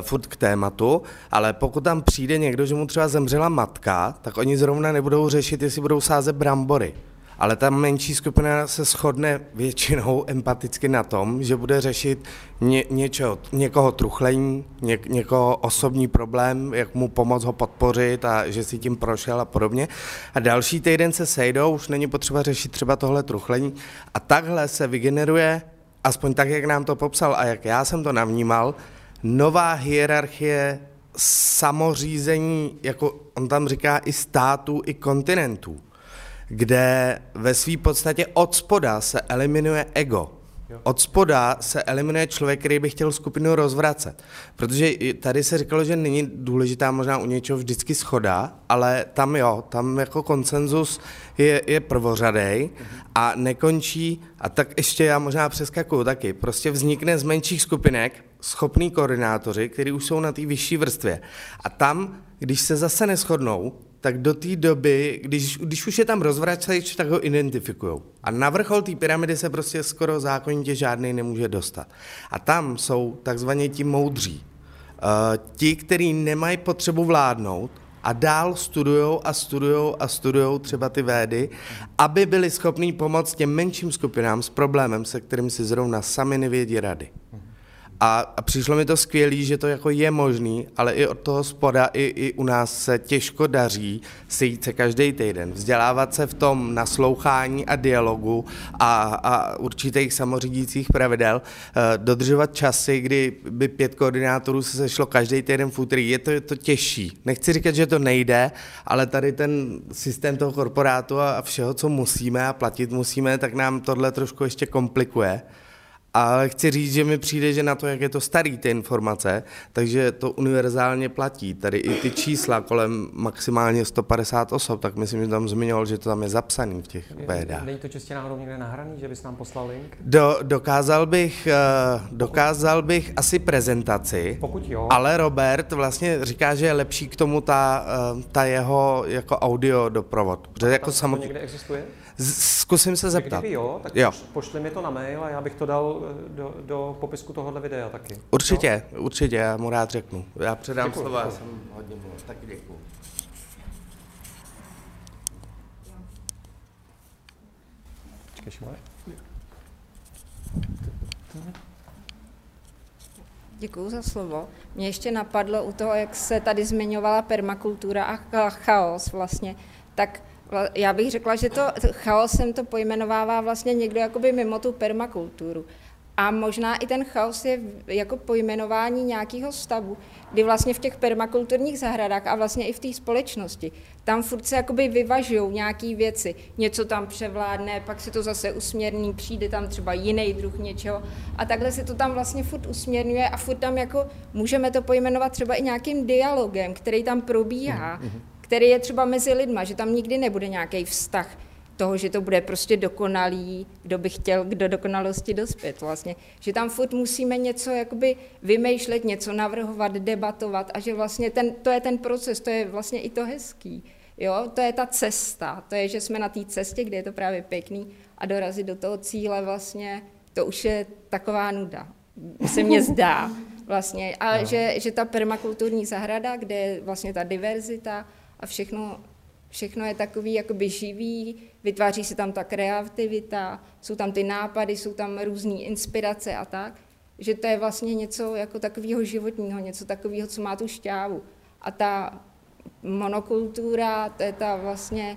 furt k tématu, ale pokud tam přijde někdo, že mu třeba zemřela matka, tak oni zrovna nebudou řešit, jestli budou sázet brambory. Ale ta menší skupina se shodne většinou empaticky na tom, že bude řešit ně, něčeho, někoho truchlení, ně, někoho osobní problém, jak mu pomoct ho podpořit a že si tím prošel a podobně. A další týden se sejdou, už není potřeba řešit třeba tohle truchlení. A takhle se vygeneruje, aspoň tak, jak nám to popsal a jak já jsem to navnímal, nová hierarchie samořízení, jako on tam říká, i států, i kontinentů, kde ve své podstatě od spoda se eliminuje ego. Od spoda se eliminuje člověk, který by chtěl skupinu rozvracet. Protože tady se říkalo, že není důležitá možná u něčeho vždycky schoda, ale tam jo, tam jako konsenzus je, je prvořadej a nekončí, a tak ještě já možná přeskakuju taky, prostě vznikne z menších skupinek schopní koordinátoři, kteří už jsou na té vyšší vrstvě. A tam, když se zase neschodnou, tak do té doby, když, když už je tam rozvracač, tak ho identifikují. A na vrchol té pyramidy se prostě skoro zákonitě žádný nemůže dostat. A tam jsou takzvaně ti moudří. Uh, ti, kteří nemají potřebu vládnout, a dál studují a studují a studují třeba ty védy, aby byli schopní pomoct těm menším skupinám s problémem, se kterým si zrovna sami nevědí rady. A, a přišlo mi to skvělé, že to jako je možný, ale i od toho spoda, i, i u nás se těžko daří sejít se každý týden, vzdělávat se v tom naslouchání a dialogu a, a určitých samořídících pravidel, uh, dodržovat časy, kdy by pět koordinátorů se sešlo každý týden v úterý. Je to, je to těžší. Nechci říkat, že to nejde, ale tady ten systém toho korporátu a všeho, co musíme a platit musíme, tak nám tohle trošku ještě komplikuje. Ale chci říct, že mi přijde, že na to, jak je to starý, ty informace, takže to univerzálně platí. Tady i ty čísla kolem maximálně 150 osob, tak myslím, že tam zmiňoval, že to tam je zapsaný v těch védách. Není to čistě náhodou někde nahraný, že bys nám poslal link? Do, dokázal, bych, uh, dokázal bych asi prezentaci, Pokud jo. ale Robert vlastně říká, že je lepší k tomu ta, uh, ta jeho jako audio doprovod. Protože jako samotný... to někde existuje? Zkusím se zeptat. Kdyby jo, tak jo. pošli mi to na mail a já bych to dal eh, do, do popisku tohohle videa taky. Určitě, no? určitě, já mu rád řeknu. Já předám děkuji, slova, já jsem hodně mluvil, taky děkuji. Děkuji za slovo. Mě ještě napadlo u toho, jak se tady zmiňovala permakultura a chaos vlastně, tak já bych řekla, že to chaosem to pojmenovává vlastně někdo jakoby mimo tu permakulturu. A možná i ten chaos je jako pojmenování nějakého stavu, kdy vlastně v těch permakulturních zahradách a vlastně i v té společnosti, tam furt se jakoby vyvažují nějaké věci. Něco tam převládne, pak se to zase usměrní, přijde tam třeba jiný druh něčeho a takhle se to tam vlastně furt usměrňuje a furt tam jako můžeme to pojmenovat třeba i nějakým dialogem, který tam probíhá, mm-hmm který je třeba mezi lidma, že tam nikdy nebude nějaký vztah toho, že to bude prostě dokonalý, kdo by chtěl k do dokonalosti dospět vlastně. Že tam furt musíme něco jakoby vymýšlet, něco navrhovat, debatovat a že vlastně ten, to je ten proces, to je vlastně i to hezký. Jo, to je ta cesta, to je, že jsme na té cestě, kde je to právě pěkný a dorazit do toho cíle vlastně, to už je taková nuda, se mně zdá vlastně. A no. že, že ta permakulturní zahrada, kde je vlastně ta diverzita a všechno, všechno je takový jakoby živý, vytváří se tam ta kreativita, jsou tam ty nápady, jsou tam různé inspirace a tak, že to je vlastně něco jako takového životního, něco takového, co má tu šťávu. A ta monokultura, to je ta vlastně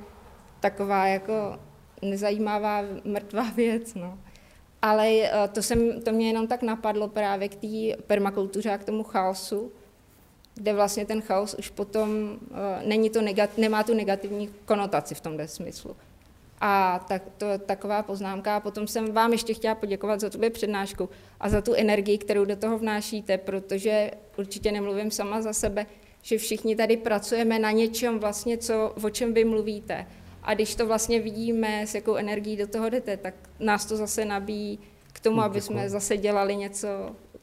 taková jako nezajímavá mrtvá věc, no. Ale eh, to, jsem, to mě jenom tak napadlo právě k té permakultuře a k tomu chaosu, kde vlastně ten chaos už potom uh, není to negat, nemá tu negativní konotaci v tomhle smyslu. A tak to je taková poznámka. A potom jsem vám ještě chtěla poděkovat za tuhle přednášku a za tu energii, kterou do toho vnášíte, protože určitě nemluvím sama za sebe, že všichni tady pracujeme na něčem vlastně, co, o čem vy mluvíte. A když to vlastně vidíme, s jakou energií do toho jdete, tak nás to zase nabíjí k tomu, aby jsme zase dělali něco,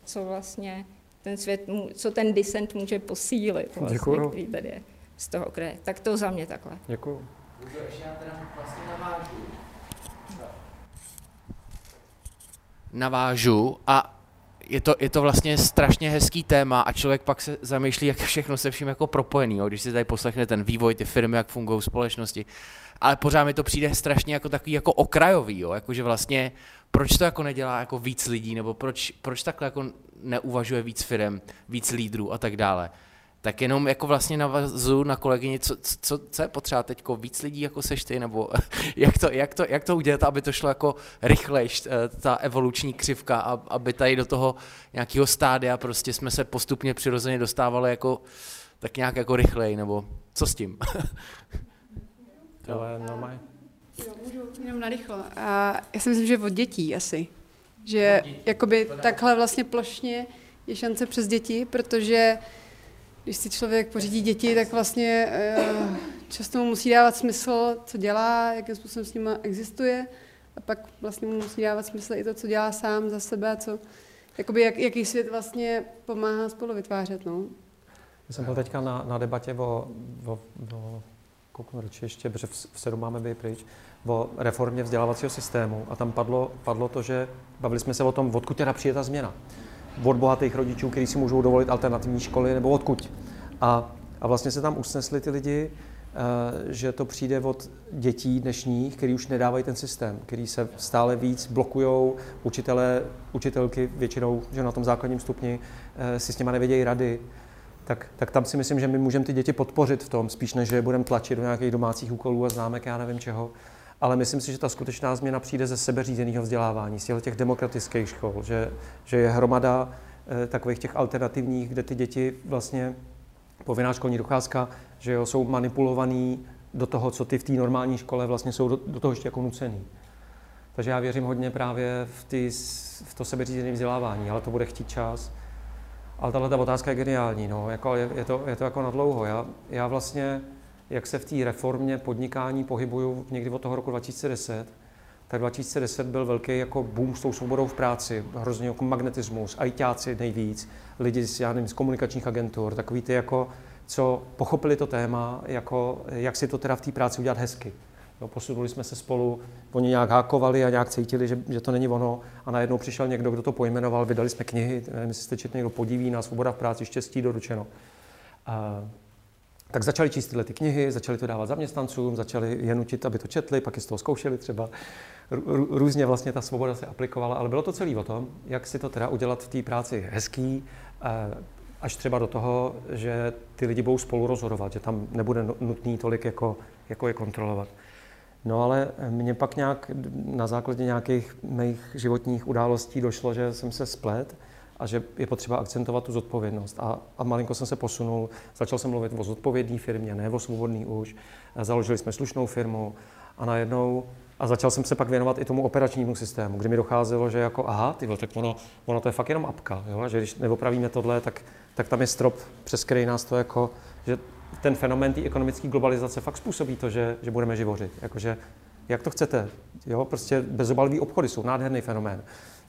co vlastně ten svět, co ten disent může posílit, vlastně, Děkuju. který tady je z toho kraje. Tak to za mě takhle. Děkuju. navážu a je to, je to vlastně strašně hezký téma a člověk pak se zamýšlí, jak všechno se vším jako propojený, jo? když si tady poslechne ten vývoj, ty firmy, jak fungují společnosti. Ale pořád mi to přijde strašně jako takový jako okrajový, jo? Jako, že vlastně proč to jako nedělá jako víc lidí, nebo proč, proč takhle jako neuvažuje víc firm, víc lídrů a tak dále tak jenom jako vlastně navazu na kolegyni, co, co, co je potřeba teď, víc lidí jako seš ty, nebo jak to, jak, to, jak to udělat, aby to šlo jako rychlejš, eh, ta evoluční křivka, aby tady do toho nějakého stádia prostě jsme se postupně přirozeně dostávali jako tak nějak jako rychleji, nebo co s tím? Ale normálně. Jo, můžu jenom narychlo. A já si myslím, že od dětí asi. Že jakoby takhle vlastně plošně je šance přes děti, protože když si člověk pořídí děti, tak vlastně eh, často mu musí dávat smysl, co dělá, jakým způsobem s nimi existuje a pak vlastně mu musí dávat smysl i to, co dělá sám za sebe, co, jakoby jak, jaký svět vlastně pomáhá spolu vytvářet. No. Já jsem byl teďka na, na debatě o, o, o kouknu radši ještě, protože v, sedm máme být pryč, o reformě vzdělávacího systému. A tam padlo, padlo to, že bavili jsme se o tom, odkud teda přijde ta změna. Od bohatých rodičů, kteří si můžou dovolit alternativní školy, nebo odkud. A, a vlastně se tam usnesli ty lidi, eh, že to přijde od dětí dnešních, kteří už nedávají ten systém, který se stále víc blokují, učitelé, učitelky většinou, že na tom základním stupni eh, si s těma nevědějí rady, tak, tak tam si myslím, že my můžeme ty děti podpořit v tom, spíš než je budeme tlačit do nějakých domácích úkolů a známek, já nevím čeho. Ale myslím si, že ta skutečná změna přijde ze sebeřízeného vzdělávání, z těch demokratických škol, že, že je hromada eh, takových těch alternativních, kde ty děti vlastně povinná školní docházka, že jo, jsou manipulovaný do toho, co ty v té normální škole vlastně jsou do, do toho ještě jako nucený. Takže já věřím hodně právě v, ty, v to sebeřízené vzdělávání, ale to bude chtít čas. Ale tahle ta otázka je geniální, no, jako je, je, to, je to jako na dlouho. Já, já vlastně, jak se v té reformě podnikání pohybuju někdy od toho roku 2010, tak 2010 byl velký jako boom s tou svobodou v práci, hrozně jako magnetismus, ajťáci nejvíc, lidi z, já nevím, z komunikačních agentur, takový ty jako, co pochopili to téma, jako, jak si to teda v té práci udělat hezky. Jo, posunuli jsme se spolu, oni nějak hákovali a nějak cítili, že, že to není ono a najednou přišel někdo, kdo to pojmenoval, vydali jsme knihy, nevím, jestli jste četli někdo podiví na Svoboda v práci, štěstí doručeno. A, tak začali číst tyhle ty knihy, začali to dávat zaměstnancům, začali je nutit, aby to četli, pak i z toho zkoušeli třeba. Různě vlastně ta svoboda se aplikovala, ale bylo to celý o tom, jak si to teda udělat v té práci hezký, až třeba do toho, že ty lidi budou spolu rozhodovat, že tam nebude nutný tolik jako, jako je kontrolovat. No ale mně pak nějak na základě nějakých mých životních událostí došlo, že jsem se splet a že je potřeba akcentovat tu zodpovědnost. A, a malinko jsem se posunul, začal jsem mluvit o zodpovědné firmě, ne o svobodný už. Založili jsme slušnou firmu a najednou a začal jsem se pak věnovat i tomu operačnímu systému, kdy mi docházelo, že jako aha, ty tak ono, ono to je fakt jenom apka, jo? že když neopravíme tohle, tak, tak tam je strop, přes který nás to jako, že ten fenomén té ekonomické globalizace fakt způsobí to, že, že budeme živořit. Jakože Jak to chcete? Jo, prostě bezobalový obchody jsou nádherný fenomén.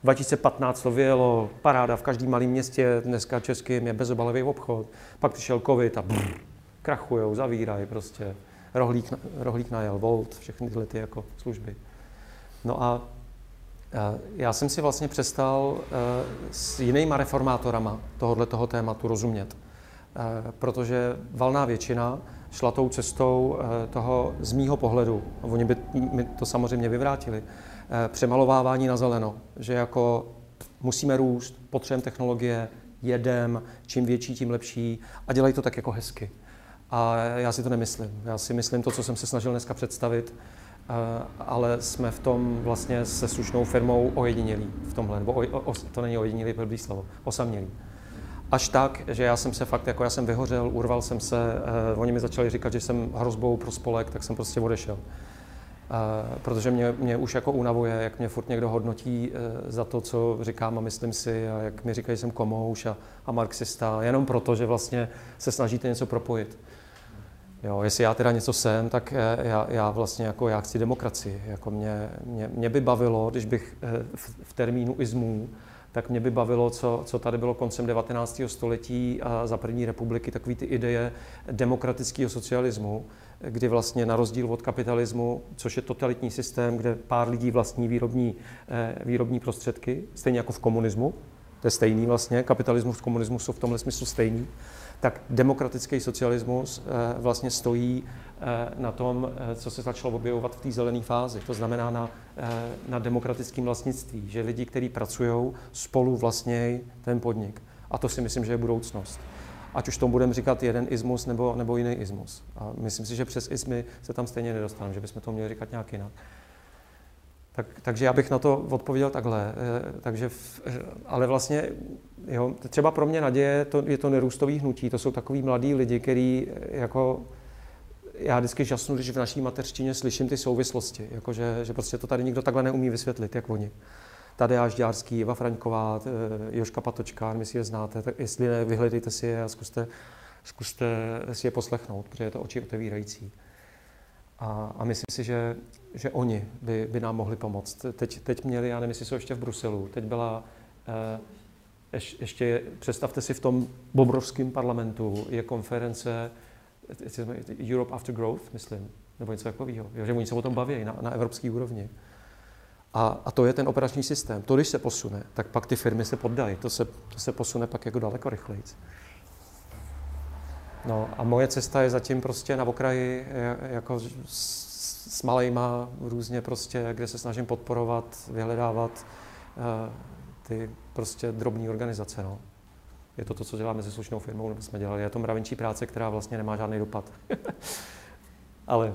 2015 to vyjelo, paráda v každém malém městě, dneska českým je bezobalový obchod. Pak přišel covid a brr, krachujou, zavírají prostě. Rohlík, rohlík najel, Volt, všechny tyhle ty jako služby. No a já jsem si vlastně přestal s jinýma reformátorama tohohle toho tématu rozumět. Protože valná většina šla tou cestou toho z mýho pohledu, oni by mi to samozřejmě vyvrátili, přemalovávání na zeleno, že jako musíme růst, potřebujeme technologie, jedem, čím větší, tím lepší a dělají to tak jako hezky. A já si to nemyslím. Já si myslím to, co jsem se snažil dneska představit, Eh, ale jsme v tom vlastně se slušnou firmou ojedinělí v tomhle, nebo o, o, to není ojedinělý blbý slovo, osamělý. Až tak, že já jsem se fakt, jako já jsem vyhořel, urval jsem se, eh, oni mi začali říkat, že jsem hrozbou pro spolek, tak jsem prostě odešel. Eh, protože mě, mě už jako unavuje, jak mě furt někdo hodnotí eh, za to, co říkám a myslím si a jak mi říkají, že jsem komouš a, a marxista, jenom proto, že vlastně se snažíte něco propojit. Jo, jestli já teda něco jsem, tak eh, já, já vlastně jako já chci demokracii. Jako mě, mě, mě by bavilo, když bych eh, v, v termínu izmů, tak mě by bavilo, co, co tady bylo koncem 19. století a za první republiky, takové ty ideje demokratického socialismu, kdy vlastně na rozdíl od kapitalismu, což je totalitní systém, kde pár lidí vlastní výrobní, eh, výrobní prostředky, stejně jako v komunismu, to je stejný vlastně, kapitalismus, komunismus jsou v tomhle smyslu stejný, tak demokratický socialismus eh, vlastně stojí na tom, eh, co se začalo objevovat v té zelené fázi. To znamená na, na demokratickém vlastnictví, že lidi, kteří pracují, spolu vlastně ten podnik. A to si myslím, že je budoucnost. Ať už tomu budeme říkat jeden ismus nebo, nebo jiný ismus. A myslím si, že přes ismy se tam stejně nedostaneme, že bychom to měli říkat nějak jinak. Tak, takže já bych na to odpověděl takhle. Takže, ale vlastně Jo, třeba pro mě naděje to, je to nerůstový hnutí, to jsou takový mladí lidi, který jako já vždycky žasnu, když v naší mateřštině slyším ty souvislosti, jako že, prostě to tady nikdo takhle neumí vysvětlit, jak oni. Tady Žďárský, Eva Fraňková, eh, Joška Patočka, my si je znáte, tak jestli ne, vyhledejte si je a zkuste, zkuste si je poslechnout, protože je to oči otevírající. A, a myslím si, že, že oni by, by nám mohli pomoct. Teď, teď měli, já nevím, jestli jsou ještě v Bruselu, teď byla eh, ještě představte si v tom obrovském parlamentu je konference Europe After Growth, myslím, nebo něco takového, že oni se o tom baví na, na evropské úrovni. A, a to je ten operační systém. To, když se posune, tak pak ty firmy se poddají. To se, to se posune pak jako daleko rychleji. No a moje cesta je zatím prostě na okraji, jako s, s malejma různě prostě, kde se snažím podporovat, vyhledávat uh, ty prostě drobné organizace. No. Je to to, co děláme se slušnou firmou, nebo jsme dělali. Je to mravenčí práce, která vlastně nemá žádný dopad. Ale...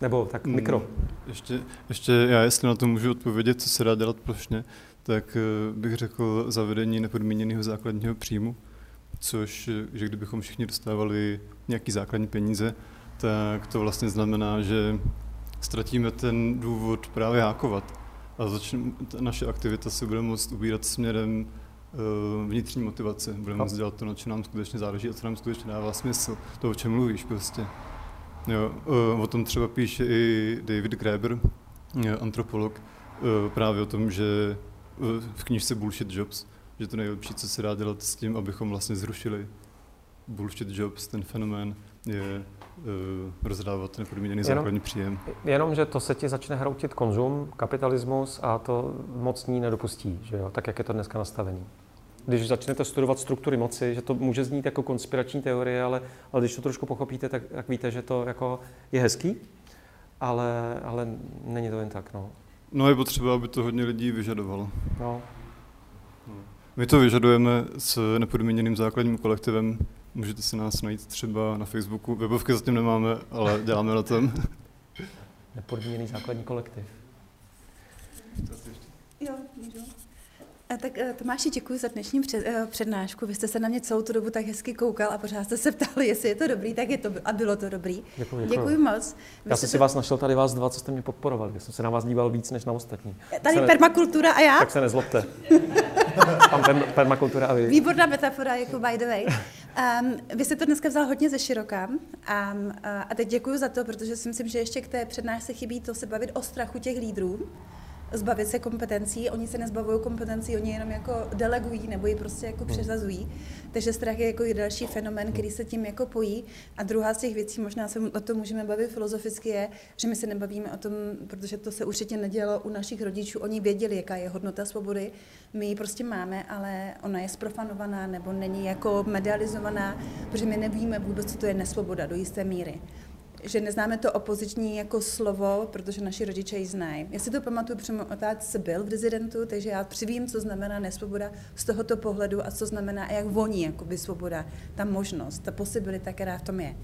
Nebo tak hmm. mikro. Ještě, ještě já, jestli na to můžu odpovědět, co se dá dělat plošně, tak eh, bych řekl zavedení nepodmíněného základního příjmu, což, že kdybychom všichni dostávali nějaký základní peníze, tak to vlastně znamená, že ztratíme ten důvod právě hákovat a začne, naše aktivita se bude moct ubírat směrem vnitřní motivace. Budeme moct dělat to, na čem nám skutečně záleží a co nám skutečně dává smysl. To, o čem mluvíš prostě. Jo, uh, o tom třeba píše i David Graeber, antropolog, uh, právě o tom, že v knižce Bullshit Jobs, že to nejlepší, co se dá dělat s tím, abychom vlastně zrušili bullshit jobs, ten fenomén je uh, rozdávat nepodmíněný základní příjem. Jenom, že to se ti začne hroutit konzum, kapitalismus a to mocní nedopustí, že jo? tak jak je to dneska nastavený. Když začnete studovat struktury moci, že to může znít jako konspirační teorie, ale, ale když to trošku pochopíte, tak, tak víte, že to jako je hezký, ale, ale není to jen tak. No. no je potřeba, aby to hodně lidí vyžadovalo. No. no. My to vyžadujeme s nepodmíněným základním kolektivem, Můžete si nás najít třeba na Facebooku. Webovky zatím nemáme, ale děláme na tom. Nepodmíněný základní kolektiv. Jo, můžu. A tak eh, Tomáši, děkuji za dnešní uh, přednášku. Vy jste se na mě celou tu dobu tak hezky koukal a pořád jste se ptali, jestli je to dobrý, tak je to a bylo to dobrý. Děkuji, děkuji. děkuji moc. Vy Já jsem si to... vás našel tady vás dva, co jste mě podporovali. Já jsem se na vás díval víc než na ostatní. Tady permakultura a já? Tak se nezlobte. Tam permakultura a vy. Výborná metafora, jako by the way. Um, vy jste to dneska vzal hodně ze široka a, a teď děkuji za to, protože si myslím, že ještě k té přednášce chybí to se bavit o strachu těch lídrů, zbavit se kompetencí. Oni se nezbavují kompetencí, oni jenom jako delegují nebo ji prostě jako Hmm. přezazují. Takže strach je jako i další fenomén, který se tím jako pojí. A druhá z těch věcí, možná se o tom můžeme bavit filozoficky, je, že my se nebavíme o tom, protože to se určitě nedělo u našich rodičů. Oni věděli, jaká je hodnota svobody. My ji prostě máme, ale ona je sprofanovaná nebo není jako medializovaná, protože my nevíme vůbec, co to je nesvoboda do jisté míry že neznáme to opoziční jako slovo, protože naši rodiče ji znají. Já si to pamatuju, protože můj otec byl v dizidentu, takže já přivím, co znamená nesvoboda z tohoto pohledu a co znamená a jak voní jakoby svoboda, ta možnost, ta posibilita, která v tom je.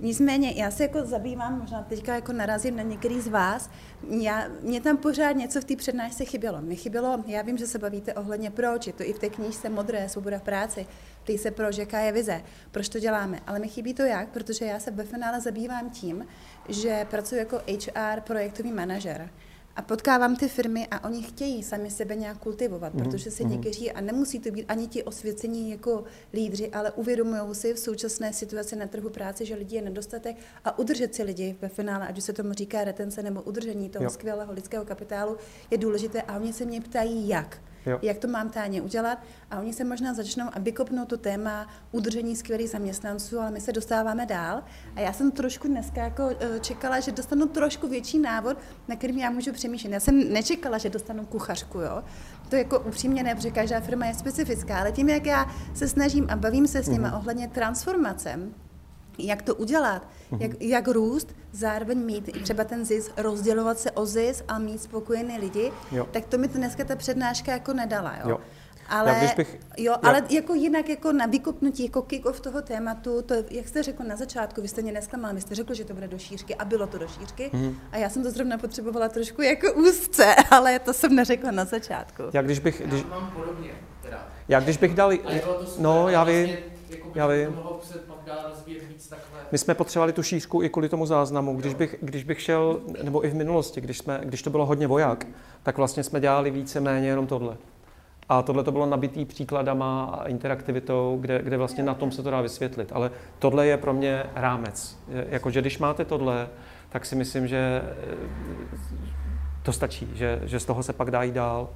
Nicméně, já se jako zabývám, možná teďka jako narazím na některý z vás, já, mě tam pořád něco v té přednášce chybělo. Mě chybělo, já vím, že se bavíte ohledně proč, je to i v té knížce Modré, svoboda v práci, ptej se proč, jaká je vize, proč to děláme. Ale mi chybí to jak, protože já se ve finále zabývám tím, že pracuji jako HR projektový manažer. A potkávám ty firmy a oni chtějí sami sebe nějak kultivovat, Mhm, protože se mhm. někteří, a nemusí to být ani ti osvěcení jako lídři, ale uvědomují si v současné situaci na trhu práce, že lidí je nedostatek a udržet si lidi ve finále, ať už se tomu říká retence nebo udržení toho Jo. skvělého lidského kapitálu, je důležité. A oni se mě ptají, jak. Jo. Jak to mám táně udělat? A oni se možná začnou a vykopnou to téma udržení skvělých zaměstnanců, ale my se dostáváme dál. A já jsem trošku dneska jako eh, čekala, že dostanu trošku větší návod, na kterým já můžu přemýšlet. Já jsem nečekala, že dostanu kuchařku, jo. To jako upřímně ne, protože každá firma je specifická, ale tím, jak já se snažím a bavím se s nimi Mhm. ohledně transformace, jak to udělat, Mhm. jak, jak růst, zároveň mít i třeba ten zisk, rozdělovat se o zisk a mít spokojené lidi, Jo. tak to mi to dneska ta přednáška jako nedala. Jo? Jo. Ale, Já bych- jo, já- ale jako jinak jako na vykopnutí, jako kick-off toho tématu, to, jak jste řekl na začátku, vy jste mě neskamal, vy jste řekl, že to bude do šířky a bylo to do šířky Mhm. a já jsem to zrovna potřebovala trošku jako úzce, ale to jsem neřekla na začátku. Já když bych, když, Já mám podobně, teda. já když bych dal, no já vím, vlastně, já vím. Dál rozvíjet víc takhle. My jsme potřebovali tu šířku i kvůli tomu záznamu. Když bych, když bych šel, nebo i v minulosti, když, jsme, když to bylo hodně voják, tak vlastně jsme dělali více méně jenom tohle. A tohle to bylo nabitý příkladama a interaktivitou, kde, kde vlastně na tom se to dá vysvětlit. Ale tohle je pro mě rámec. Jakože když máte tohle, tak si myslím, že eh, to stačí, že, že z toho se pak dá jít dál.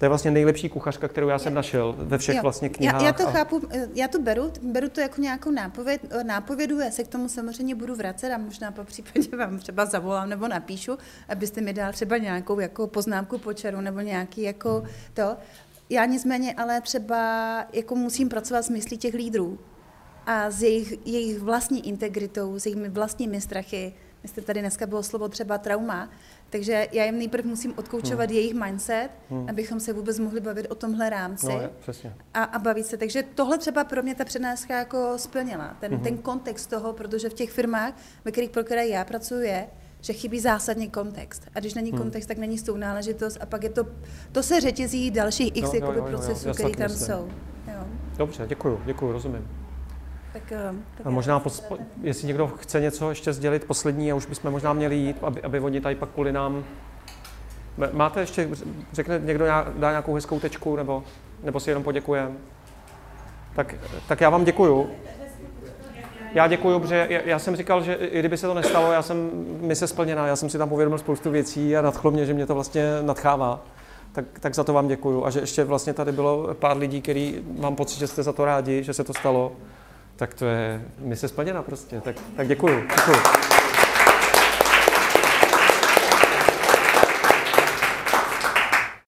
To je vlastně nejlepší kuchařka, kterou já jsem našel ve všech Jo. vlastně knihách. Já, já to a- chápu, já to beru, beru to jako nějakou nápověd, nápovědu, já se k tomu samozřejmě budu vracet a možná po případě vám třeba zavolám nebo napíšu, abyste mi dal třeba nějakou jako poznámku počaru nebo nějaký jako to. Já nicméně ale třeba jako musím pracovat s myslí těch lídrů a s jejich, jejich vlastní integritou, s jejich vlastními strachy. Myslíte, tady dneska bylo slovo třeba trauma, takže já jim nejprve musím odkoučovat Hmm. jejich mindset, Hmm. abychom se vůbec mohli bavit o tomhle rámci No, je, přesně. a, a bavit se. Takže tohle třeba pro mě ta přednáška jako splnila. Ten, Mhm. ten kontext toho, protože v těch firmách, ve kterých pro které já pracuji, je, že chybí zásadní kontext. A když není Hmm. kontext, tak není s tou náležitost a pak je to, to se řetězí dalších x Jo, jo, jo, jo, procesů, které tam jsou. Jo. Dobře, děkuju, děkuju, rozumím. Tak, eh, tak A možná, pos, jestli někdo chce něco ještě sdělit, poslední, a už bychom možná měli jít, aby, aby oni tady pak kvůli nám... Máte ještě, řekne někdo, dá nějakou hezkou tečku, nebo, nebo si jenom poděkujeme? Tak, tak já vám děkuju. Já děkuju, protože já, já jsem říkal, že i kdyby se to nestalo, já jsem mise splněná, já jsem si tam uvědomil spoustu věcí a nadchlo mě, že mě to vlastně nadchává. Tak, tak za to vám děkuju. A že ještě vlastně tady bylo pár lidí, který mám pocit, že jste za to rádi, že se to stalo. Tak to je mise splněna prostě. Tak, tak děkuju. děkuju.